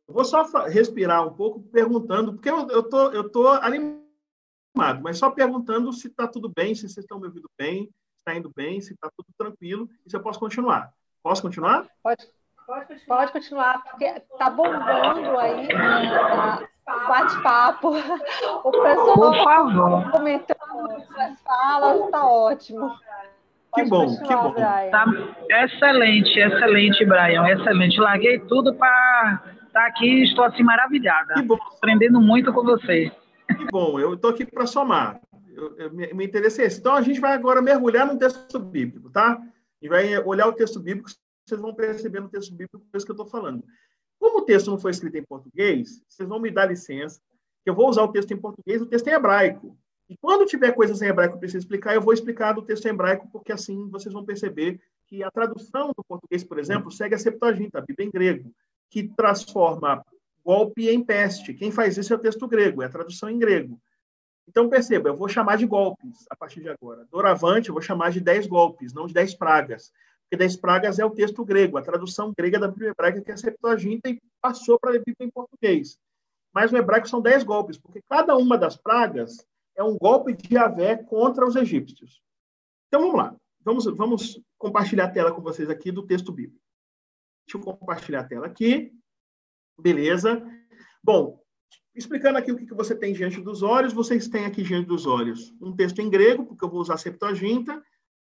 vou só respirar um pouco perguntando, porque eu, eu, tô, eu tô animado, mas só perguntando se está tudo bem, se vocês estão me ouvindo bem, se está indo bem, se está tudo tranquilo, e se eu posso continuar. Posso continuar? Pode, pode, continuar. pode continuar, porque está bombando aí né, o bate-papo. O pessoal Por favor. comentando as falas, está ótimo. Que bom, que bom. Tá excelente, excelente, Brian, excelente. Larguei tudo para estar tá aqui estou assim maravilhada. Que bom. Aprendendo muito com você. Que bom, eu estou aqui para somar. Eu, eu, me interesse é esse. Então, a gente vai agora mergulhar no texto bíblico, tá? E vai olhar o texto bíblico, vocês vão perceber no texto bíblico coisas que eu estou falando. Como o texto não foi escrito em português, vocês vão me dar licença, que eu vou usar o texto em português, o texto é em hebraico. E quando tiver coisas em hebraico que eu preciso explicar, eu vou explicar do texto em hebraico, porque assim vocês vão perceber que a tradução do português, por exemplo, segue a Septuaginta, a Bíblia em grego que transforma golpe em peste. Quem faz isso é o texto grego, é a tradução em grego. Então, perceba, eu vou chamar de golpes a partir de agora. Doravante, eu vou chamar de dez golpes, não de dez pragas. Porque dez pragas é o texto grego, a tradução grega da Bíblia hebraica, que é a Septuaginta, e passou para a Bíblia em português. Mas no hebraico são dez golpes, porque cada uma das pragas é um golpe de Javé contra os egípcios. Então, vamos lá. Vamos, vamos compartilhar a tela com vocês aqui do texto bíblico. Deixa eu compartilhar a tela aqui. Beleza. Bom, explicando aqui o que você tem diante dos olhos, vocês têm aqui diante dos olhos um texto em grego, porque eu vou usar a Septuaginta,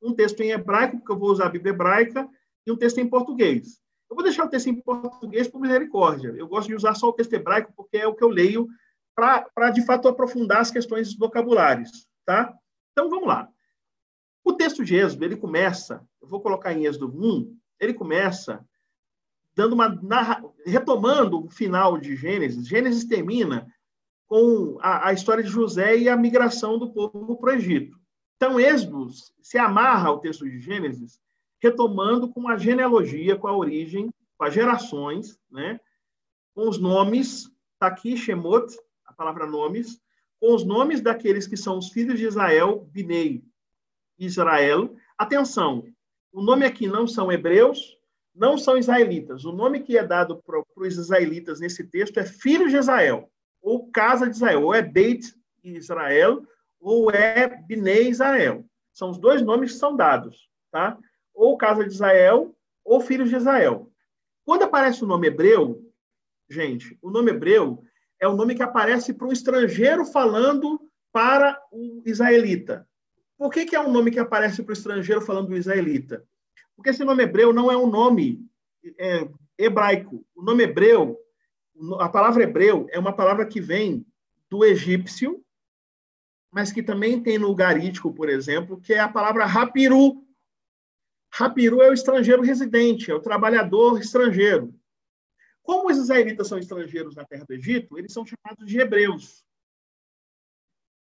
um texto em hebraico, porque eu vou usar a Bíblia hebraica, e um texto em português. Eu vou deixar o texto em português por misericórdia. Eu gosto de usar só o texto hebraico, porque é o que eu leio para, de fato, aprofundar as questões vocabulários. Tá? Então, vamos lá. O texto de Êxodo, ele começa, eu vou colocar em Êxodo 1, ele começa dando uma narra... retomando o final de Gênesis. Gênesis termina com a, a história de José e a migração do povo para o Egito. Então, Êxodo se amarra ao texto de Gênesis, retomando com a genealogia, com a origem, com as gerações, né? com os nomes, está aqui Shemot, a palavra nomes, com os nomes daqueles que são os filhos de Israel, Binei, Israel. Atenção, o nome aqui não são hebreus, não são israelitas. O nome que é dado para os israelitas nesse texto é filho de Israel, ou casa de Israel, ou é Beit Israel, ou é Bnei Israel. São os dois nomes que são dados, tá? Ou casa de Israel, ou filhos de Israel. Quando aparece o nome hebreu, gente, o nome hebreu é o nome que aparece para um estrangeiro falando para o israelita. Por que, que é um nome que aparece para o estrangeiro falando do israelita? Porque esse nome hebreu não é um nome é, hebraico. O nome hebreu, A palavra hebreu é uma palavra que vem do egípcio, mas que também tem no garítico, por exemplo, que é a palavra rapiru. Rapiru é o estrangeiro residente, é o trabalhador estrangeiro. Como os israelitas são estrangeiros na terra do Egito, eles são chamados de hebreus.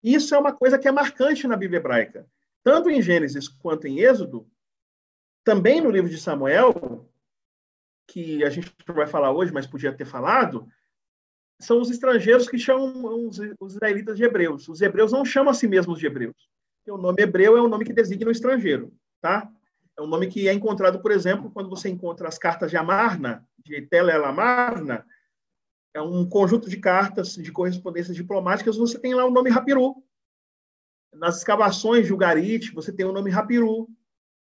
Isso é uma coisa que é marcante na Bíblia hebraica. Tanto em Gênesis quanto em Êxodo, também no livro de Samuel, que a gente não vai falar hoje, mas podia ter falado, são os estrangeiros que chamam os, os israelitas de hebreus. Os hebreus não chamam a si mesmos de hebreus. o nome hebreu é um nome que designa o estrangeiro, tá? É um nome que é encontrado, por exemplo, quando você encontra as cartas de Amarna, de Tel Amarna, é um conjunto de cartas de correspondências diplomáticas, você tem lá o nome Rapiru. Nas escavações de Ugarit, você tem o nome Rapiru.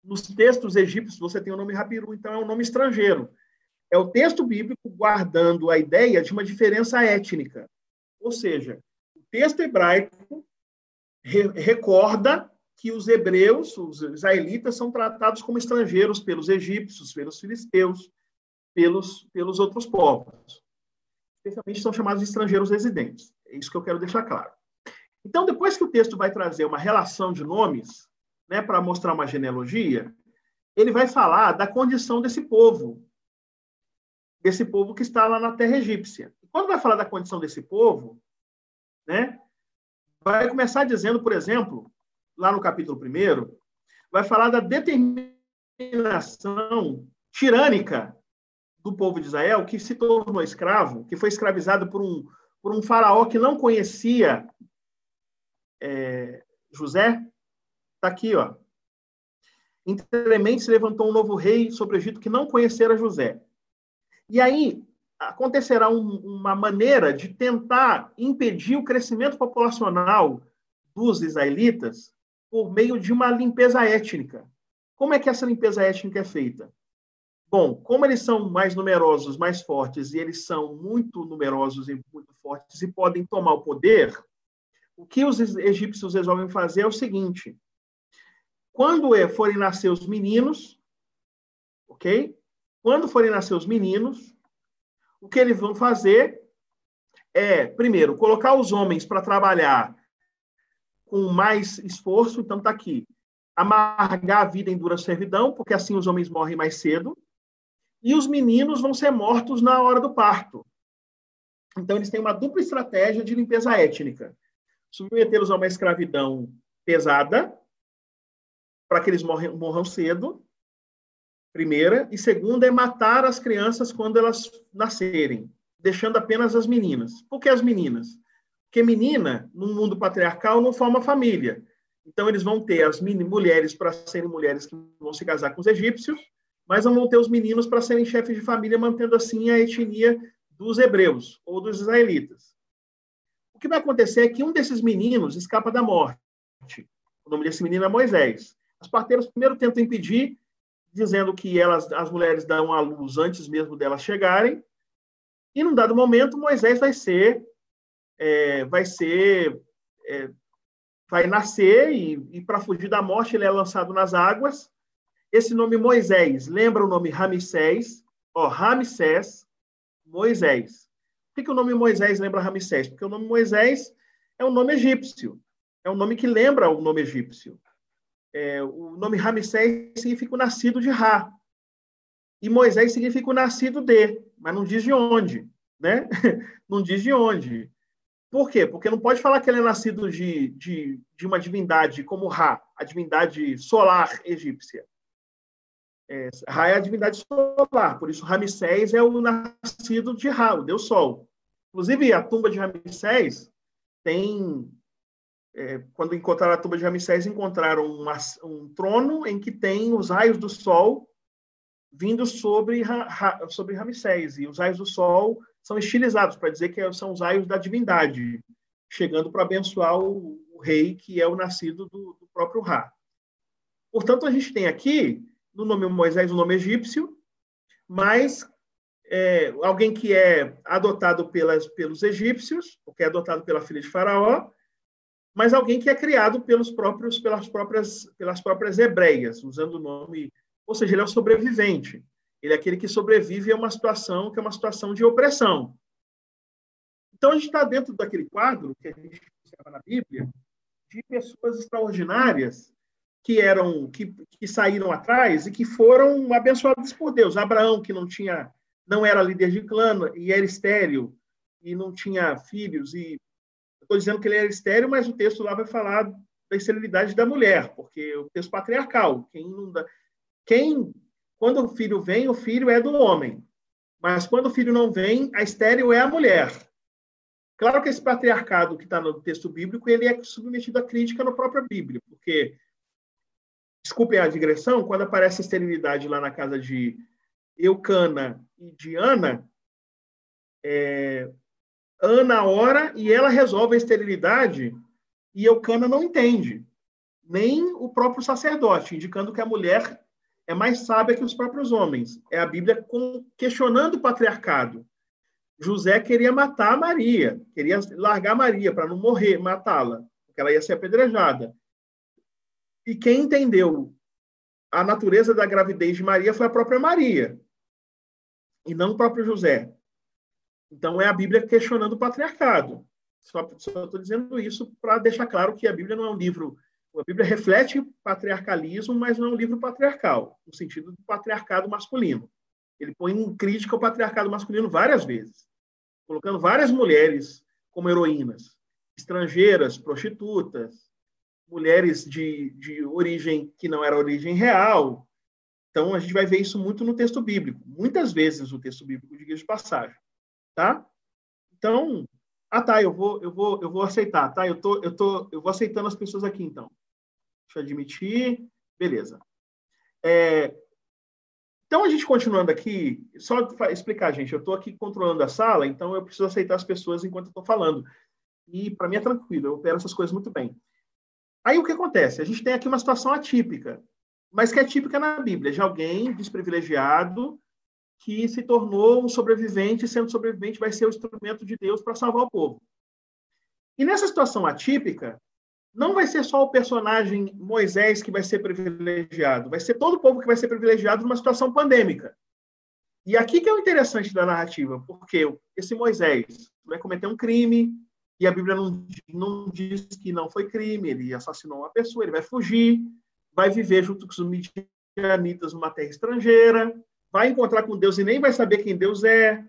Nos textos egípcios, você tem o nome Rapiru. Então, é um nome estrangeiro. É o texto bíblico guardando a ideia de uma diferença étnica. Ou seja, o texto hebraico re recorda que os hebreus, os israelitas, são tratados como estrangeiros pelos egípcios, pelos filisteus, pelos, pelos outros povos. Especialmente são chamados de estrangeiros residentes. É isso que eu quero deixar claro. Então, depois que o texto vai trazer uma relação de nomes, né, para mostrar uma genealogia, ele vai falar da condição desse povo, desse povo que está lá na terra egípcia. Quando vai falar da condição desse povo, né, vai começar dizendo, por exemplo, lá no capítulo 1, vai falar da determinação tirânica do povo de Israel que se tornou escravo, que foi escravizado por um, por um faraó que não conhecia é, José. Está aqui, ó. Entremente se levantou um novo rei sobre o Egito que não conhecera José. E aí acontecerá um, uma maneira de tentar impedir o crescimento populacional dos israelitas por meio de uma limpeza étnica. Como é que essa limpeza étnica é feita? Bom, como eles são mais numerosos, mais fortes, e eles são muito numerosos e muito fortes e podem tomar o poder, o que os egípcios resolvem fazer é o seguinte: quando forem nascer os meninos, ok? Quando forem nascer os meninos, o que eles vão fazer é, primeiro, colocar os homens para trabalhar com mais esforço. Então, está aqui. Amargar a vida em dura servidão, porque assim os homens morrem mais cedo. E os meninos vão ser mortos na hora do parto. Então, eles têm uma dupla estratégia de limpeza étnica. Submetê-los a uma escravidão pesada, para que eles morram, morram cedo, primeira, e segunda é matar as crianças quando elas nascerem, deixando apenas as meninas. Por que as meninas? Porque menina, no mundo patriarcal, não forma família. Então, eles vão ter as mulheres para serem mulheres que vão se casar com os egípcios, mas não vão ter os meninos para serem chefes de família, mantendo assim a etnia dos hebreus ou dos israelitas. O que vai acontecer é que um desses meninos escapa da morte. O nome desse menino é Moisés. As parteiras primeiro tentam impedir, dizendo que elas, as mulheres dão à luz antes mesmo delas chegarem. E num dado momento, Moisés vai ser, é, vai ser, é, vai nascer e, e para fugir da morte ele é lançado nas águas. Esse nome Moisés lembra o nome Ramsés, ó, Ramsés, Moisés. Por que, que o nome Moisés lembra Ramsés? Porque o nome Moisés é um nome egípcio, é um nome que lembra o nome egípcio. É, o nome Ramsés significa o nascido de Ra. E Moisés significa o nascido de, mas não diz de onde, né? não diz de onde. Por quê? Porque não pode falar que ele é nascido de, de, de uma divindade como Ra, a divindade solar egípcia. É, Ra é a divindade solar, por isso Ramsés é o nascido de Ra, o deus Sol. Inclusive, a tumba de Ramsés tem é, quando encontraram a tumba de Ramsés, encontraram uma, um trono em que tem os raios do sol vindo sobre, sobre Ramsés. E os raios do sol são estilizados para dizer que são os raios da divindade, chegando para abençoar o, o, rei que é o nascido do, do próprio Ra. Portanto, a gente tem aqui, no nome Moisés, o nome egípcio, mas é, alguém que é adotado pelas, pelos egípcios, porque é adotado pela filha de Faraó, mas alguém que é criado pelos próprios, pelas, próprias, pelas próprias hebreias, usando o nome. Ou seja, ele é o sobrevivente. Ele é aquele que sobrevive a uma situação que é uma situação de opressão. Então, a gente está dentro daquele quadro que a gente observa na Bíblia de pessoas extraordinárias que eram que, que saíram atrás e que foram abençoadas por Deus. Abraão, que não tinha não era líder de clã e era estéril e não tinha filhos e estou dizendo que ele era estéril, mas o texto lá vai falar da esterilidade da mulher, porque o texto patriarcal, quem não dá, quem quando o filho vem, o filho é do homem. Mas quando o filho não vem, a estéril é a mulher. Claro que esse patriarcado que está no texto bíblico, ele é submetido à crítica na própria Bíblia, porque desculpem a digressão, quando aparece a esterilidade lá na casa de Eucana e de Ana, é, Ana ora e ela resolve a esterilidade e Eucana não entende, nem o próprio sacerdote, indicando que a mulher é mais sábia que os próprios homens. É a Bíblia questionando o patriarcado. José queria matar Maria, queria largar Maria para não morrer, matá-la, porque ela ia ser apedrejada. E quem entendeu a natureza da gravidez de Maria foi a própria Maria, e não o próprio José. Então, é a Bíblia questionando o patriarcado. Só estou dizendo isso para deixar claro que a Bíblia não é um livro. A Bíblia reflete patriarcalismo, mas não é um livro patriarcal, no sentido do patriarcado masculino. Ele põe em crítica o patriarcado masculino várias vezes, colocando várias mulheres como heroínas, estrangeiras, prostitutas, mulheres de, de origem que não era origem real. Então, a gente vai ver isso muito no texto bíblico, muitas vezes no texto bíblico, diga de passagem tá? Então, ah, tá, eu vou, eu vou, eu vou aceitar, tá? Eu tô, eu tô, eu vou aceitando as pessoas aqui, então. Deixa eu admitir, beleza. É, então, a gente continuando aqui, só explicar, gente, eu estou aqui controlando a sala, então eu preciso aceitar as pessoas enquanto estou falando. E para mim é tranquilo, eu opero essas coisas muito bem. Aí o que acontece? A gente tem aqui uma situação atípica, mas que é típica na Bíblia, de alguém desprivilegiado que se tornou um sobrevivente, sendo sobrevivente, vai ser o instrumento de Deus para salvar o povo. E nessa situação atípica, não vai ser só o personagem Moisés que vai ser privilegiado, vai ser todo o povo que vai ser privilegiado numa situação pandêmica. E aqui que é o interessante da narrativa, porque esse Moisés vai cometer um crime, e a Bíblia não, não diz que não foi crime, ele assassinou uma pessoa, ele vai fugir, vai viver junto com os midianitas numa terra estrangeira, vai encontrar com Deus e nem vai saber quem Deus é,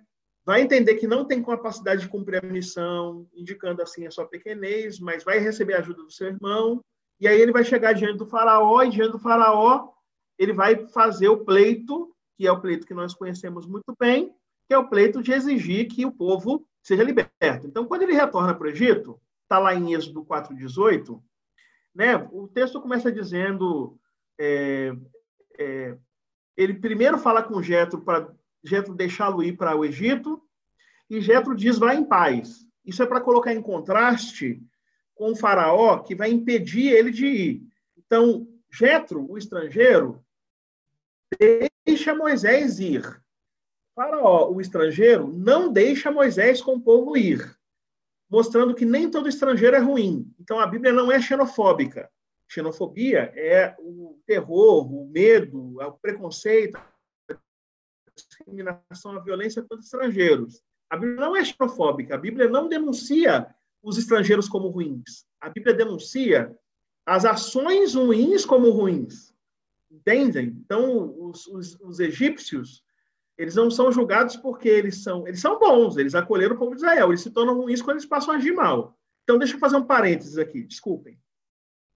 vai entender que não tem capacidade de cumprir a missão, indicando assim a sua pequenez, mas vai receber a ajuda do seu irmão, e aí ele vai chegar diante do faraó, e diante do faraó ele vai fazer o pleito, que é o pleito que nós conhecemos muito bem, que é o pleito de exigir que o povo seja liberto. Então, quando ele retorna para o Egito, está lá em Êxodo 4,18, né, o texto começa dizendo é, é, ele primeiro fala com Jetro para Jetro deixá-lo ir para o Egito e Jetro diz vai em paz. Isso é para colocar em contraste com o faraó que vai impedir ele de ir. Então, Jetro, o estrangeiro, deixa Moisés ir. Faraó, o estrangeiro, não deixa Moisés com o povo ir, mostrando que nem todo estrangeiro é ruim. Então, a Bíblia não é xenofóbica. Xenofobia é o terror, o medo, o preconceito, a discriminação, a violência contra estrangeiros. A Bíblia não é xenofóbica, a Bíblia não denuncia os estrangeiros como ruins. A Bíblia denuncia as ações ruins como ruins. Entendem? Então, os, os, os egípcios, eles não são julgados porque eles são, eles são bons, eles acolheram o povo de Israel, eles se tornam ruins quando eles passam a agir mal. Então, deixa eu fazer um parênteses aqui, desculpem.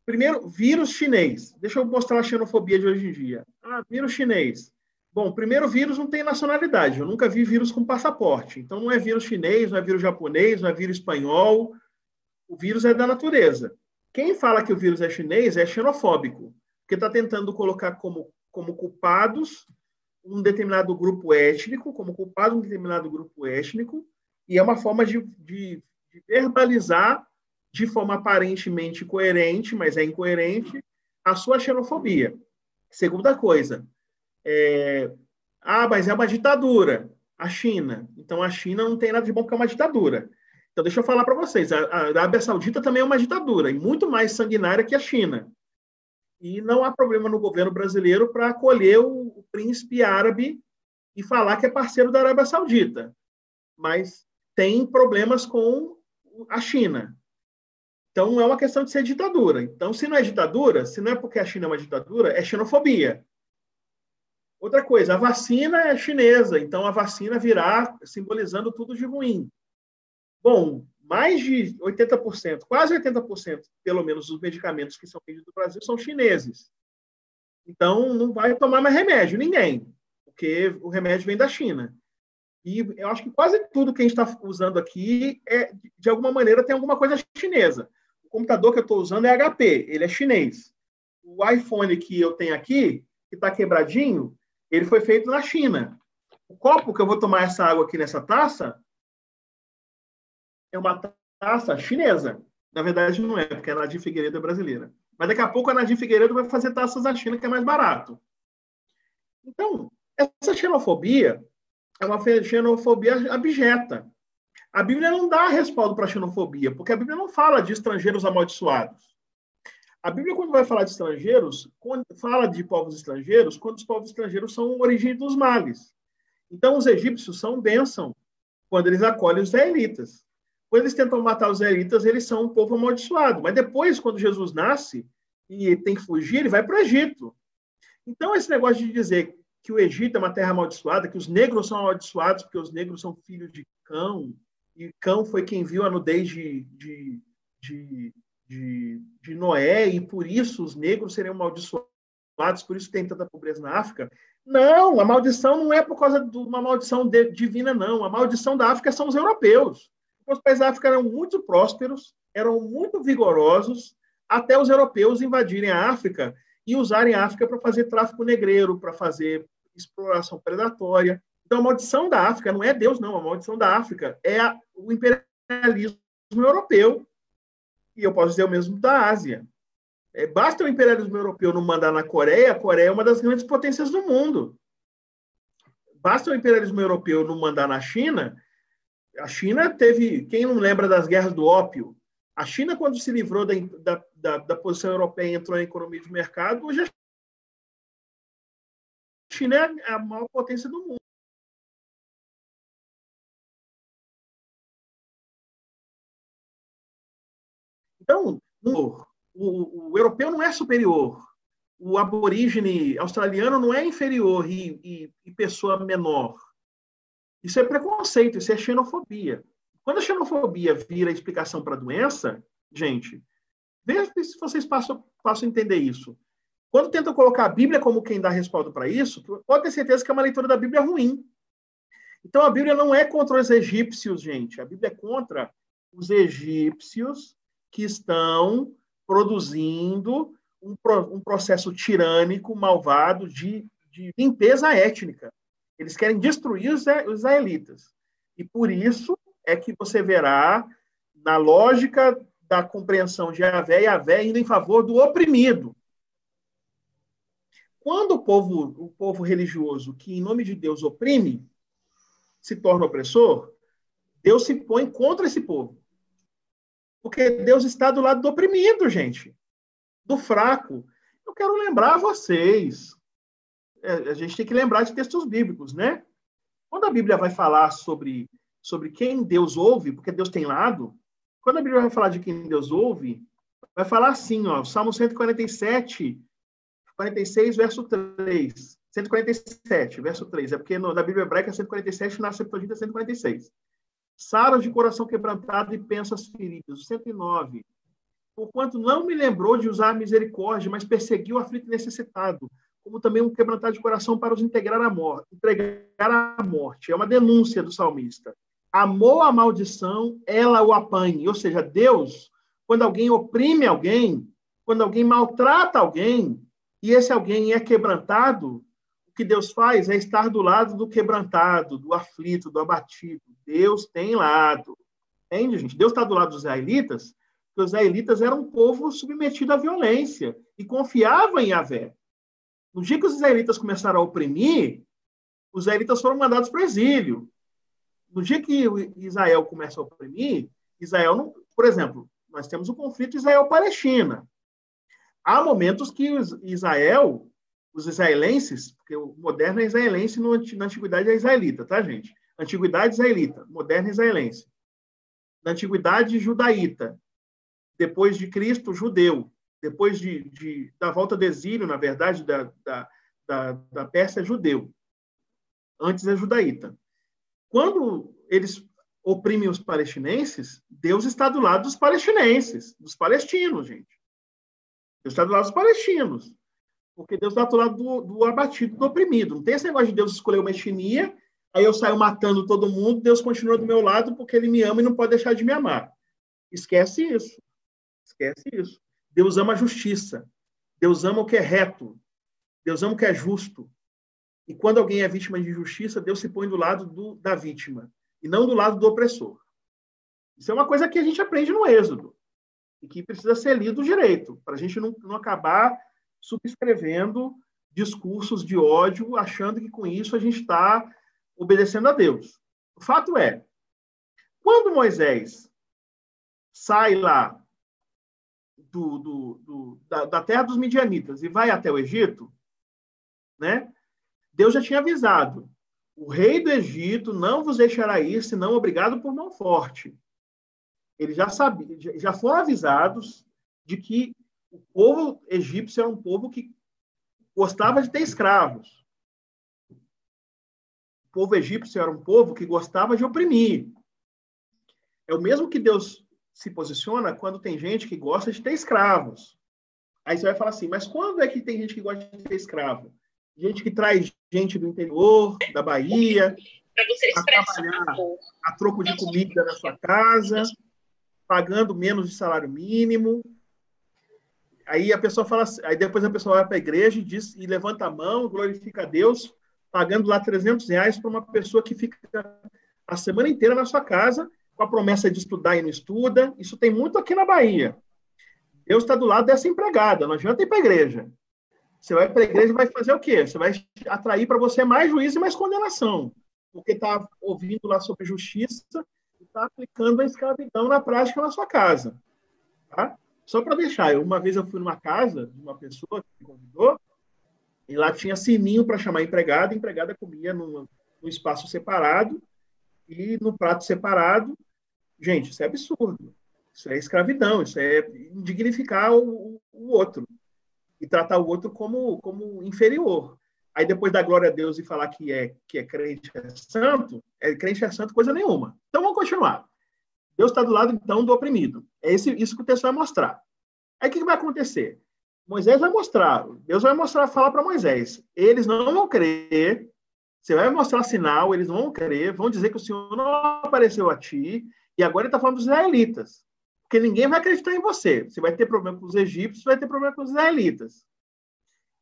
Primeiro, vírus chinês. Deixa eu mostrar a xenofobia de hoje em dia. Ah, vírus chinês. Bom, primeiro, vírus não tem nacionalidade. Eu nunca vi vírus com passaporte. Então, não é vírus chinês, não é vírus japonês, não é vírus espanhol. O vírus é da natureza. Quem fala que o vírus é chinês é xenofóbico, porque está tentando colocar como, como culpados um determinado grupo étnico, como culpado um determinado grupo étnico, e é uma forma de, de, de verbalizar de forma aparentemente coerente, mas é incoerente, a sua xenofobia. Segunda coisa, é, ah, mas é uma ditadura, a China. Então a China não tem nada de bom porque é uma ditadura. Então deixa eu falar para vocês, a, a Arábia Saudita também é uma ditadura, e muito mais sanguinária que a China. E não há problema no governo brasileiro para acolher o, o príncipe árabe e falar que é parceiro da Arábia Saudita. Mas tem problemas com a China. Então, é uma questão de ser ditadura. Então, se não é ditadura, se não é porque a China é uma ditadura, é xenofobia. Outra coisa, a vacina é chinesa, então a vacina virá simbolizando tudo de ruim. Bom, mais de 80%, quase 80%, pelo menos, dos medicamentos que são vendidos no Brasil são chineses. Então, não vai tomar mais remédio, ninguém, porque o remédio vem da China. E eu acho que quase tudo que a gente está usando aqui, é, de alguma maneira, tem alguma coisa chinesa. Computador que eu estou usando é HP, ele é chinês. O iPhone que eu tenho aqui, que está quebradinho, ele foi feito na China. O copo que eu vou tomar essa água aqui nessa taça é uma taça chinesa. Na verdade, não é, porque a Nadir Figueiredo é brasileira. Mas daqui a pouco a Nadir Figueiredo vai fazer taças da China, que é mais barato. Então, essa xenofobia é uma xenofobia abjeta. A Bíblia não dá respaldo para a xenofobia, porque a Bíblia não fala de estrangeiros amaldiçoados. A Bíblia, quando vai falar de estrangeiros, fala de povos estrangeiros, quando os povos estrangeiros são origem dos males. Então, os egípcios são bênção quando eles acolhem os israelitas. Quando eles tentam matar os israelitas, eles são um povo amaldiçoado. Mas depois, quando Jesus nasce e tem que fugir, ele vai para o Egito. Então, esse negócio de dizer que o Egito é uma terra amaldiçoada, que os negros são amaldiçoados porque os negros são filhos de Cão, e Cão foi quem viu a nudez de, de, de, de, de Noé, e por isso os negros seriam amaldiçoados, por isso tem tanta pobreza na África. Não, a maldição não é por causa de uma maldição divina, não. A maldição da África são os europeus os países da África eram muito prósperos, eram muito vigorosos, até os europeus invadirem a África e usarem a África para fazer tráfico negreiro, para fazer exploração predatória. Então, a maldição da África não é Deus, não. A maldição da África é a, o imperialismo europeu. E eu posso dizer o mesmo da Ásia. É, basta o imperialismo europeu não mandar na Coreia, a Coreia é uma das grandes potências do mundo. Basta o imperialismo europeu não mandar na China, a China teve, quem não lembra das guerras do ópio? A China, quando se livrou da, da, da posição europeia e entrou na economia de mercado, hoje a China é a maior potência do mundo. Então, o, o, europeu não é superior, o aborígene australiano não é inferior e, e, e pessoa menor. Isso é preconceito, isso é xenofobia. Quando a xenofobia vira explicação para a doença, gente, veja se vocês passam, passam a entender isso. Quando tentam colocar a Bíblia como quem dá respaldo para isso, pode ter certeza que é uma leitura da Bíblia ruim. Então a Bíblia não é contra os egípcios, gente. A Bíblia é contra os egípcios que estão produzindo um, um processo tirânico, malvado de, de limpeza étnica. Eles querem destruir os israelitas. E por isso é que você verá, na lógica da compreensão de Yahvé, Yahvé indo em favor do oprimido. Quando o povo, o povo religioso, que em nome de Deus oprime, se torna opressor, Deus se põe contra esse povo. Porque Deus está do lado do oprimido, gente. Do fraco. Eu quero lembrar vocês é, a gente tem que lembrar de textos bíblicos, né? Quando a Bíblia vai falar sobre, sobre quem Deus ouve, porque Deus tem lado, quando a Bíblia vai falar de quem Deus ouve, vai falar assim, ó, Salmo 147, 46, verso 3. 147, verso 3. É porque no, na Bíblia hebraica 147, na Septuaginta 146. Saras de coração quebrantado e pensas feridas. 109. Porquanto não me lembrou de usar a misericórdia, mas perseguiu o aflito necessitado como também um quebrantar de coração para os integrar a morte, entregar a morte. É uma denúncia do salmista. Amou a maldição, ela o apanhe. Ou seja, Deus, quando alguém oprime alguém, quando alguém maltrata alguém, e esse alguém é quebrantado, que Deus faz é estar do lado do quebrantado, do aflito, do abatido. Deus tem lado. Entende, gente? Deus está do lado dos israelitas, porque os israelitas eram um povo submetido à violência e confiavam em Yahvé. No dia que os israelitas começaram a oprimir, os israelitas foram mandados para o exílio. No dia que Israel começa a oprimir, Israel não. Por exemplo, nós temos o conflito Israel-Palestina. Há momentos que Israel, os israelenses, porque o moderno é israelense, na antiguidade é israelita, tá, gente? Antiguidade israelita, moderna israelense. Na antiguidade judaíta, depois de Cristo, judeu. Depois de, de da volta do exílio, na verdade, da, da, da, da Pérsia, judeu. Antes é judaíta. Quando eles oprimem os palestinenses, Deus está do lado dos palestinenses, dos palestinos, gente. Deus está do lado dos palestinos. Porque Deus está do lado do, do abatido, do oprimido. Não tem esse negócio de Deus escolher uma etnia, aí eu saio matando todo mundo, Deus continua do meu lado porque ele me ama e não pode deixar de me amar. Esquece isso. Esquece isso. Deus ama a justiça. Deus ama o que é reto. Deus ama o que é justo. E quando alguém é vítima de injustiça, Deus se põe do lado do, da vítima e não do lado do opressor. Isso é uma coisa que a gente aprende no Êxodo e que precisa ser lido direito, para a gente não, não acabar subscrevendo discursos de ódio, achando que com isso a gente está obedecendo a Deus. O fato é, quando Moisés sai lá do, do, do, da, da, terra dos midianitas e vai até o Egito, né? Deus já tinha avisado: o rei do Egito não vos deixará ir, senão obrigado por mão forte. Eles já sabiam, já foram avisados de que o povo egípcio era um povo que gostava de ter escravos. O povo egípcio era um povo que gostava de oprimir. É o mesmo que Deus se posiciona quando tem gente que gosta de ter escravos. Aí você vai falar assim, mas quando é que tem gente que gosta de ter escravo? Gente que traz gente do interior, da Bahia, para trabalhar a troco de comida na sua casa, pagando menos de salário mínimo, Aí a pessoa fala, aí depois a pessoa vai para a igreja e diz e levanta a mão, glorifica a Deus, pagando lá 300 reais para uma pessoa que fica a semana inteira na sua casa com a promessa de estudar e não estuda. Isso tem muito aqui na Bahia. Deus está do lado dessa empregada, não adianta ir para a igreja. Você vai para a igreja e vai fazer o quê? Você vai atrair para você mais juízo e mais condenação, porque está ouvindo lá sobre justiça e está aplicando a escravidão na prática na sua casa. Tá? Só para deixar, eu, uma vez eu fui numa casa de uma pessoa que me convidou, e lá tinha sininho para chamar a empregada, a empregada comia num, num espaço separado e no prato separado. Gente, isso é absurdo. Isso é escravidão, isso é indignificar o, o outro e tratar o outro como, como inferior. Aí depois da glória a Deus e falar que é que é crente é santo, é crente é santo coisa nenhuma. Então vamos continuar. Deus está do lado, então, do oprimido. É esse, isso que o texto vai mostrar. Aí o que, que vai acontecer? Moisés vai mostrar, Deus vai mostrar, falar para Moisés. Eles não vão crer, você vai mostrar sinal, eles não vão crer, vão dizer que o Senhor não apareceu a ti, e agora ele está falando dos israelitas. Porque ninguém vai acreditar em você. Você vai ter problema com os egípcios, vai ter problema com os israelitas.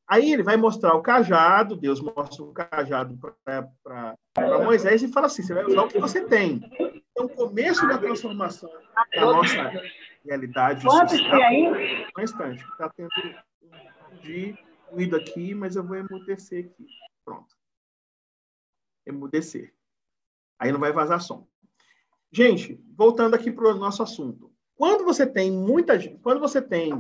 Aí ele vai mostrar o cajado, Deus mostra o cajado para Moisés e fala assim: você vai usar o que você tem. Então, o começo da transformação da nossa realidade social. Um instante, está tendo de ruído aqui, mas eu vou emudecer aqui. Pronto. Emudecer. Aí não vai vazar som. Gente, voltando aqui para o nosso assunto. Quando você tem muita quando você tem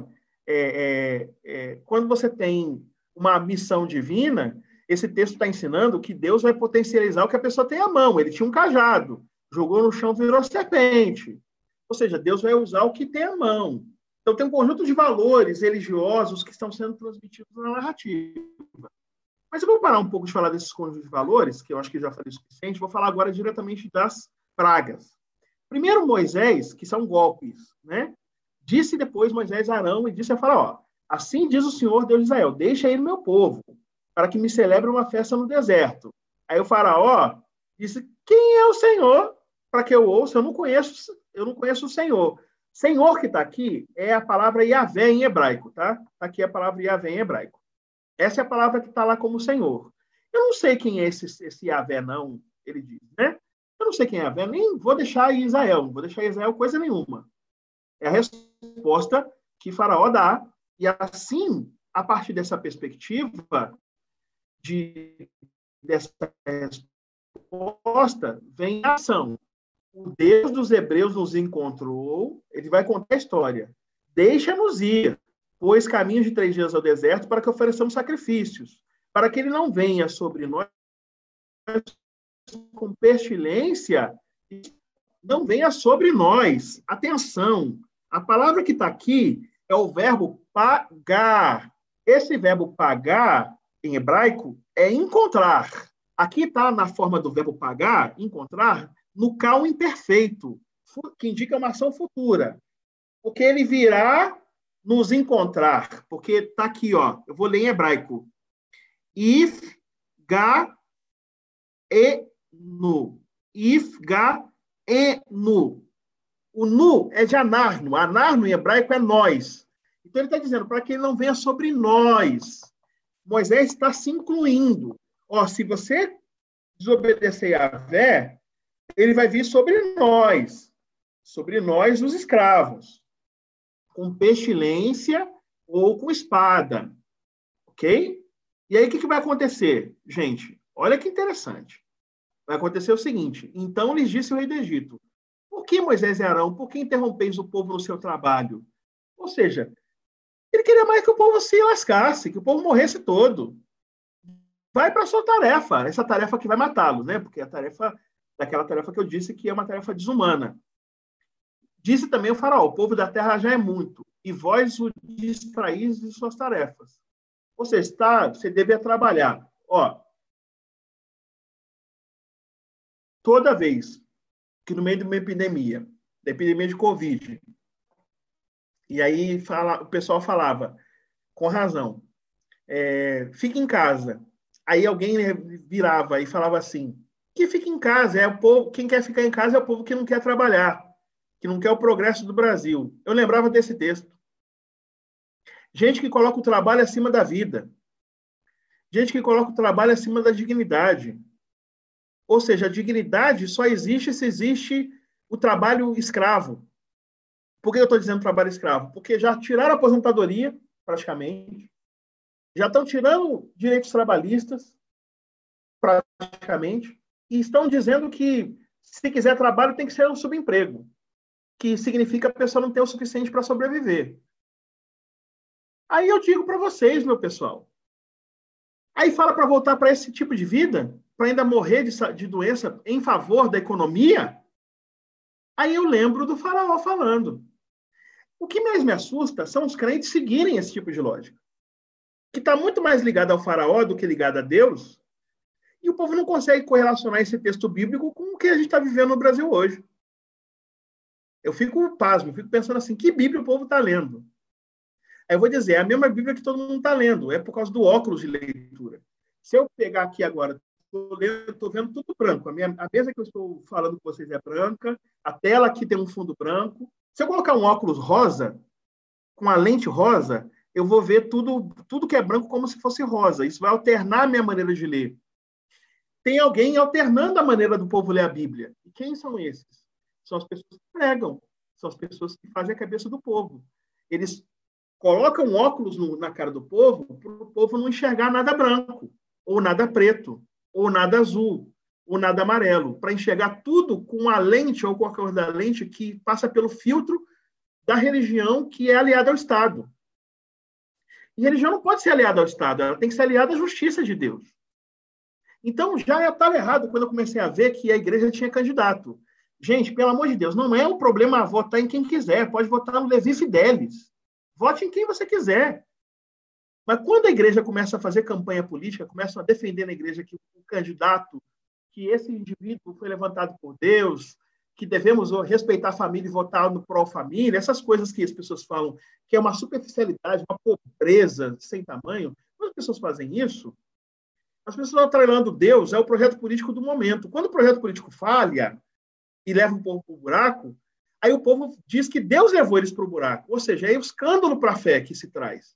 é, é, é, quando você tem uma missão divina, esse texto está ensinando que Deus vai potencializar o que a pessoa tem à mão. Ele tinha um cajado jogou no chão, virou serpente. Ou seja, Deus vai usar o que tem à mão. Então, tem um conjunto de valores religiosos que estão sendo transmitidos na narrativa. Mas eu vou parar um pouco de falar desses conjuntos de valores, que eu acho que já falei o suficiente, vou falar agora diretamente das pragas. Primeiro, Moisés, que são golpes, né? Disse depois Moisés a Arão e disse a Faraó: Assim diz o Senhor Deus de Israel: Deixa ir meu povo, para que me celebre uma festa no deserto. Aí o Faraó disse: Quem é o Senhor para que eu ouça, eu não conheço, eu não conheço o Senhor. Senhor que está aqui é a palavra Yahvé em hebraico, tá? Tá aqui a palavra Yahvé em hebraico. Essa é a palavra que está lá como Senhor. Eu não sei quem é esse, esse Yahvé, não, ele diz, né? Eu não sei quem é Yahvé, nem vou deixar Israel, não vou deixar Israel coisa nenhuma. É a resposta que Faraó dá, e assim, a partir dessa perspectiva, de, dessa resposta, vem a ação o Deus dos Hebreus nos encontrou, ele vai contar a história. Deixa-nos ir, pois caminho de três dias ao deserto para que ofereçamos sacrifícios, para que ele não venha sobre nós com pestilência, não venha sobre nós. Atenção, a palavra que está aqui é o verbo pagar. Esse verbo pagar, em hebraico, é encontrar. Aqui está na forma do verbo pagar, encontrar, no cal imperfeito, que indica uma ação futura. Porque ele virá nos encontrar. Porque está aqui, ó, eu vou ler em hebraico. If, ga, e, nu. If, ga, e, nu. O nu é de anarno. Anarno em hebraico é nós. Então ele está dizendo para que ele não venha sobre nós. Moisés está se incluindo. Ó, se você desobedecer a Vé, ele vai vir sobre nós, sobre nós, os escravos, com pestilência ou com espada. Ok? E aí, o que, que vai acontecer? Gente, olha que interessante. Vai acontecer o seguinte: então lhes disse o rei do Egito: Por que Moisés e Arão, por que interrompeis o povo no seu trabalho? Ou seja, ele queria mais que o povo se lascasse, que o povo morresse todo. Vai para a sua tarefa, essa tarefa que vai matá-lo, né? Porque a tarefa, daquela tarefa que eu disse que é uma tarefa desumana. Disse também o faraó: o povo da terra já é muito, e vós o distraís de suas tarefas. Seja, está, você deve trabalhar. Ó, toda vez que no meio de uma epidemia, da epidemia de Covid, e aí fala, o pessoal falava, com razão, é, fique em casa. Aí alguém virava e falava assim, que fica em casa, é o povo, quem quer ficar em casa é o povo que não quer trabalhar, que não quer o progresso do Brasil. Eu lembrava desse texto. Gente que coloca o trabalho acima da vida. Gente que coloca o trabalho acima da dignidade. Ou seja, a dignidade só existe se existe o trabalho escravo. Por que eu estou dizendo trabalho escravo? Porque já tiraram a aposentadoria, praticamente, já estão tirando direitos trabalhistas, praticamente, e estão dizendo que se quiser trabalho tem que ser um subemprego, que significa a pessoa não ter o suficiente para sobreviver. Aí eu digo para vocês, meu pessoal. Aí fala para voltar para esse tipo de vida, para ainda morrer de, de doença em favor da economia. Aí eu lembro do faraó falando. O que mais me assusta são os crentes seguirem esse tipo de lógica, que está muito mais ligado ao faraó do que ligado a Deus, e o povo não consegue correlacionar esse texto bíblico com o que a gente está vivendo no Brasil hoje. Eu fico pasmo, fico pensando assim, que Bíblia o povo está lendo? Aí eu vou dizer, é a mesma Bíblia que todo mundo está lendo, é por causa do óculos de leitura. Se eu pegar aqui agora, estou vendo tudo branco, a, minha, a mesa que eu estou falando com vocês é branca, a tela aqui tem um fundo branco, se eu colocar um óculos rosa, com a lente rosa, eu vou ver tudo, tudo que é branco como se fosse rosa. Isso vai alternar a minha maneira de ler. Tem alguém alternando a maneira do povo ler a Bíblia. E quem são esses? São as pessoas que pregam, são as pessoas que fazem a cabeça do povo. Eles colocam óculos no, na cara do povo para o povo não enxergar nada branco, ou nada preto, ou nada azul, o nada amarelo, para enxergar tudo com a lente ou com a cor da lente que passa pelo filtro da religião que é aliada ao Estado. E religião não pode ser aliada ao Estado, ela tem que ser aliada à justiça de Deus. Então, já estava errado quando eu comecei a ver que a igreja tinha candidato. Gente, pelo amor de Deus, não é um problema votar em quem quiser, pode votar no Levi Fidelis. Vote em quem você quiser. Mas quando a igreja começa a fazer campanha política, começa a defender na igreja que o candidato que esse indivíduo foi levantado por Deus, que devemos respeitar a família e votar no pró-família, essas coisas que as pessoas falam que é uma superficialidade, uma pobreza sem tamanho. Quando as pessoas fazem isso, as pessoas estão atrelando Deus é o projeto político do momento. Quando o projeto político falha e leva o povo para o buraco, aí o povo diz que Deus levou eles para o buraco. Ou seja, é o escândalo para a fé que se traz.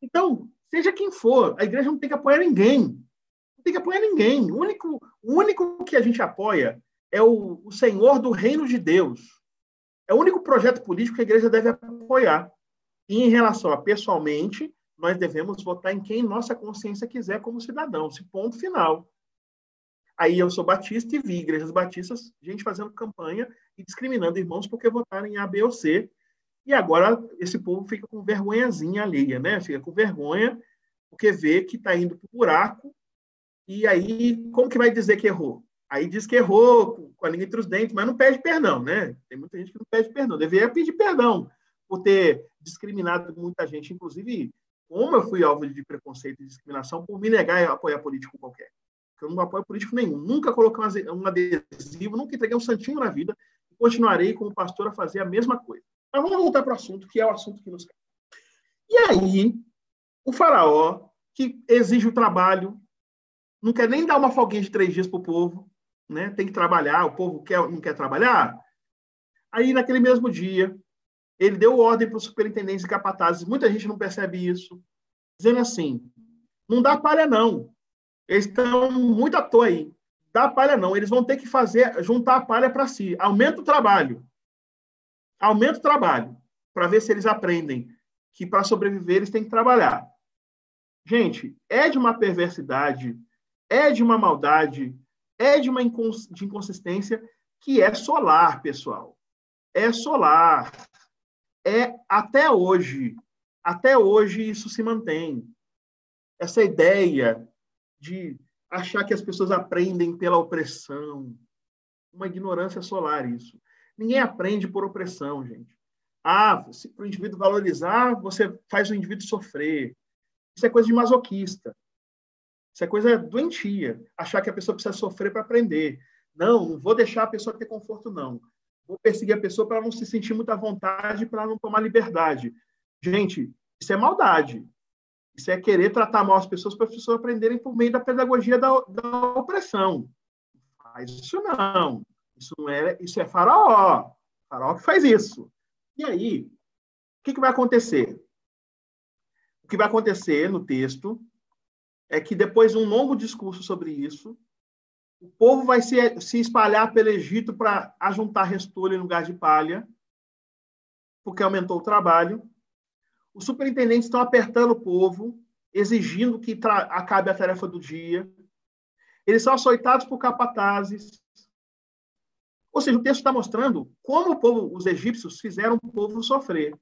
Então, seja quem for, a igreja não tem que apoiar ninguém tem que apoiar ninguém. O único, o único que a gente apoia é o, o Senhor do reino de Deus. É o único projeto político que a igreja deve apoiar. E em relação a pessoalmente, nós devemos votar em quem nossa consciência quiser como cidadão. Esse ponto final. Aí eu sou batista e vi igrejas batistas, gente fazendo campanha e discriminando irmãos porque votaram em A, B ou C. E agora esse povo fica com vergonhazinha alheia, né? Fica com vergonha porque vê que está indo para o buraco e aí, como que vai dizer que errou? Aí diz que errou com a língua entre os dentes, mas não pede perdão, né? Tem muita gente que não pede perdão. Deveria pedir perdão por ter discriminado muita gente, inclusive como eu fui alvo de preconceito e discriminação por me negar a apoiar político qualquer. Eu não apoio político nenhum. Nunca coloquei um adesivo, nunca entreguei um santinho na vida e continuarei como pastor a fazer a mesma coisa. Mas vamos voltar para o assunto, que é o assunto que nos. E aí, o faraó, que exige o trabalho, não quer nem dar uma folguinha de três dias para o povo, né? tem que trabalhar, o povo quer, não quer trabalhar. Aí, naquele mesmo dia, ele deu ordem para os superintendentes e capatazes, muita gente não percebe isso, dizendo assim: não dá palha, não. Eles estão muito à toa aí. Dá palha, não. Eles vão ter que fazer, juntar a palha para si. Aumenta o trabalho. Aumenta o trabalho, para ver se eles aprendem que para sobreviver eles têm que trabalhar. Gente, é de uma perversidade, é de uma maldade, é de uma incons de inconsistência que é solar, pessoal. É solar é até hoje, até hoje isso se mantém. Essa ideia de achar que as pessoas aprendem pela opressão, uma ignorância solar isso. Ninguém aprende por opressão, gente. Ah, se o indivíduo valorizar, você faz o indivíduo sofrer. Isso é coisa de masoquista. Isso é coisa doentia. Achar que a pessoa precisa sofrer para aprender. Não, não vou deixar a pessoa ter conforto, não vou perseguir a pessoa para não se sentir muito à vontade, para não tomar liberdade. Gente, isso é maldade. Isso é querer tratar mal as pessoas para as pessoas aprenderem por meio da pedagogia da, da opressão. Faz isso não. Isso não é, isso é faraó. Faraó que faz isso. E aí, o que, que vai acontecer? O que vai acontecer no texto é que depois de um longo discurso sobre isso, o povo vai se, se espalhar pelo Egito para ajuntar restolho em lugar de palha, porque aumentou o trabalho. Os superintendentes estão apertando o povo, exigindo que acabe a tarefa do dia. Eles são açoitados por capatazes. Ou seja, o texto está mostrando como o povo, os egípcios fizeram o povo sofrer.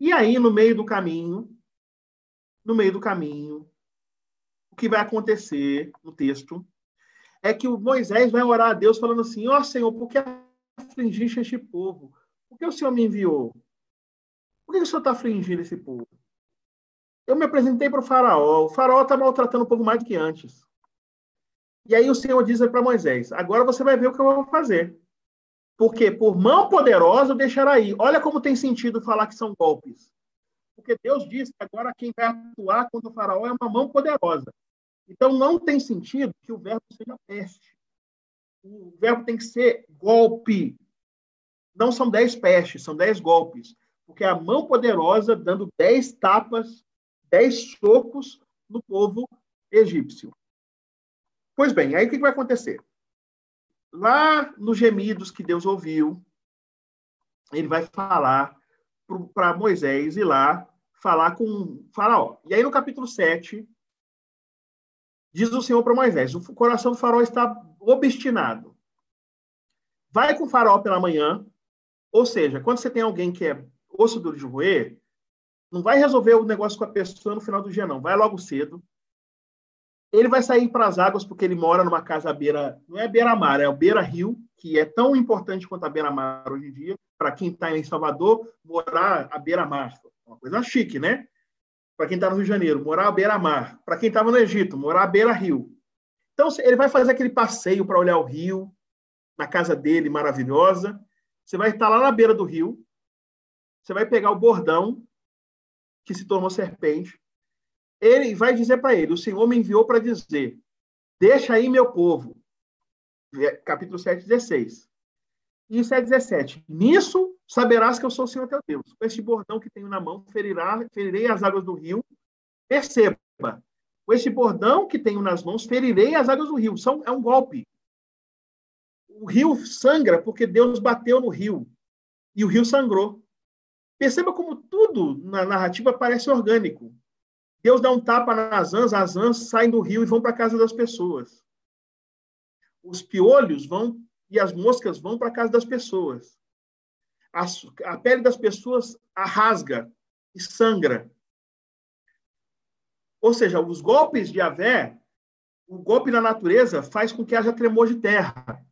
E aí, no meio do caminho, no meio do caminho, o que vai acontecer no texto é que o Moisés vai orar a Deus falando assim: Ó oh, Senhor, por que afligiste este povo? Por que o Senhor me enviou? Por que o Senhor está afligindo esse povo? Eu me apresentei para o faraó. O faraó está maltratando o povo mais do que antes. E aí o Senhor diz para Moisés: Agora você vai ver o que eu vou fazer. Porque por mão poderosa eu deixará aí. Olha como tem sentido falar que são golpes. Porque Deus diz que agora quem vai atuar contra o faraó é uma mão poderosa. Então, não tem sentido que o verbo seja peste. O verbo tem que ser golpe. Não são dez pestes, são dez golpes. Porque é a mão poderosa dando dez tapas, dez socos no povo egípcio. Pois bem, aí o que vai acontecer? Lá nos gemidos que Deus ouviu, ele vai falar para Moisés ir lá falar com Faraó. E aí no capítulo 7, Diz o Senhor para Moisés: o coração do faraó está obstinado. Vai com o faraó pela manhã, ou seja, quando você tem alguém que é osso duro de roer, não vai resolver o negócio com a pessoa no final do dia, não. Vai logo cedo. Ele vai sair para as águas porque ele mora numa casa à beira, não é beira-mar, é o beira-rio, que é tão importante quanto a beira-mar hoje em dia. Para quem está em Salvador, morar à beira-mar. Uma coisa chique, né? Para quem está no Rio de Janeiro, morar à beira-mar. Para quem estava no Egito, morar à beira-rio. Então, ele vai fazer aquele passeio para olhar o rio, na casa dele, maravilhosa. Você vai estar lá na beira do rio. Você vai pegar o bordão, que se tornou serpente. Ele vai dizer para ele: O Senhor me enviou para dizer: Deixa aí meu povo. Capítulo 7, 16. Isso é 17. Nisso saberás que eu sou o Senhor teu Deus. Com este bordão que tenho na mão, ferirá, ferirei as águas do rio. Perceba, com este bordão que tenho nas mãos, ferirei as águas do rio. São, é um golpe. O rio sangra porque Deus bateu no rio. E o rio sangrou. Perceba como tudo na narrativa parece orgânico. Deus dá um tapa nas ãs, as ãs saem do rio e vão para a casa das pessoas. Os piolhos vão e as moscas vão para a casa das pessoas. A, a pele das pessoas rasga e sangra. Ou seja, os golpes de Avé, o golpe na natureza faz com que haja tremor de terra.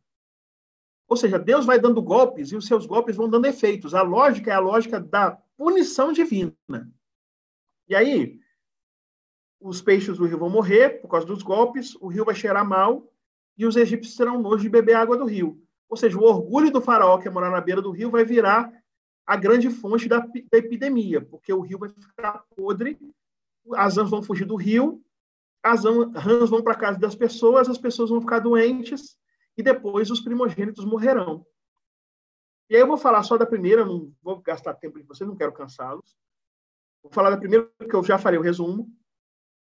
Ou seja, Deus vai dando golpes e os seus golpes vão dando efeitos. A lógica é a lógica da punição divina. E aí, os peixes do rio vão morrer por causa dos golpes, o rio vai cheirar mal e os egípcios terão nojo de beber água do rio. Ou seja, o orgulho do faraó que é morar na beira do rio vai virar a grande fonte da, da epidemia, porque o rio vai ficar podre, as rãs vão fugir do rio as rãs vão para casa das pessoas, as pessoas vão ficar doentes e depois os primogênitos morrerão. E aí eu vou falar só da primeira, não vou gastar tempo de vocês, não quero cansá-los. Vou falar da primeira, que eu já farei o resumo.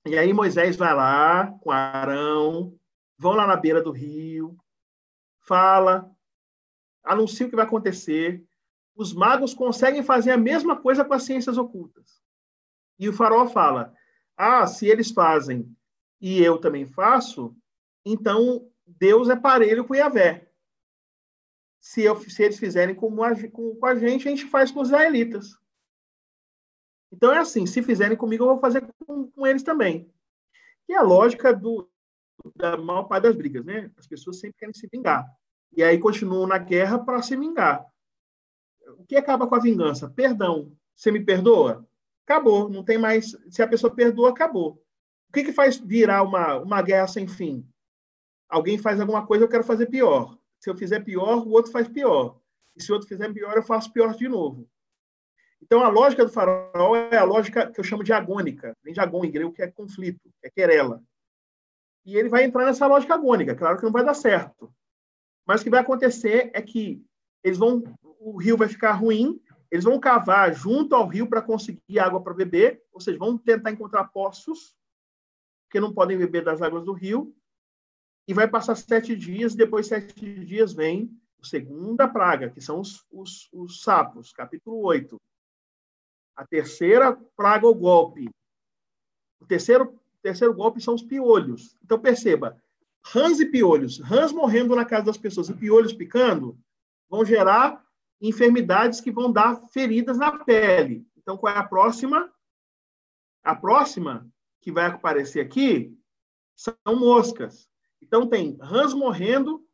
E aí Moisés vai lá com Arão, vão lá na beira do rio, fala, anuncia o que vai acontecer. Os magos conseguem fazer a mesma coisa com as ciências ocultas. E o faraó fala: ah, se eles fazem e eu também faço, então Deus é parelho com Yahvé. Se, eu, se eles fizerem com, com a gente, a gente faz com os israelitas. Então é assim, se fizerem comigo, eu vou fazer com, com eles também. E a lógica do, da maior parte das brigas, né? As pessoas sempre querem se vingar. E aí continuam na guerra para se vingar. O que acaba com a vingança? Perdão. Você me perdoa? Acabou. Não tem mais. Se a pessoa perdoa, acabou. O que, que faz virar uma, uma guerra sem fim? Alguém faz alguma coisa, eu quero fazer pior. Se eu fizer pior, o outro faz pior. E se o outro fizer pior, eu faço pior de novo. Então, a lógica do farol é a lógica que eu chamo de agônica. Vem de agôn, em grego, que é conflito, é querela. E ele vai entrar nessa lógica agônica. Claro que não vai dar certo. Mas o que vai acontecer é que eles vão, o rio vai ficar ruim, eles vão cavar junto ao rio para conseguir água para beber, ou seja, vão tentar encontrar poços porque não podem beber das águas do rio, e vai passar sete dias, depois sete dias vem a segunda praga, que são os, os, os sapos, capítulo 8. A terceira praga, o golpe. O terceiro, terceiro golpe são os piolhos. Então, perceba, rãs e piolhos, rãs morrendo na casa das pessoas e piolhos picando, vão gerar enfermidades que vão dar feridas na pele. Então, qual é a próxima? A próxima que vai aparecer aqui são moscas. Então, tem rãs morrendo,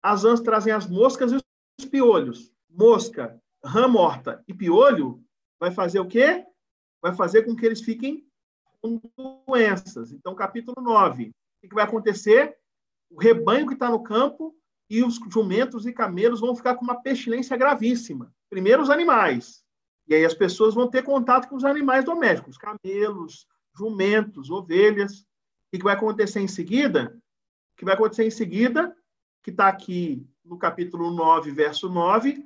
as rãs trazem as moscas e os piolhos. Mosca, rã morta e piolho vai fazer o quê? Vai fazer com que eles fiquem com doenças. Então, capítulo 9. O que vai acontecer? O rebanho que está no campo e os jumentos e camelos vão ficar com uma pestilência gravíssima. Primeiro, os animais. E aí as pessoas vão ter contato com os animais domésticos, camelos, jumentos, ovelhas. O que vai acontecer em seguida? O que vai acontecer em seguida, que está aqui no capítulo 9, verso 9,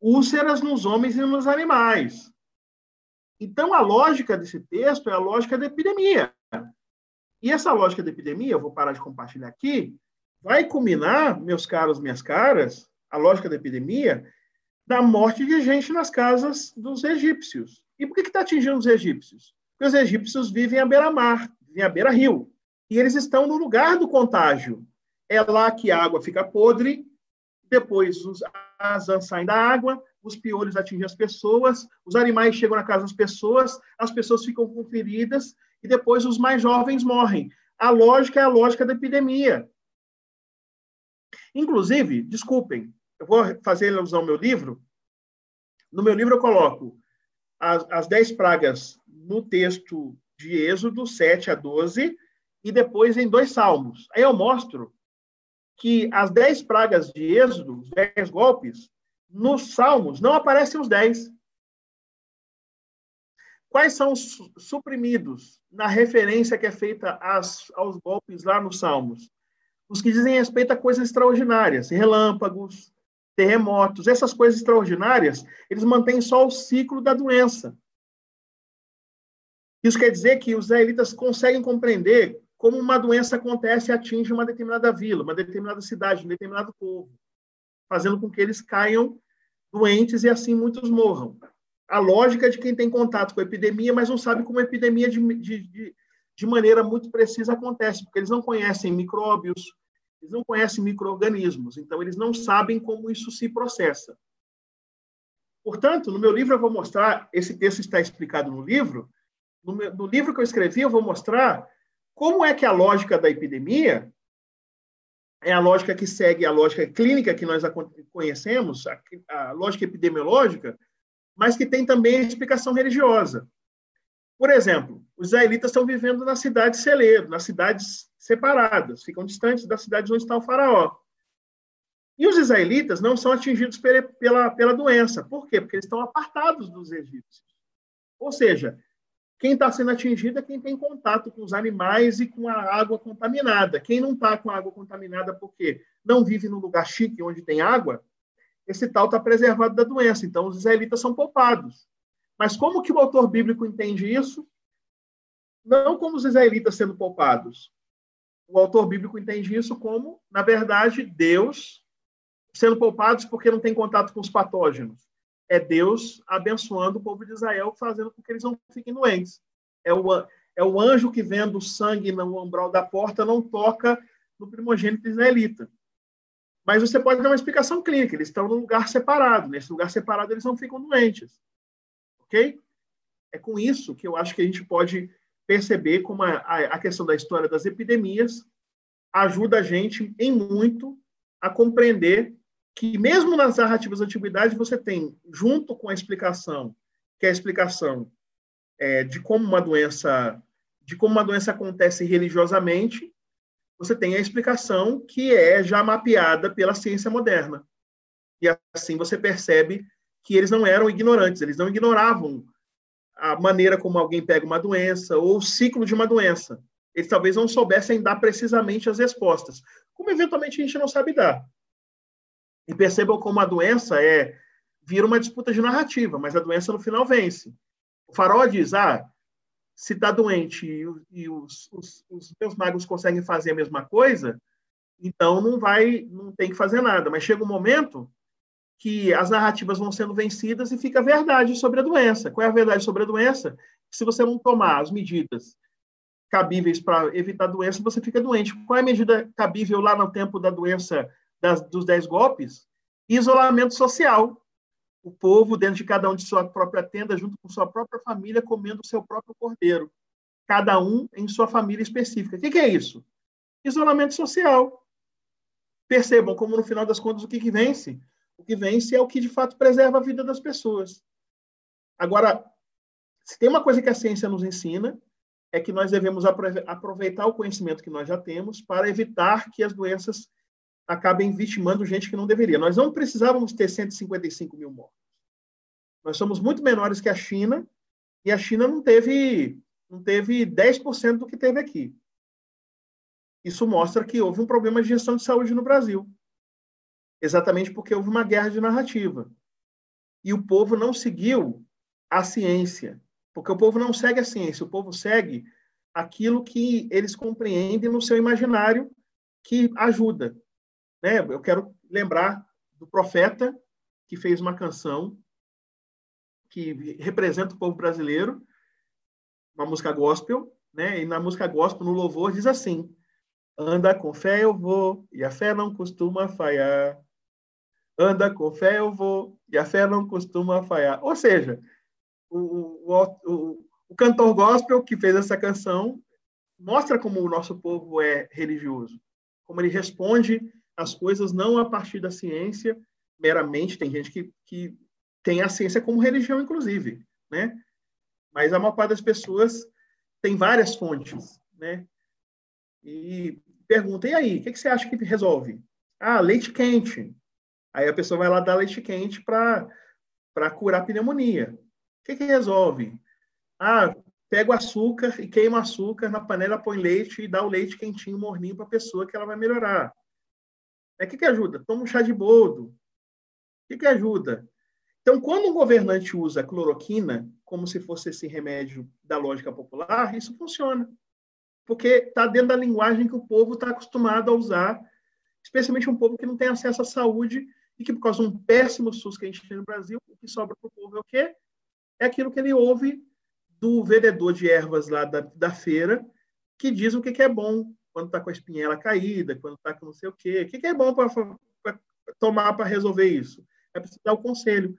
úlceras nos homens e nos animais. Então, a lógica desse texto é a lógica da epidemia. E essa lógica da epidemia, eu vou parar de compartilhar aqui, vai culminar, meus caros, minhas caras, a lógica da epidemia, da morte de gente nas casas dos egípcios. E por que está atingindo os egípcios? Porque os egípcios vivem à beira-mar, vivem à beira-rio. E eles estão no lugar do contágio. É lá que a água fica podre, depois os, as ãs saem da água, os piolhos atingem as pessoas, os animais chegam na casa das pessoas, as pessoas ficam com feridas, e depois os mais jovens morrem. A lógica é a lógica da epidemia. Inclusive, desculpem, eu vou fazer alusão ao meu livro. No meu livro eu coloco as, as dez pragas no texto de Êxodo 7 a 12 e depois em dois salmos. Aí eu mostro que as dez pragas de Êxodo, os dez golpes, nos salmos não aparecem os dez. Quais são os suprimidos na referência que é feita às, aos golpes lá nos salmos? Os que dizem respeito a coisas extraordinárias, relâmpagos, terremotos, essas coisas extraordinárias, eles mantêm só o ciclo da doença. Isso quer dizer que os israelitas conseguem compreender como uma doença acontece e atinge uma determinada vila, uma determinada cidade, um determinado povo, fazendo com que eles caiam doentes e assim muitos morram. A lógica de quem tem contato com a epidemia, mas não sabe como a epidemia de, de, de maneira muito precisa acontece, porque eles não conhecem micróbios, eles não conhecem micro-organismos, então eles não sabem como isso se processa. Portanto, no meu livro eu vou mostrar, esse texto está explicado no livro, no, meu, no livro que eu escrevi, eu vou mostrar como é que a lógica da epidemia é a lógica que segue a lógica clínica que nós conhecemos, a, a lógica epidemiológica, mas que tem também a explicação religiosa. Por exemplo, os israelitas estão vivendo na cidade celeiro, nas cidades separadas, ficam distantes das cidades onde está o faraó. E os israelitas não são atingidos pela, pela doença. Por quê? Porque eles estão apartados dos egípcios. Ou seja, quem está sendo atingido é quem tem contato com os animais e com a água contaminada. Quem não está com a água contaminada porque não vive num lugar chique onde tem água, esse tal está preservado da doença. Então, os israelitas são poupados. Mas como que o autor bíblico entende isso? Não como os israelitas sendo poupados. O autor bíblico entende isso como, na verdade, Deus sendo poupados porque não tem contato com os patógenos é Deus abençoando o povo de Israel, fazendo com que eles não fiquem doentes. É o, é o anjo que vendo o sangue no umbral da porta não toca no primogênito israelita. Mas você pode dar uma explicação clínica. Eles estão num lugar separado. Nesse lugar separado, eles não ficam doentes. Ok? É com isso que eu acho que a gente pode perceber como a, a questão da história das epidemias ajuda a gente em muito a compreender que mesmo nas narrativas da antiguidade você tem, junto com a explicação, que é a explicação é, de como uma doença de como uma doença acontece religiosamente, você tem a explicação que é já mapeada pela ciência moderna. E assim você percebe que eles não eram ignorantes, eles não ignoravam a maneira como alguém pega uma doença ou o ciclo de uma doença. Eles talvez não soubessem dar precisamente as respostas, como eventualmente a gente não sabe dar. E percebam como a doença é vira uma disputa de narrativa, mas a doença no final vence. O farol diz: ah, se está doente e, e os, os, os, meus magos conseguem fazer a mesma coisa, então não vai, não tem que fazer nada. Mas chega um momento que as narrativas vão sendo vencidas e fica a verdade sobre a doença. Qual é a verdade sobre a doença? Se você não tomar as medidas cabíveis para evitar a doença, você fica doente. Qual é a medida cabível lá no tempo da doença das, dos dez golpes, isolamento social. O povo, dentro de cada um de sua própria tenda, junto com sua própria família, comendo o seu próprio cordeiro. Cada um em sua família específica. O que, que é isso? Isolamento social. Percebam como, no final das contas, o que, que vence? O que vence é o que, de fato, preserva a vida das pessoas. Agora, se tem uma coisa que a ciência nos ensina, é que nós devemos aproveitar o conhecimento que nós já temos para evitar que as doenças acabem vitimando gente que não deveria. Nós não precisávamos ter 155 mil mortos. Nós somos muito menores que a China e a China não teve, não teve 10% do que teve aqui. Isso mostra que houve um problema de gestão de saúde no Brasil. Exatamente porque houve uma guerra de narrativa. E o povo não seguiu a ciência. Porque o povo não segue a ciência, o povo segue aquilo que eles compreendem no seu imaginário que ajuda. Né? Eu quero lembrar do profeta que fez uma canção que representa o povo brasileiro, uma música gospel, né? E na música gospel, no louvor, diz assim: Anda com fé eu vou, e a fé não costuma falhar. Anda com fé eu vou, e a fé não costuma falhar. Ou seja, o, o, o, o cantor gospel que fez essa canção mostra como o nosso povo é religioso, como ele responde as coisas não a partir da ciência meramente. Tem gente que, que tem a ciência como religião, inclusive, né? Mas a maior parte das pessoas tem várias fontes, né? E pergunta, e aí, o que, que você acha que resolve? Ah, leite quente. Aí a pessoa vai lá dar leite quente para curar pneumonia. O que, que resolve? Ah, pega o açúcar e queima o açúcar na panela, põe leite e dá o leite quentinho, morninho para a pessoa que ela vai melhorar. O que, que ajuda? Toma um chá de boldo. O que, que ajuda? Então, quando um governante usa cloroquina como se fosse esse remédio da lógica popular, isso funciona. Porque está dentro da linguagem que o povo está acostumado a usar, especialmente um povo que não tem acesso à saúde e que, por causa de um péssimo SUS que a gente tem no Brasil, o que sobra para o povo é o quê? É aquilo que ele ouve do vendedor de ervas lá da, da feira, que diz o que, que é bom quando está com a espinhela caída, quando está com não sei o quê. O que, que é bom para tomar para resolver isso? É preciso dar o conselho.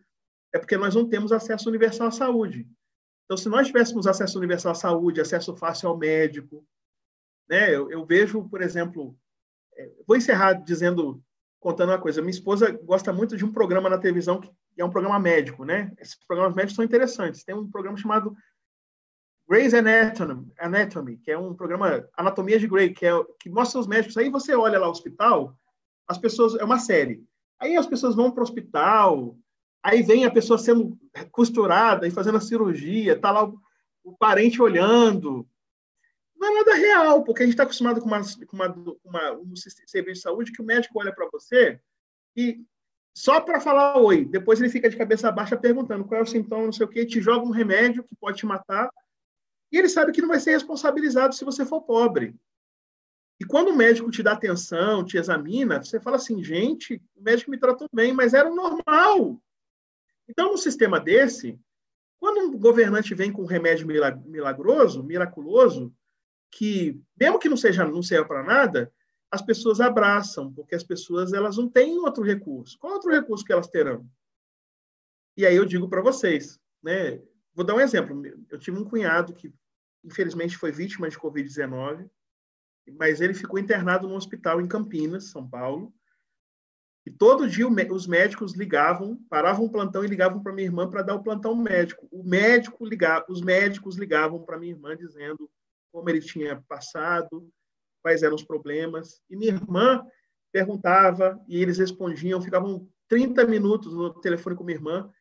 É porque nós não temos acesso universal à saúde. Então, se nós tivéssemos acesso universal à saúde, acesso fácil ao médico, Né? Eu, eu vejo, por exemplo, é, vou encerrar dizendo, contando uma coisa. Minha esposa gosta muito de um programa na televisão que é um programa médico, né? Esses programas médicos são interessantes. Tem um programa chamado Grey's Anatomy, Anatomy, que é um programa Anatomia de Grey, que, é, que mostra os médicos. Aí você olha lá o hospital, as pessoas é uma série. Aí as pessoas vão para o hospital, aí vem a pessoa sendo costurada e fazendo a cirurgia, tá lá o, o parente olhando. Não é nada real, porque a gente está acostumado com, uma, com uma, uma, um serviço de saúde que o médico olha para você e só para falar oi, depois ele fica de cabeça baixa perguntando qual é o sintoma, não sei o quê, te joga um remédio que pode te matar e ele sabe que não vai ser responsabilizado se você for pobre. E quando o médico te dá atenção, te examina, você fala assim, gente, o médico me tratou bem, mas era normal. Então, num sistema desse, quando um governante vem com um remédio milagroso, miraculoso, que mesmo que não seja não serva para nada, as pessoas abraçam, porque as pessoas elas não têm outro recurso. Qual outro recurso que elas terão? E aí eu digo para vocês, né? Vou dar um exemplo. Eu tive um cunhado que infelizmente foi vítima de Covid-19, mas ele ficou internado no hospital em Campinas, São Paulo. E todo dia os médicos ligavam, paravam o plantão e ligavam para minha irmã para dar o plantão médico. O médico ligava, os médicos ligavam para minha irmã dizendo como ele tinha passado, quais eram os problemas. E minha irmã perguntava e eles respondiam, ficavam 30 minutos no telefone com minha irmã.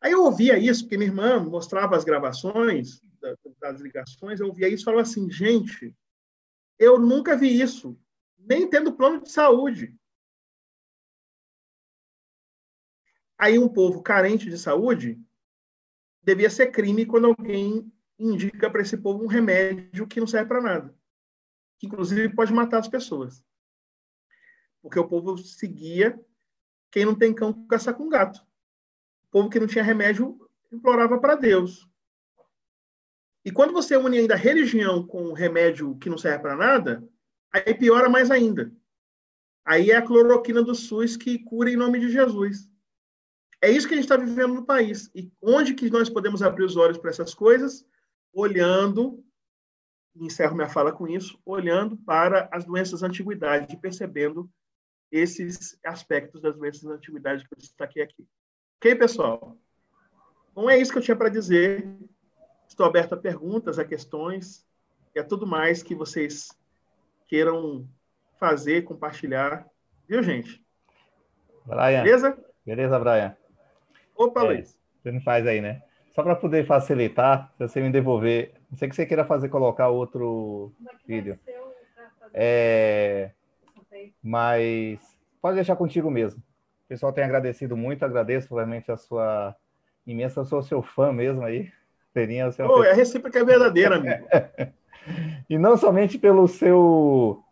Aí eu ouvia isso, porque minha irmã mostrava as gravações das ligações, eu ouvia isso e falava assim, gente, eu nunca vi isso, nem tendo plano de saúde. Aí um povo carente de saúde devia ser crime quando alguém indica para esse povo um remédio que não serve para nada, que inclusive pode matar as pessoas. Porque o povo seguia quem não tem cão caçar com gato. O povo que não tinha remédio implorava para Deus. E quando você une ainda religião com remédio que não serve para nada, aí piora mais ainda. Aí é a cloroquina do SUS que cura em nome de Jesus. É isso que a gente está vivendo no país. E onde que nós podemos abrir os olhos para essas coisas? Olhando, encerro minha fala com isso, olhando para as doenças da antiguidade, percebendo esses aspectos das doenças da antiguidade que eu destaquei aqui. Ok, pessoal? Bom, é isso que eu tinha para dizer. Estou aberto a perguntas, a questões e a tudo mais que vocês queiram fazer, compartilhar. Viu, gente? Brian. Beleza? Beleza, Brian. Opa, é, Luiz. Você não faz aí, né? Só para poder facilitar, se você me devolver, não sei que você queira fazer, colocar outro vídeo. É, mas pode deixar contigo mesmo. O pessoal tem agradecido muito, agradeço realmente a sua imensa, eu sou seu fã mesmo aí. Seria oh, pessoa... A recíproca é verdadeira, amigo. e não somente pelo seu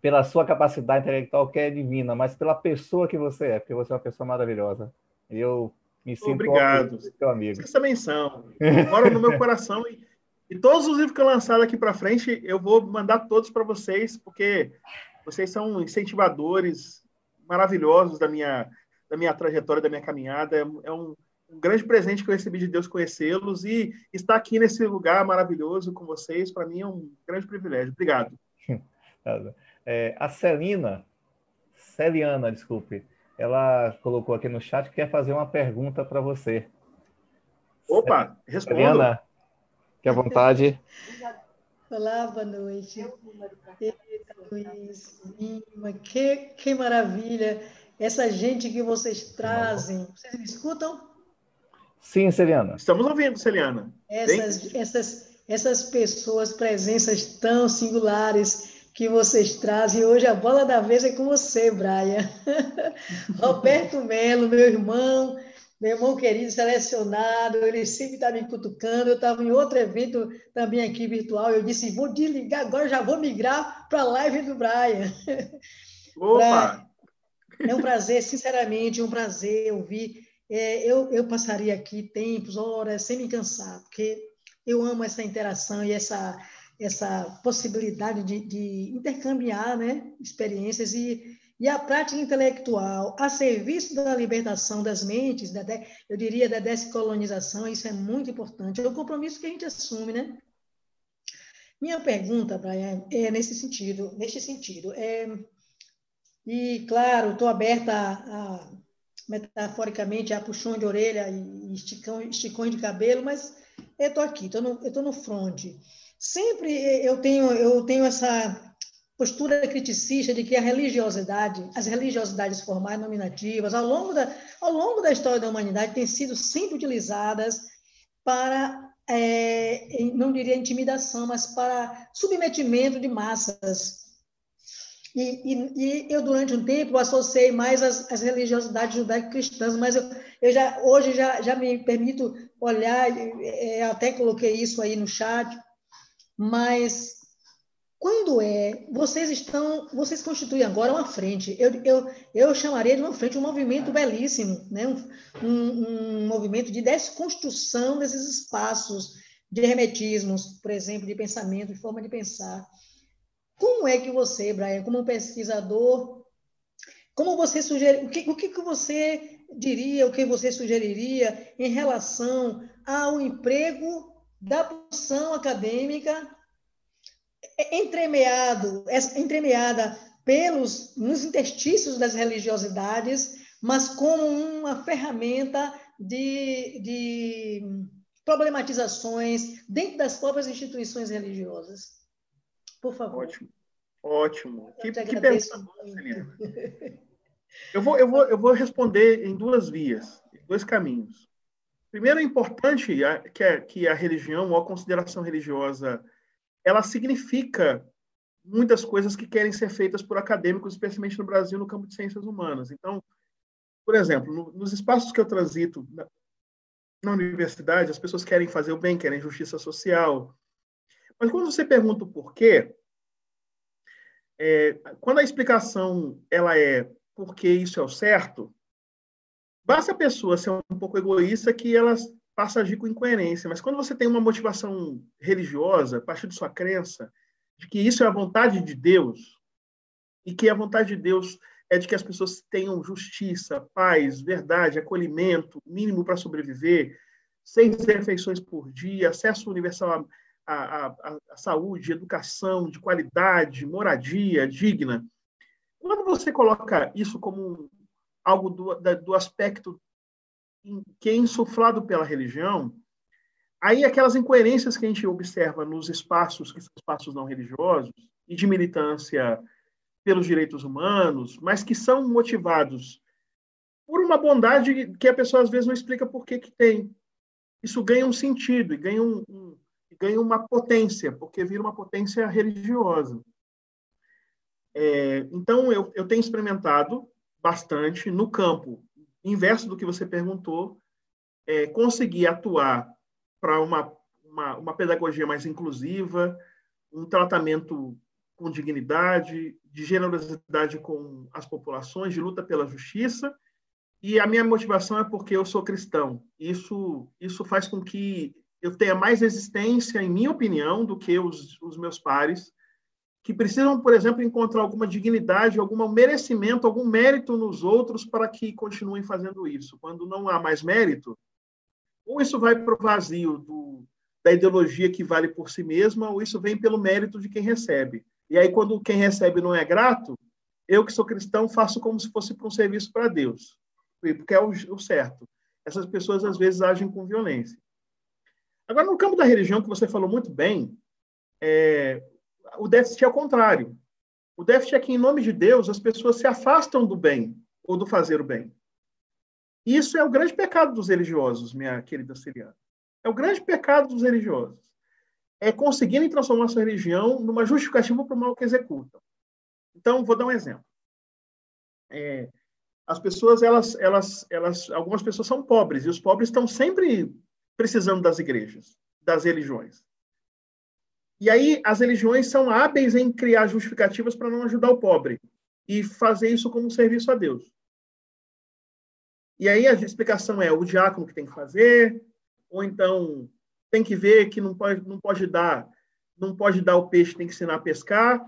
pela sua capacidade intelectual que é divina, mas pela pessoa que você é, porque você é uma pessoa maravilhosa. Eu me sinto obrigado. Seu amigo. Vocês também são. Mora no meu coração e, e todos os livros que eu lançar daqui para frente, eu vou mandar todos para vocês, porque vocês são incentivadores maravilhosos da minha da minha trajetória, da minha caminhada. É, é um um grande presente que eu recebi de Deus conhecê-los e estar aqui nesse lugar maravilhoso com vocês, para mim é um grande privilégio. Obrigado. É, a Celina, Celiana, desculpe, ela colocou aqui no chat que quer fazer uma pergunta para você. Opa, responda. Celiana, que à vontade. Olá, boa noite. Eita, Luiz, Lima, que, que maravilha. Essa gente que vocês trazem. Vocês me escutam? Sim, Celiana. Estamos ouvindo, Celiana. Essas, essas, essas pessoas, presenças tão singulares que vocês trazem. Hoje a bola da vez é com você, Brian. Roberto Melo, meu irmão, meu irmão querido, selecionado, ele sempre está me cutucando. Eu estava em outro evento também aqui virtual. Eu disse: vou desligar agora, já vou migrar para a live do Brian. Opa! É um prazer, sinceramente, um prazer ouvir é, eu, eu passaria aqui tempos, horas, sem me cansar, porque eu amo essa interação e essa, essa possibilidade de, de intercambiar né, experiências e, e a prática intelectual a serviço da libertação das mentes, da, eu diria da descolonização, isso é muito importante. É o compromisso que a gente assume, né? Minha pergunta, Brian, é nesse sentido, neste sentido. É, e, claro, estou aberta a, a, metaforicamente a puxão de orelha e esticão, esticões de cabelo, mas eu estou aqui, estou no, eu no front. Sempre eu tenho, eu tenho essa postura criticista de que a religiosidade, as religiosidades formais nominativas, ao longo da, ao longo da história da humanidade, têm sido sempre utilizadas para, é, não diria intimidação, mas para submetimento de massas. E, e, e, eu, durante um tempo, associei mais as, as religiosidades judaico-cristãs, mas eu, eu já, hoje já, já me permito olhar, é, até coloquei isso aí no chat, mas quando é, vocês estão, vocês constituem agora uma frente. Eu, eu, eu chamaria de uma frente um movimento belíssimo, né? um, um, um movimento de desconstrução desses espaços de hermetismos, por exemplo, de pensamento, de forma de pensar. Como é que você, Brian, como um pesquisador, como você sugere, o que, o que você diria, o que você sugeriria em relação ao emprego da produção acadêmica entremeado, entremeada pelos nos interstícios das religiosidades, mas como uma ferramenta de, de problematizações dentro das próprias instituições religiosas. Por favor. Ótimo, ótimo. Que, que pensamento, Eu vou, eu, vou, eu vou responder em duas vias, dois caminhos. Primeiro, é importante que a, que a religião ou a consideração religiosa ela significa muitas coisas que querem ser feitas por acadêmicos, especialmente no Brasil, no campo de ciências humanas. Então, por exemplo, no, nos espaços que eu transito na, na, universidade, as pessoas querem fazer o bem, querem justiça social. Mas quando você pergunta o porquê, é, quando a explicação ela é porque isso é o certo, basta a pessoa ser um pouco egoísta que ela passa a agir com incoerência. Mas quando você tem uma motivação religiosa, a partir de sua crença, de que isso é a vontade de Deus, e que a vontade de Deus é de que as pessoas tenham justiça, paz, verdade, acolhimento, mínimo para sobreviver, seis refeições por dia, acesso universal à, à, à saúde, educação de qualidade, moradia digna. Quando você coloca isso como algo do, do aspecto que é insuflado pela religião, aí aquelas incoerências que a gente observa nos espaços que são espaços não religiosos e de militância pelos direitos humanos, mas que são motivados por uma bondade que a pessoa às vezes não explica por que que tem. Isso ganha um sentido e ganha, um, um ganha uma potência, porque vira uma potência religiosa. É, então, eu, eu tenho experimentado bastante no campo inverso do que você perguntou, é, conseguir atuar para uma, uma, uma pedagogia mais inclusiva, um tratamento com dignidade, de generosidade com as populações, de luta pela justiça. E a minha motivação é porque eu sou cristão. Isso, isso faz com que eu tenha mais resistência, em minha opinião, do que os, os meus pares, que precisam, por exemplo, encontrar alguma dignidade, algum merecimento, algum mérito nos outros para que continuem fazendo isso. Quando não há mais mérito, ou isso vai para o vazio do, da ideologia que vale por si mesma, ou isso vem pelo mérito de quem recebe. E aí, quando quem recebe não é grato, eu que sou cristão faço como se fosse para um serviço para Deus, porque é o, o certo. Essas pessoas às vezes agem com violência. Agora, no campo da religião, que você falou muito bem, é, o déficit é o contrário. O déficit é que, em nome de Deus, as pessoas se afastam do bem ou do fazer o bem. Isso é o grande pecado dos religiosos, minha querida Siriana. É o grande pecado dos religiosos. É conseguirem transformar sua religião numa justificativa para o mal que executam. Então, vou dar um exemplo. É, as pessoas, elas, elas, elas, algumas pessoas são pobres e os pobres estão sempre precisando das igrejas, das religiões. E aí as religiões são hábeis em criar justificativas para não ajudar o pobre e fazer isso como um serviço a Deus. E aí a explicação é o diácono que tem que fazer, ou então tem que ver que não pode, não pode dar, não pode dar o peixe, tem que ensinar a pescar.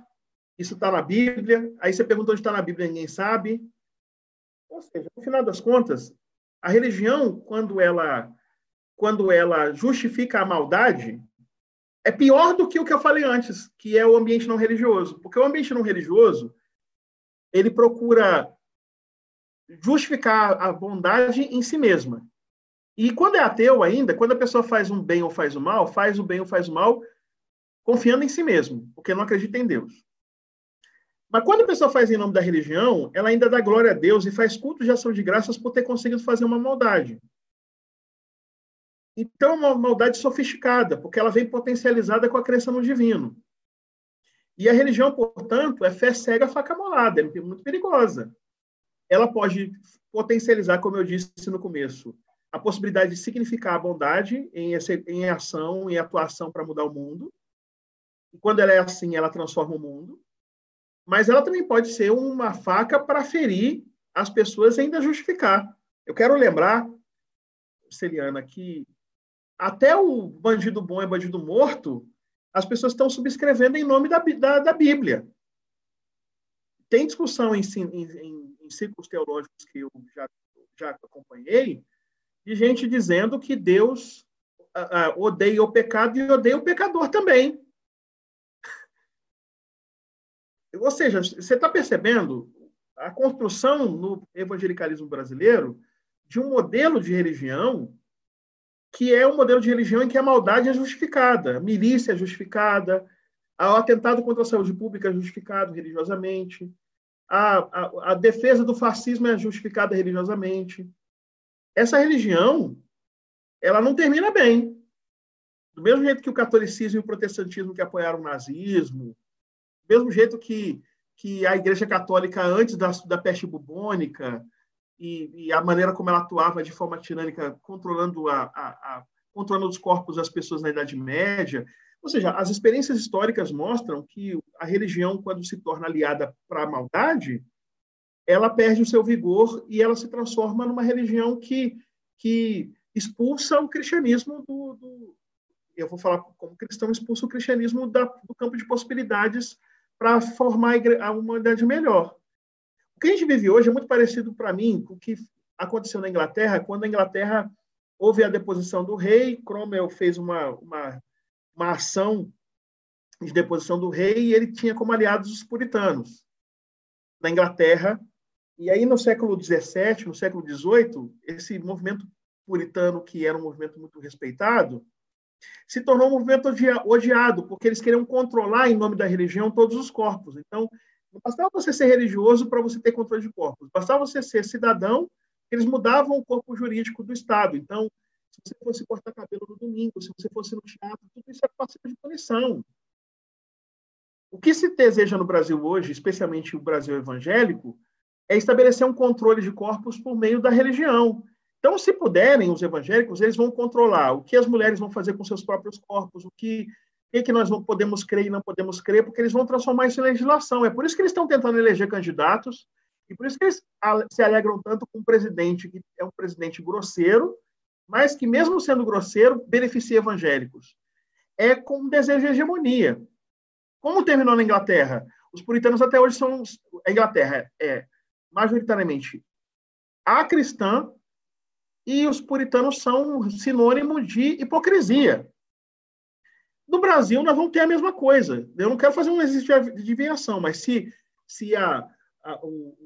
Isso está na Bíblia. Aí você pergunta onde está na Bíblia, ninguém sabe. Ou seja, no final das contas, a religião, quando ela, quando ela justifica a maldade, é pior do que o que eu falei antes, que é o ambiente não religioso. Porque o ambiente não religioso, ele procura justificar a bondade em si mesma. E quando é ateu ainda, quando a pessoa faz um bem ou faz o mal, faz o bem ou faz o mal confiando em si mesmo, porque não acredita em Deus. Mas quando a pessoa faz em nome da religião, ela ainda dá glória a Deus e faz culto de ação de graças por ter conseguido fazer uma maldade. Então, é uma maldade sofisticada, porque ela vem potencializada com a crença no divino. E a religião, portanto, é fé cega, faca molada, é muito perigosa. Ela pode potencializar, como eu disse no começo, a possibilidade de significar a bondade em, ação, em atuação para mudar o mundo. E quando ela é assim, ela transforma o mundo. Mas ela também pode ser uma faca para ferir as pessoas e ainda justificar. Eu quero lembrar, Celiana, que até o bandido bom é bandido morto, as pessoas estão subscrevendo em nome da, da, da Bíblia. Tem discussão em, em, em, círculos teológicos que eu já, já acompanhei, de gente dizendo que Deus odeia o pecado e odeia o pecador também. Ou seja, você está percebendo a construção no evangelicalismo brasileiro de um modelo de religião que é um modelo de religião em que a maldade é justificada, a milícia é justificada, o atentado contra a saúde pública é justificado religiosamente, a, a, a defesa do fascismo é justificada religiosamente. Essa religião, ela não termina bem. Do mesmo jeito que o catolicismo e o protestantismo que apoiaram o nazismo, do mesmo jeito que, que a Igreja Católica, antes da, da peste bubônica, e, e, a maneira como ela atuava de forma tirânica, controlando, a, a, a, controlando os corpos das pessoas na Idade Média. Ou seja, as experiências históricas mostram que a religião, quando se torna aliada para a maldade, ela perde o seu vigor e ela se transforma numa religião que, que expulsa o cristianismo do, do eu vou falar como cristão expulsa o cristianismo da, do campo de possibilidades para formar a humanidade melhor. O que a gente vive hoje é muito parecido para mim com o que aconteceu na Inglaterra, quando a Inglaterra houve a deposição do rei, Cromwell fez uma, uma, uma ação de deposição do rei e ele tinha como aliados os puritanos na Inglaterra. E aí, no século XVII, no século XVIII, esse movimento puritano, que era um movimento muito respeitado, se tornou um movimento odiado, porque eles queriam controlar, em nome da religião, todos os corpos. Então, bastava você ser religioso para você ter controle de corpos. Bastava você ser cidadão, eles mudavam o corpo jurídico do Estado. Então, se você fosse cortar cabelo no domingo, se você fosse no teatro, tudo isso é passivo de punição. O que se deseja no Brasil hoje, especialmente o Brasil evangélico, é estabelecer um controle de corpos por meio da religião. Então, se puderem, os evangélicos, eles vão controlar o que as mulheres vão fazer com seus próprios corpos, o que que, que nós não podemos crer e não podemos crer, porque eles vão transformar isso em legislação. É por isso que eles estão tentando eleger candidatos, e por isso que eles se alegram tanto com um presidente que é um presidente grosseiro, mas que, mesmo sendo grosseiro, beneficia evangélicos. É com um desejo de hegemonia. Como terminou na Inglaterra? Os puritanos até hoje são. A Inglaterra é majoritariamente a cristã e os puritanos são sinônimo de hipocrisia. No Brasil, nós vamos ter a mesma coisa. Eu não quero fazer um exercício de adivinhação, mas se, se, a, a o,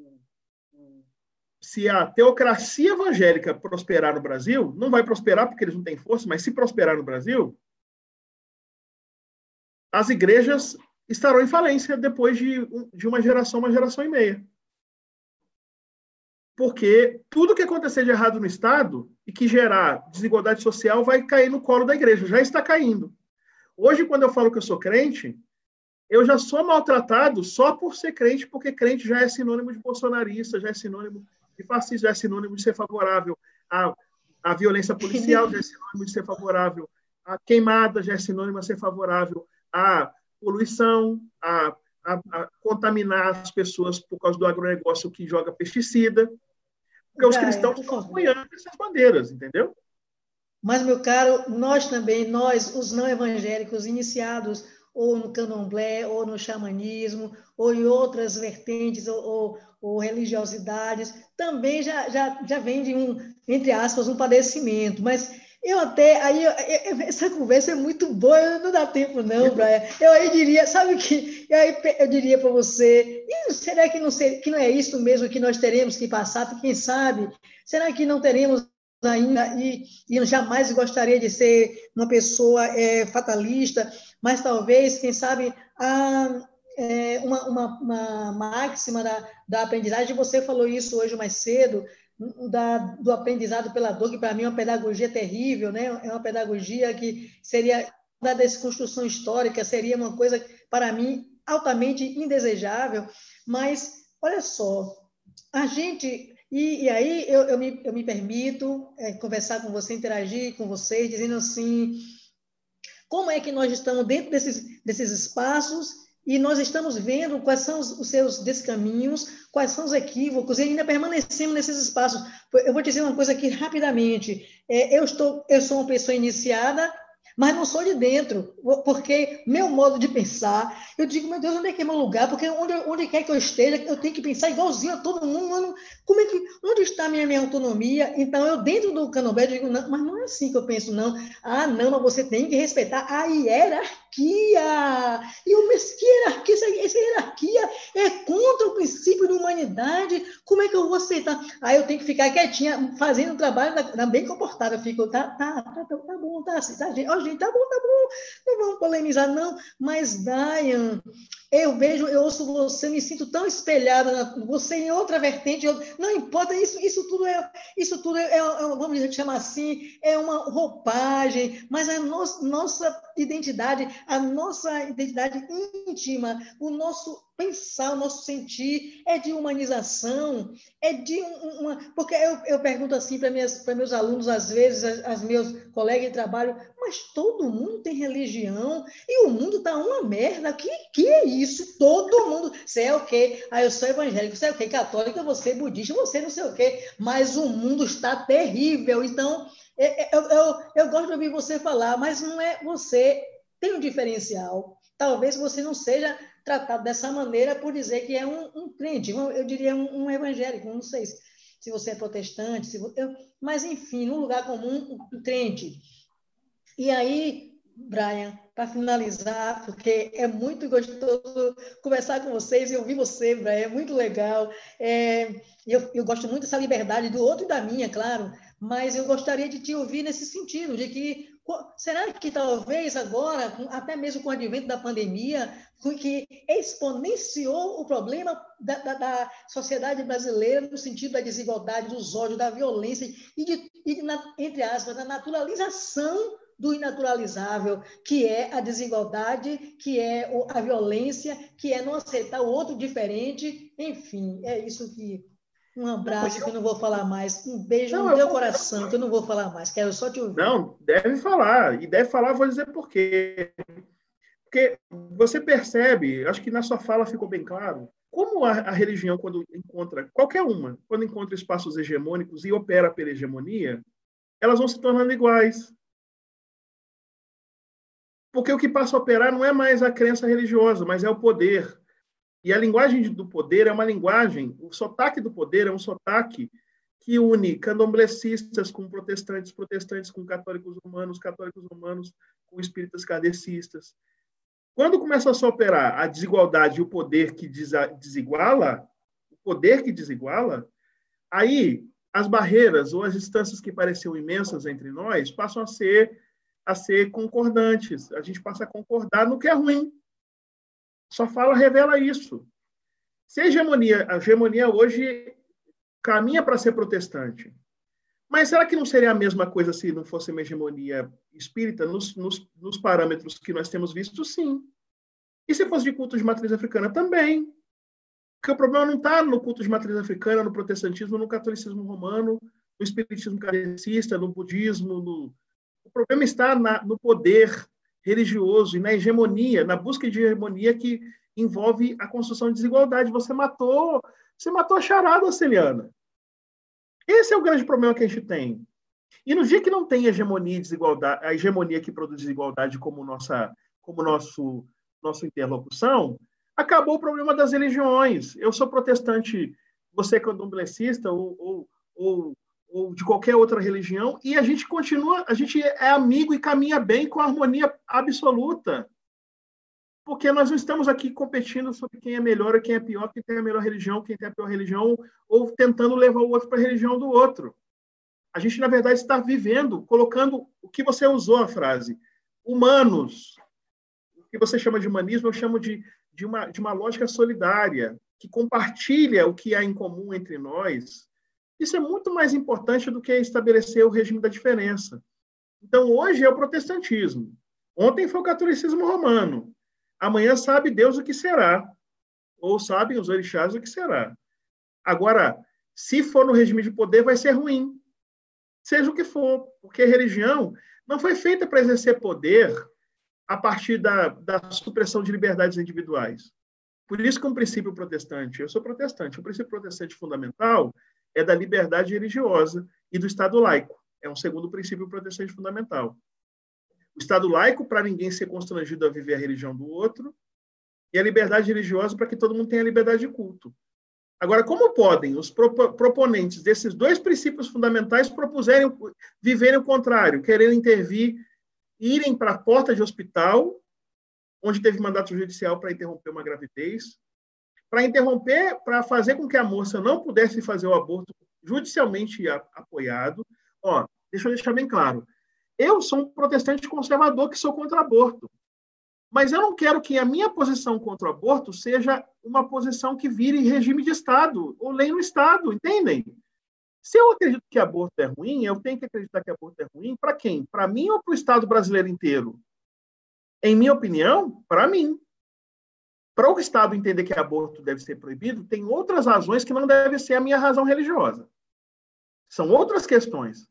se a teocracia evangélica prosperar no Brasil, não vai prosperar porque eles não têm força, mas se prosperar no Brasil, as igrejas estarão em falência depois de, de uma geração, uma geração e meia. Porque tudo que acontecer de errado no Estado e que gerar desigualdade social vai cair no colo da igreja, já está caindo. Hoje, quando eu falo que eu sou crente, eu já sou maltratado só por ser crente, porque crente já é sinônimo de bolsonarista, já é sinônimo de fascista, já é sinônimo de ser favorável à, à violência policial, já é sinônimo de ser favorável à queimada, já é sinônimo de ser favorável à poluição, a, a, a, contaminar as pessoas por causa do agronegócio que joga pesticida. Porque os cristãos estão apoiando essas bandeiras, entendeu? Mas, meu caro, nós também, nós, os não evangélicos, iniciados ou no candomblé, ou no xamanismo, ou em outras vertentes ou, ou, ou religiosidades, também já, já, já vem de um, entre aspas, um padecimento. Mas Eu até, aí, essa conversa é muito boa, não dá tempo não, Brian. Eu aí diria, sabe o que, eu, aí, eu diria para você, será que não, ser, que não é isso mesmo que nós teremos que passar? Quem sabe? Será que não teremos ainda, e, e eu jamais gostaria de ser uma pessoa é, fatalista, mas talvez, quem sabe, a, é, uma, uma, uma máxima da, da aprendizagem, você falou isso hoje mais cedo, da, do aprendizado pela dor, que para mim é uma pedagogia terrível, né? é uma pedagogia que seria da desconstrução histórica, seria uma coisa, para mim, altamente indesejável, mas, olha só, a gente, e, e aí eu, eu, me, eu me permito é, conversar com você, interagir com vocês, dizendo assim, como é que nós estamos dentro desses, desses espaços e nós estamos vendo quais são os, seus descaminhos, quais são os equívocos, e ainda permanecemos nesses espaços. Eu vou dizer uma coisa aqui rapidamente. É, eu, estou, eu sou uma pessoa iniciada mas não sou de dentro, porque meu modo de pensar, eu digo, meu Deus, onde é que é meu lugar? Porque onde, onde quer que eu esteja, eu tenho que pensar igualzinho a todo mundo, mano. Como é que, onde está a minha, minha autonomia? Então, eu dentro do canobé, digo, não, mas não é assim que eu penso, não. Ah, não, mas você tem que respeitar a hierarquia. E o que hierarquia? Essa, essa hierarquia é contra o princípio de humanidade. Como é que eu vou aceitar? Aí eu tenho que ficar quietinha, fazendo o trabalho da, da bem comportada. Eu fico, tá, tá, tá, tá, tá bom, tá, assim, tá, gente gente, tá bom, tá bom, não vamos polemizar, não. Mas, Diane, eu vejo, eu ouço você, me sinto tão espelhada, na, você em outra vertente, eu, não importa, isso, isso tudo é, isso tudo é, é, é vamos chamar assim, é uma roupagem, mas a no, nossa identidade, a nossa identidade íntima, o nosso pensar, o nosso sentir é de humanização, é de uma. Porque eu, eu pergunto assim para meus alunos, às vezes, as meus colegas de trabalho, mas todo mundo tem religião e o mundo está uma merda. Que, que é isso? Todo mundo. Você é o quê? Ah, eu sou evangélico, você é o quê? Católica, você é budista, você não sei o quê. Mas o mundo está terrível. Então, é, é, eu, eu, eu gosto de ouvir você falar, mas não é você. Tem um diferencial. Talvez você não seja tratado dessa maneira por dizer que é um, um crente, eu diria um, um, evangélico, não sei se, se você é protestante, se, eu, mas enfim, num lugar comum, um crente. E aí, Brian, para finalizar, porque é muito gostoso conversar com vocês e ouvir você, Brian, é muito legal. É, eu, eu gosto muito dessa liberdade do outro e da minha, claro, mas eu gostaria de te ouvir nesse sentido, de que será que talvez agora, até mesmo com o advento da pandemia, que exponenciou o problema da, da, da, sociedade brasileira no sentido da desigualdade, dos ódios, da violência e, de, e na, entre aspas, da naturalização do inaturalizável, que é a desigualdade, que é a violência, que é não aceitar o outro diferente, enfim, é isso que um abraço, não, que eu não vou falar mais. Um beijo não, no teu vou... coração, que eu não vou falar mais. Quero só te ouvir. Não, deve falar. E deve falar, vou dizer por quê. Porque você percebe, acho que na sua fala ficou bem claro, como a, a, religião, quando encontra, qualquer uma, quando encontra espaços hegemônicos e opera pela hegemonia, elas vão se tornando iguais. Porque o que passa a operar não é mais a crença religiosa, mas é o poder. E a linguagem do poder é uma linguagem, o sotaque do poder é um sotaque que une candomblecistas com protestantes, protestantes com católicos romanos, católicos romanos com espíritas kardecistas. Quando começa a se operar a desigualdade e o poder que desiguala, o poder que desiguala, aí as barreiras ou as distâncias que pareciam imensas entre nós passam a ser a ser concordantes. A gente passa a concordar no que é ruim. Só fala revela isso. Se a hegemonia, a hegemonia hoje caminha para ser protestante, mas será que não seria a mesma coisa se não fosse uma hegemonia espírita nos, nos, nos parâmetros que nós temos visto? Sim. E se fosse de culto de matriz africana? Também. Porque o problema não está no culto de matriz africana, no protestantismo, no catolicismo romano, no espiritismo kardecista, no budismo. No... O problema está na, no poder religioso e na hegemonia, na busca de hegemonia que envolve a construção de desigualdade. Você matou, você matou a charada, Celiana. Esse é o grande problema que a gente tem. E no dia que não tem hegemonia e desigualdade, a hegemonia que produz desigualdade como nossa, como nosso, nossa interlocução, acabou o problema das religiões. Eu sou protestante, você é candomblessista ou, ou, ou, ou de qualquer outra religião, e a gente continua, a gente é amigo e caminha bem com harmonia absoluta. Porque nós não estamos aqui competindo sobre quem é melhor quem é pior, quem tem a melhor religião, quem tem a pior religião, ou tentando levar o outro para a religião do outro. A gente, na verdade, está vivendo, colocando o que você usou a frase, humanos. O que você chama de humanismo, eu chamo de, de, uma, de uma lógica solidária, que compartilha o que há em comum entre nós. Isso é muito mais importante do que estabelecer o regime da diferença. Então, hoje é o protestantismo. Ontem foi o catolicismo romano. Amanhã sabe Deus o que será. Ou sabem os orixás o que será. Agora, se for no regime de poder, vai ser ruim. Seja o que for. Porque religião não foi feita para exercer poder a partir da, da supressão de liberdades individuais. Por isso que um princípio protestante, eu sou protestante, o princípio protestante fundamental é da liberdade religiosa e do Estado laico. É um segundo princípio protestante fundamental. O Estado laico, para ninguém ser constrangido a viver a religião do outro, e a liberdade religiosa para que todo mundo tenha liberdade de culto. Agora, como podem os proponentes desses dois princípios fundamentais propuserem viverem o contrário, quererem intervir, irem para a porta de hospital, onde teve mandato judicial para interromper uma gravidez, para interromper, para fazer com que a moça não pudesse fazer o aborto judicialmente apoiado. Ó, deixa eu deixar bem claro. Eu sou um protestante conservador que sou contra aborto. Mas eu não quero que a minha posição contra o aborto seja uma posição que vire regime de Estado ou lei no Estado, entendem? Se eu acredito que aborto é ruim, eu tenho que acreditar que aborto é ruim para quem? Para mim ou para o Estado brasileiro inteiro? Em minha opinião, para mim. Para o Estado entender que aborto deve ser proibido, tem outras razões que não deve ser a minha razão religiosa. São outras questões.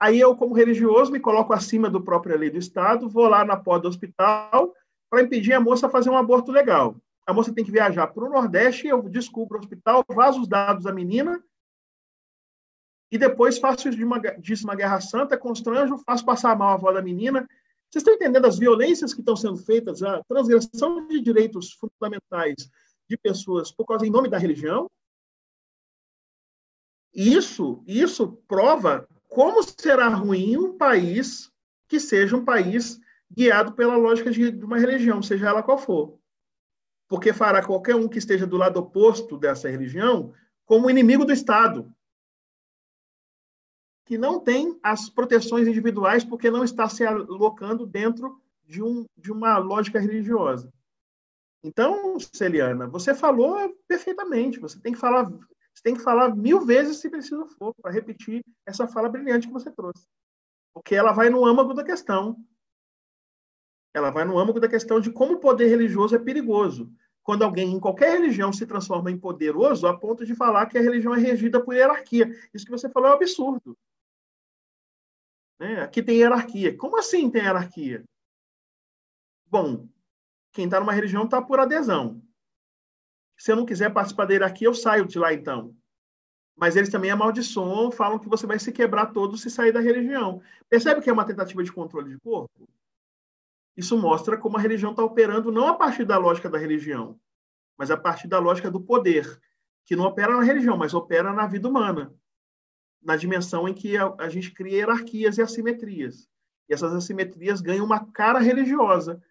Aí eu, como religioso, me coloco acima do próprio lei do Estado, vou lá na porta do hospital, para impedir a moça fazer um aborto legal. A moça tem que viajar para o Nordeste, eu descubro o hospital, vazo os dados da menina e depois faço de uma, disso uma guerra santa, constranjo, faço passar mal a avó da menina. Vocês estão entendendo as violências que estão sendo feitas, a transgressão de direitos fundamentais de pessoas por causa em nome da religião? Isso, isso prova como será ruim um país que seja um país guiado pela lógica de uma religião, seja ela qual for. Porque fará qualquer um que esteja do lado oposto dessa religião como inimigo do Estado, que não tem as proteções individuais porque não está se alocando dentro de, um, de uma lógica religiosa. Então, Celiana, você falou perfeitamente. Você tem que falar, você tem que falar mil vezes se preciso for para repetir essa fala brilhante que você trouxe, porque ela vai no âmago da questão ela vai no âmago da questão de como o poder religioso é perigoso. Quando alguém em qualquer religião se transforma em poderoso a ponto de falar que a religião é regida por hierarquia. Isso que você falou é um absurdo. Né? Aqui tem hierarquia. Como assim tem hierarquia? Bom, quem está numa religião está por adesão. Se eu não quiser participar da hierarquia, eu saio de lá então. Mas eles também amaldiçoam, falam que você vai se quebrar todo se sair da religião. Percebe que é uma tentativa de controle de corpo? Isso mostra como a religião está operando não a partir da lógica da religião, mas a partir da lógica do poder, que não opera na religião, mas opera na vida humana, na dimensão em que a, a gente cria hierarquias e assimetrias. E essas assimetrias ganham uma cara religiosa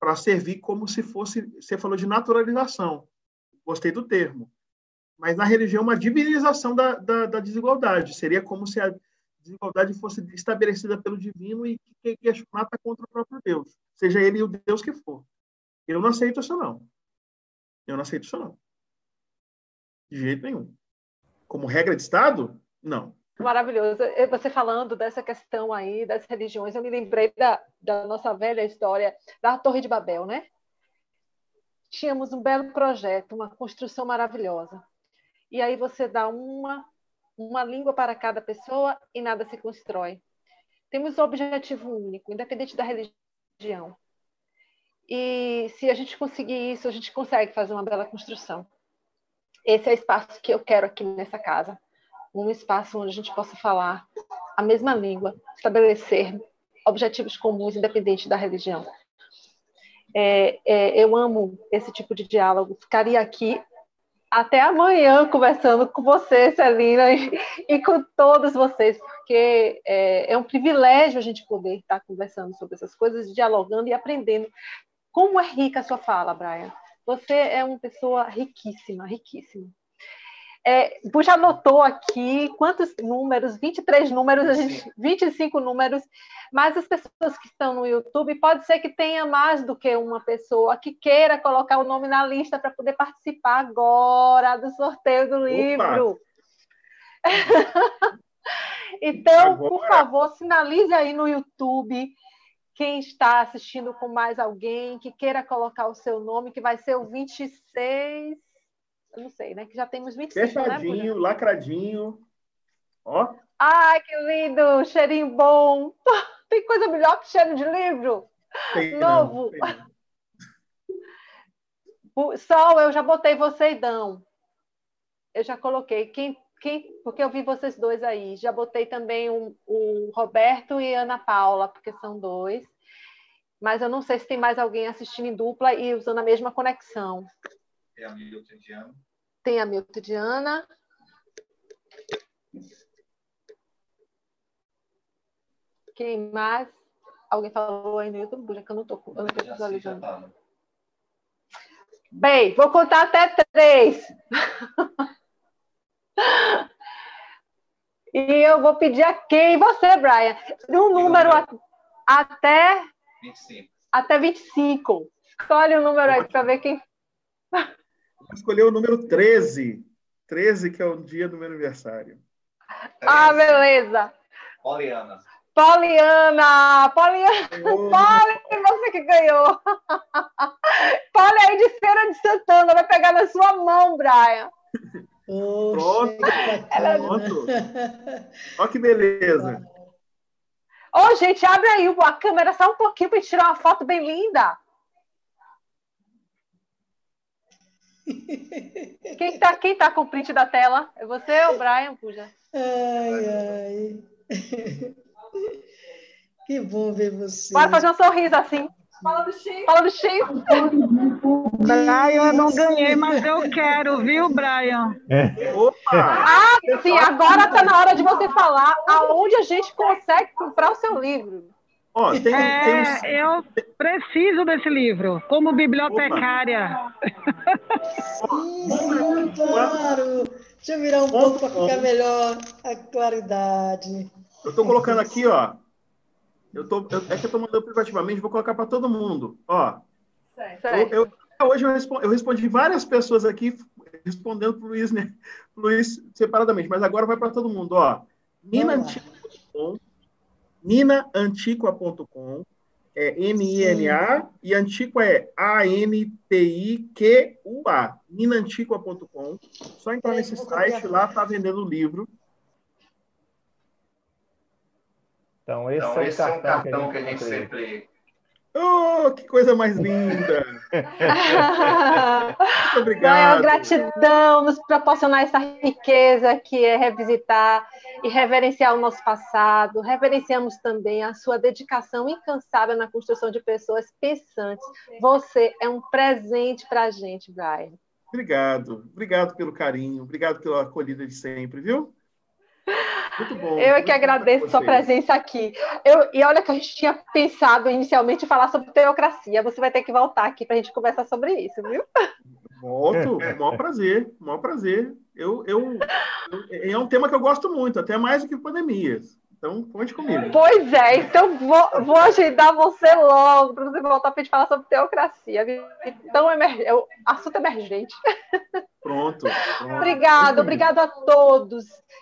para servir como se fosse, você falou de naturalização, gostei do termo, mas na religião uma divinização da, da, da desigualdade, seria como se a desigualdade fosse estabelecida pelo divino e que questionar está contra o próprio Deus, seja ele o Deus que for. Eu não aceito isso, não. Eu não aceito isso, não. De jeito nenhum. Como regra de Estado, não. Maravilhoso. Você falando dessa questão aí das religiões, eu me lembrei da, da nossa velha história da Torre de Babel, né? Tínhamos um belo projeto, uma construção maravilhosa. E aí você dá uma uma língua para cada pessoa e nada se constrói. Temos um objetivo único, independente da religião. E se a gente conseguir isso, a gente consegue fazer uma bela construção. Esse é o espaço que eu quero aqui nessa casa. Um espaço onde a gente possa falar a mesma língua, estabelecer objetivos comuns, independente da religião. É, é, eu amo esse tipo de diálogo. Ficaria aqui até amanhã conversando com você, Celina, e, e com todos vocês, porque é, é, um privilégio a gente poder estar conversando sobre essas coisas, dialogando e aprendendo. Como é rica a sua fala, Brian. Você é uma pessoa riquíssima, riquíssima. É, já anotou aqui quantos números, 23 números, a gente, 25 números, mas as pessoas que estão no YouTube, pode ser que tenha mais do que uma pessoa que queira colocar o nome na lista para poder participar agora do sorteio do livro. então, agora. por favor, sinalize aí no YouTube quem está assistindo com mais alguém que queira colocar o seu nome, que vai ser o 26 eu não sei, né? Que já temos 25, né, Fechadinho, né, lacradinho. Ó. Ai, que lindo! Cheirinho bom. Tem coisa melhor que cheiro de livro? Tem, Novo. Não, Sol, eu já botei você e Dão. Eu já coloquei. Quem, quem, porque eu vi vocês dois aí. Já botei também o, o Roberto e Ana Paula, porque são dois. Mas eu não sei se tem mais alguém assistindo em dupla e usando a mesma conexão. Tem a Milton Diana. Tem a Milton Diana. Quem mais? Alguém falou aí no YouTube? Já que eu não estou visualizando. Tá. Bem, vou contar até três. e eu vou pedir a quem? Você, Brian. Um número até 25. Até 25. Escolhe o um número aí para ver quem escolher o número 13. 13, que é o dia do meu aniversário. Ah, beleza. Poliana. Poliana! Poliana! Oh. Poli, você que ganhou! Poli aí de Feira de Santana, vai pegar na sua mão, Brian. Pronto, Ela... É pronto. Olha que beleza. Ô, oh, gente, abre aí a câmera só um pouquinho para tirar uma foto bem linda. Quem está quem tá com o print da tela? É você ou o Brian, Puja? Ai, ai. Que bom ver você. Pode fazer um sorriso assim. Fala do X. Fala do X. Brian, eu não ganhei, mas eu quero, viu, Brian? É. Opa! Ah, sim, agora está na hora de você falar aonde a gente consegue comprar o seu livro. Ó, tem, é, tem uns... Eu preciso desse livro, como bibliotecária. Sim, claro. Deixa eu virar um pouco para ficar melhor a claridade. Eu estou colocando aqui, ó. Eu tô, eu, é que eu estou mandando privativamente, vou colocar para todo mundo. Ó, certo. Eu, eu, hoje eu respondi, eu respondi várias pessoas aqui respondendo para o Luiz, né? Luiz separadamente, mas agora vai para todo mundo. Ó, Nina ninaantiqua.com, é N-I-N-A, e Antiqua é A-N-T-I-Q-U-A, ninaantiqua.com. Só entrar nesse site, lá está vendendo o livro. Então, esse, então, é, esse é o cartão que a gente, sempre... Oh, que coisa mais linda! Muito obrigado. gratidão nos proporcionar essa riqueza que é revisitar e reverenciar o nosso passado. Reverenciamos também a sua dedicação incansável na construção de pessoas pensantes. Você é um presente para a gente, Brian. Obrigado. Obrigado pelo carinho. Obrigado pela acolhida de sempre, viu? Muito bom. Eu é que agradeço sua presença aqui. Eu, e olha que a gente tinha pensado inicialmente em falar sobre teocracia. Você vai ter que voltar aqui para a gente conversar sobre isso, viu? Volto, maior prazer, maior prazer. Eu, eu, eu, é um tema que eu gosto muito, até mais do que pandemias. Então, conte comigo. Pois é, então vou, vou agendar você logo para você voltar para a gente falar sobre teocracia. Então, é, é assunto emergente. Pronto. pronto. obrigado, obrigado a todos.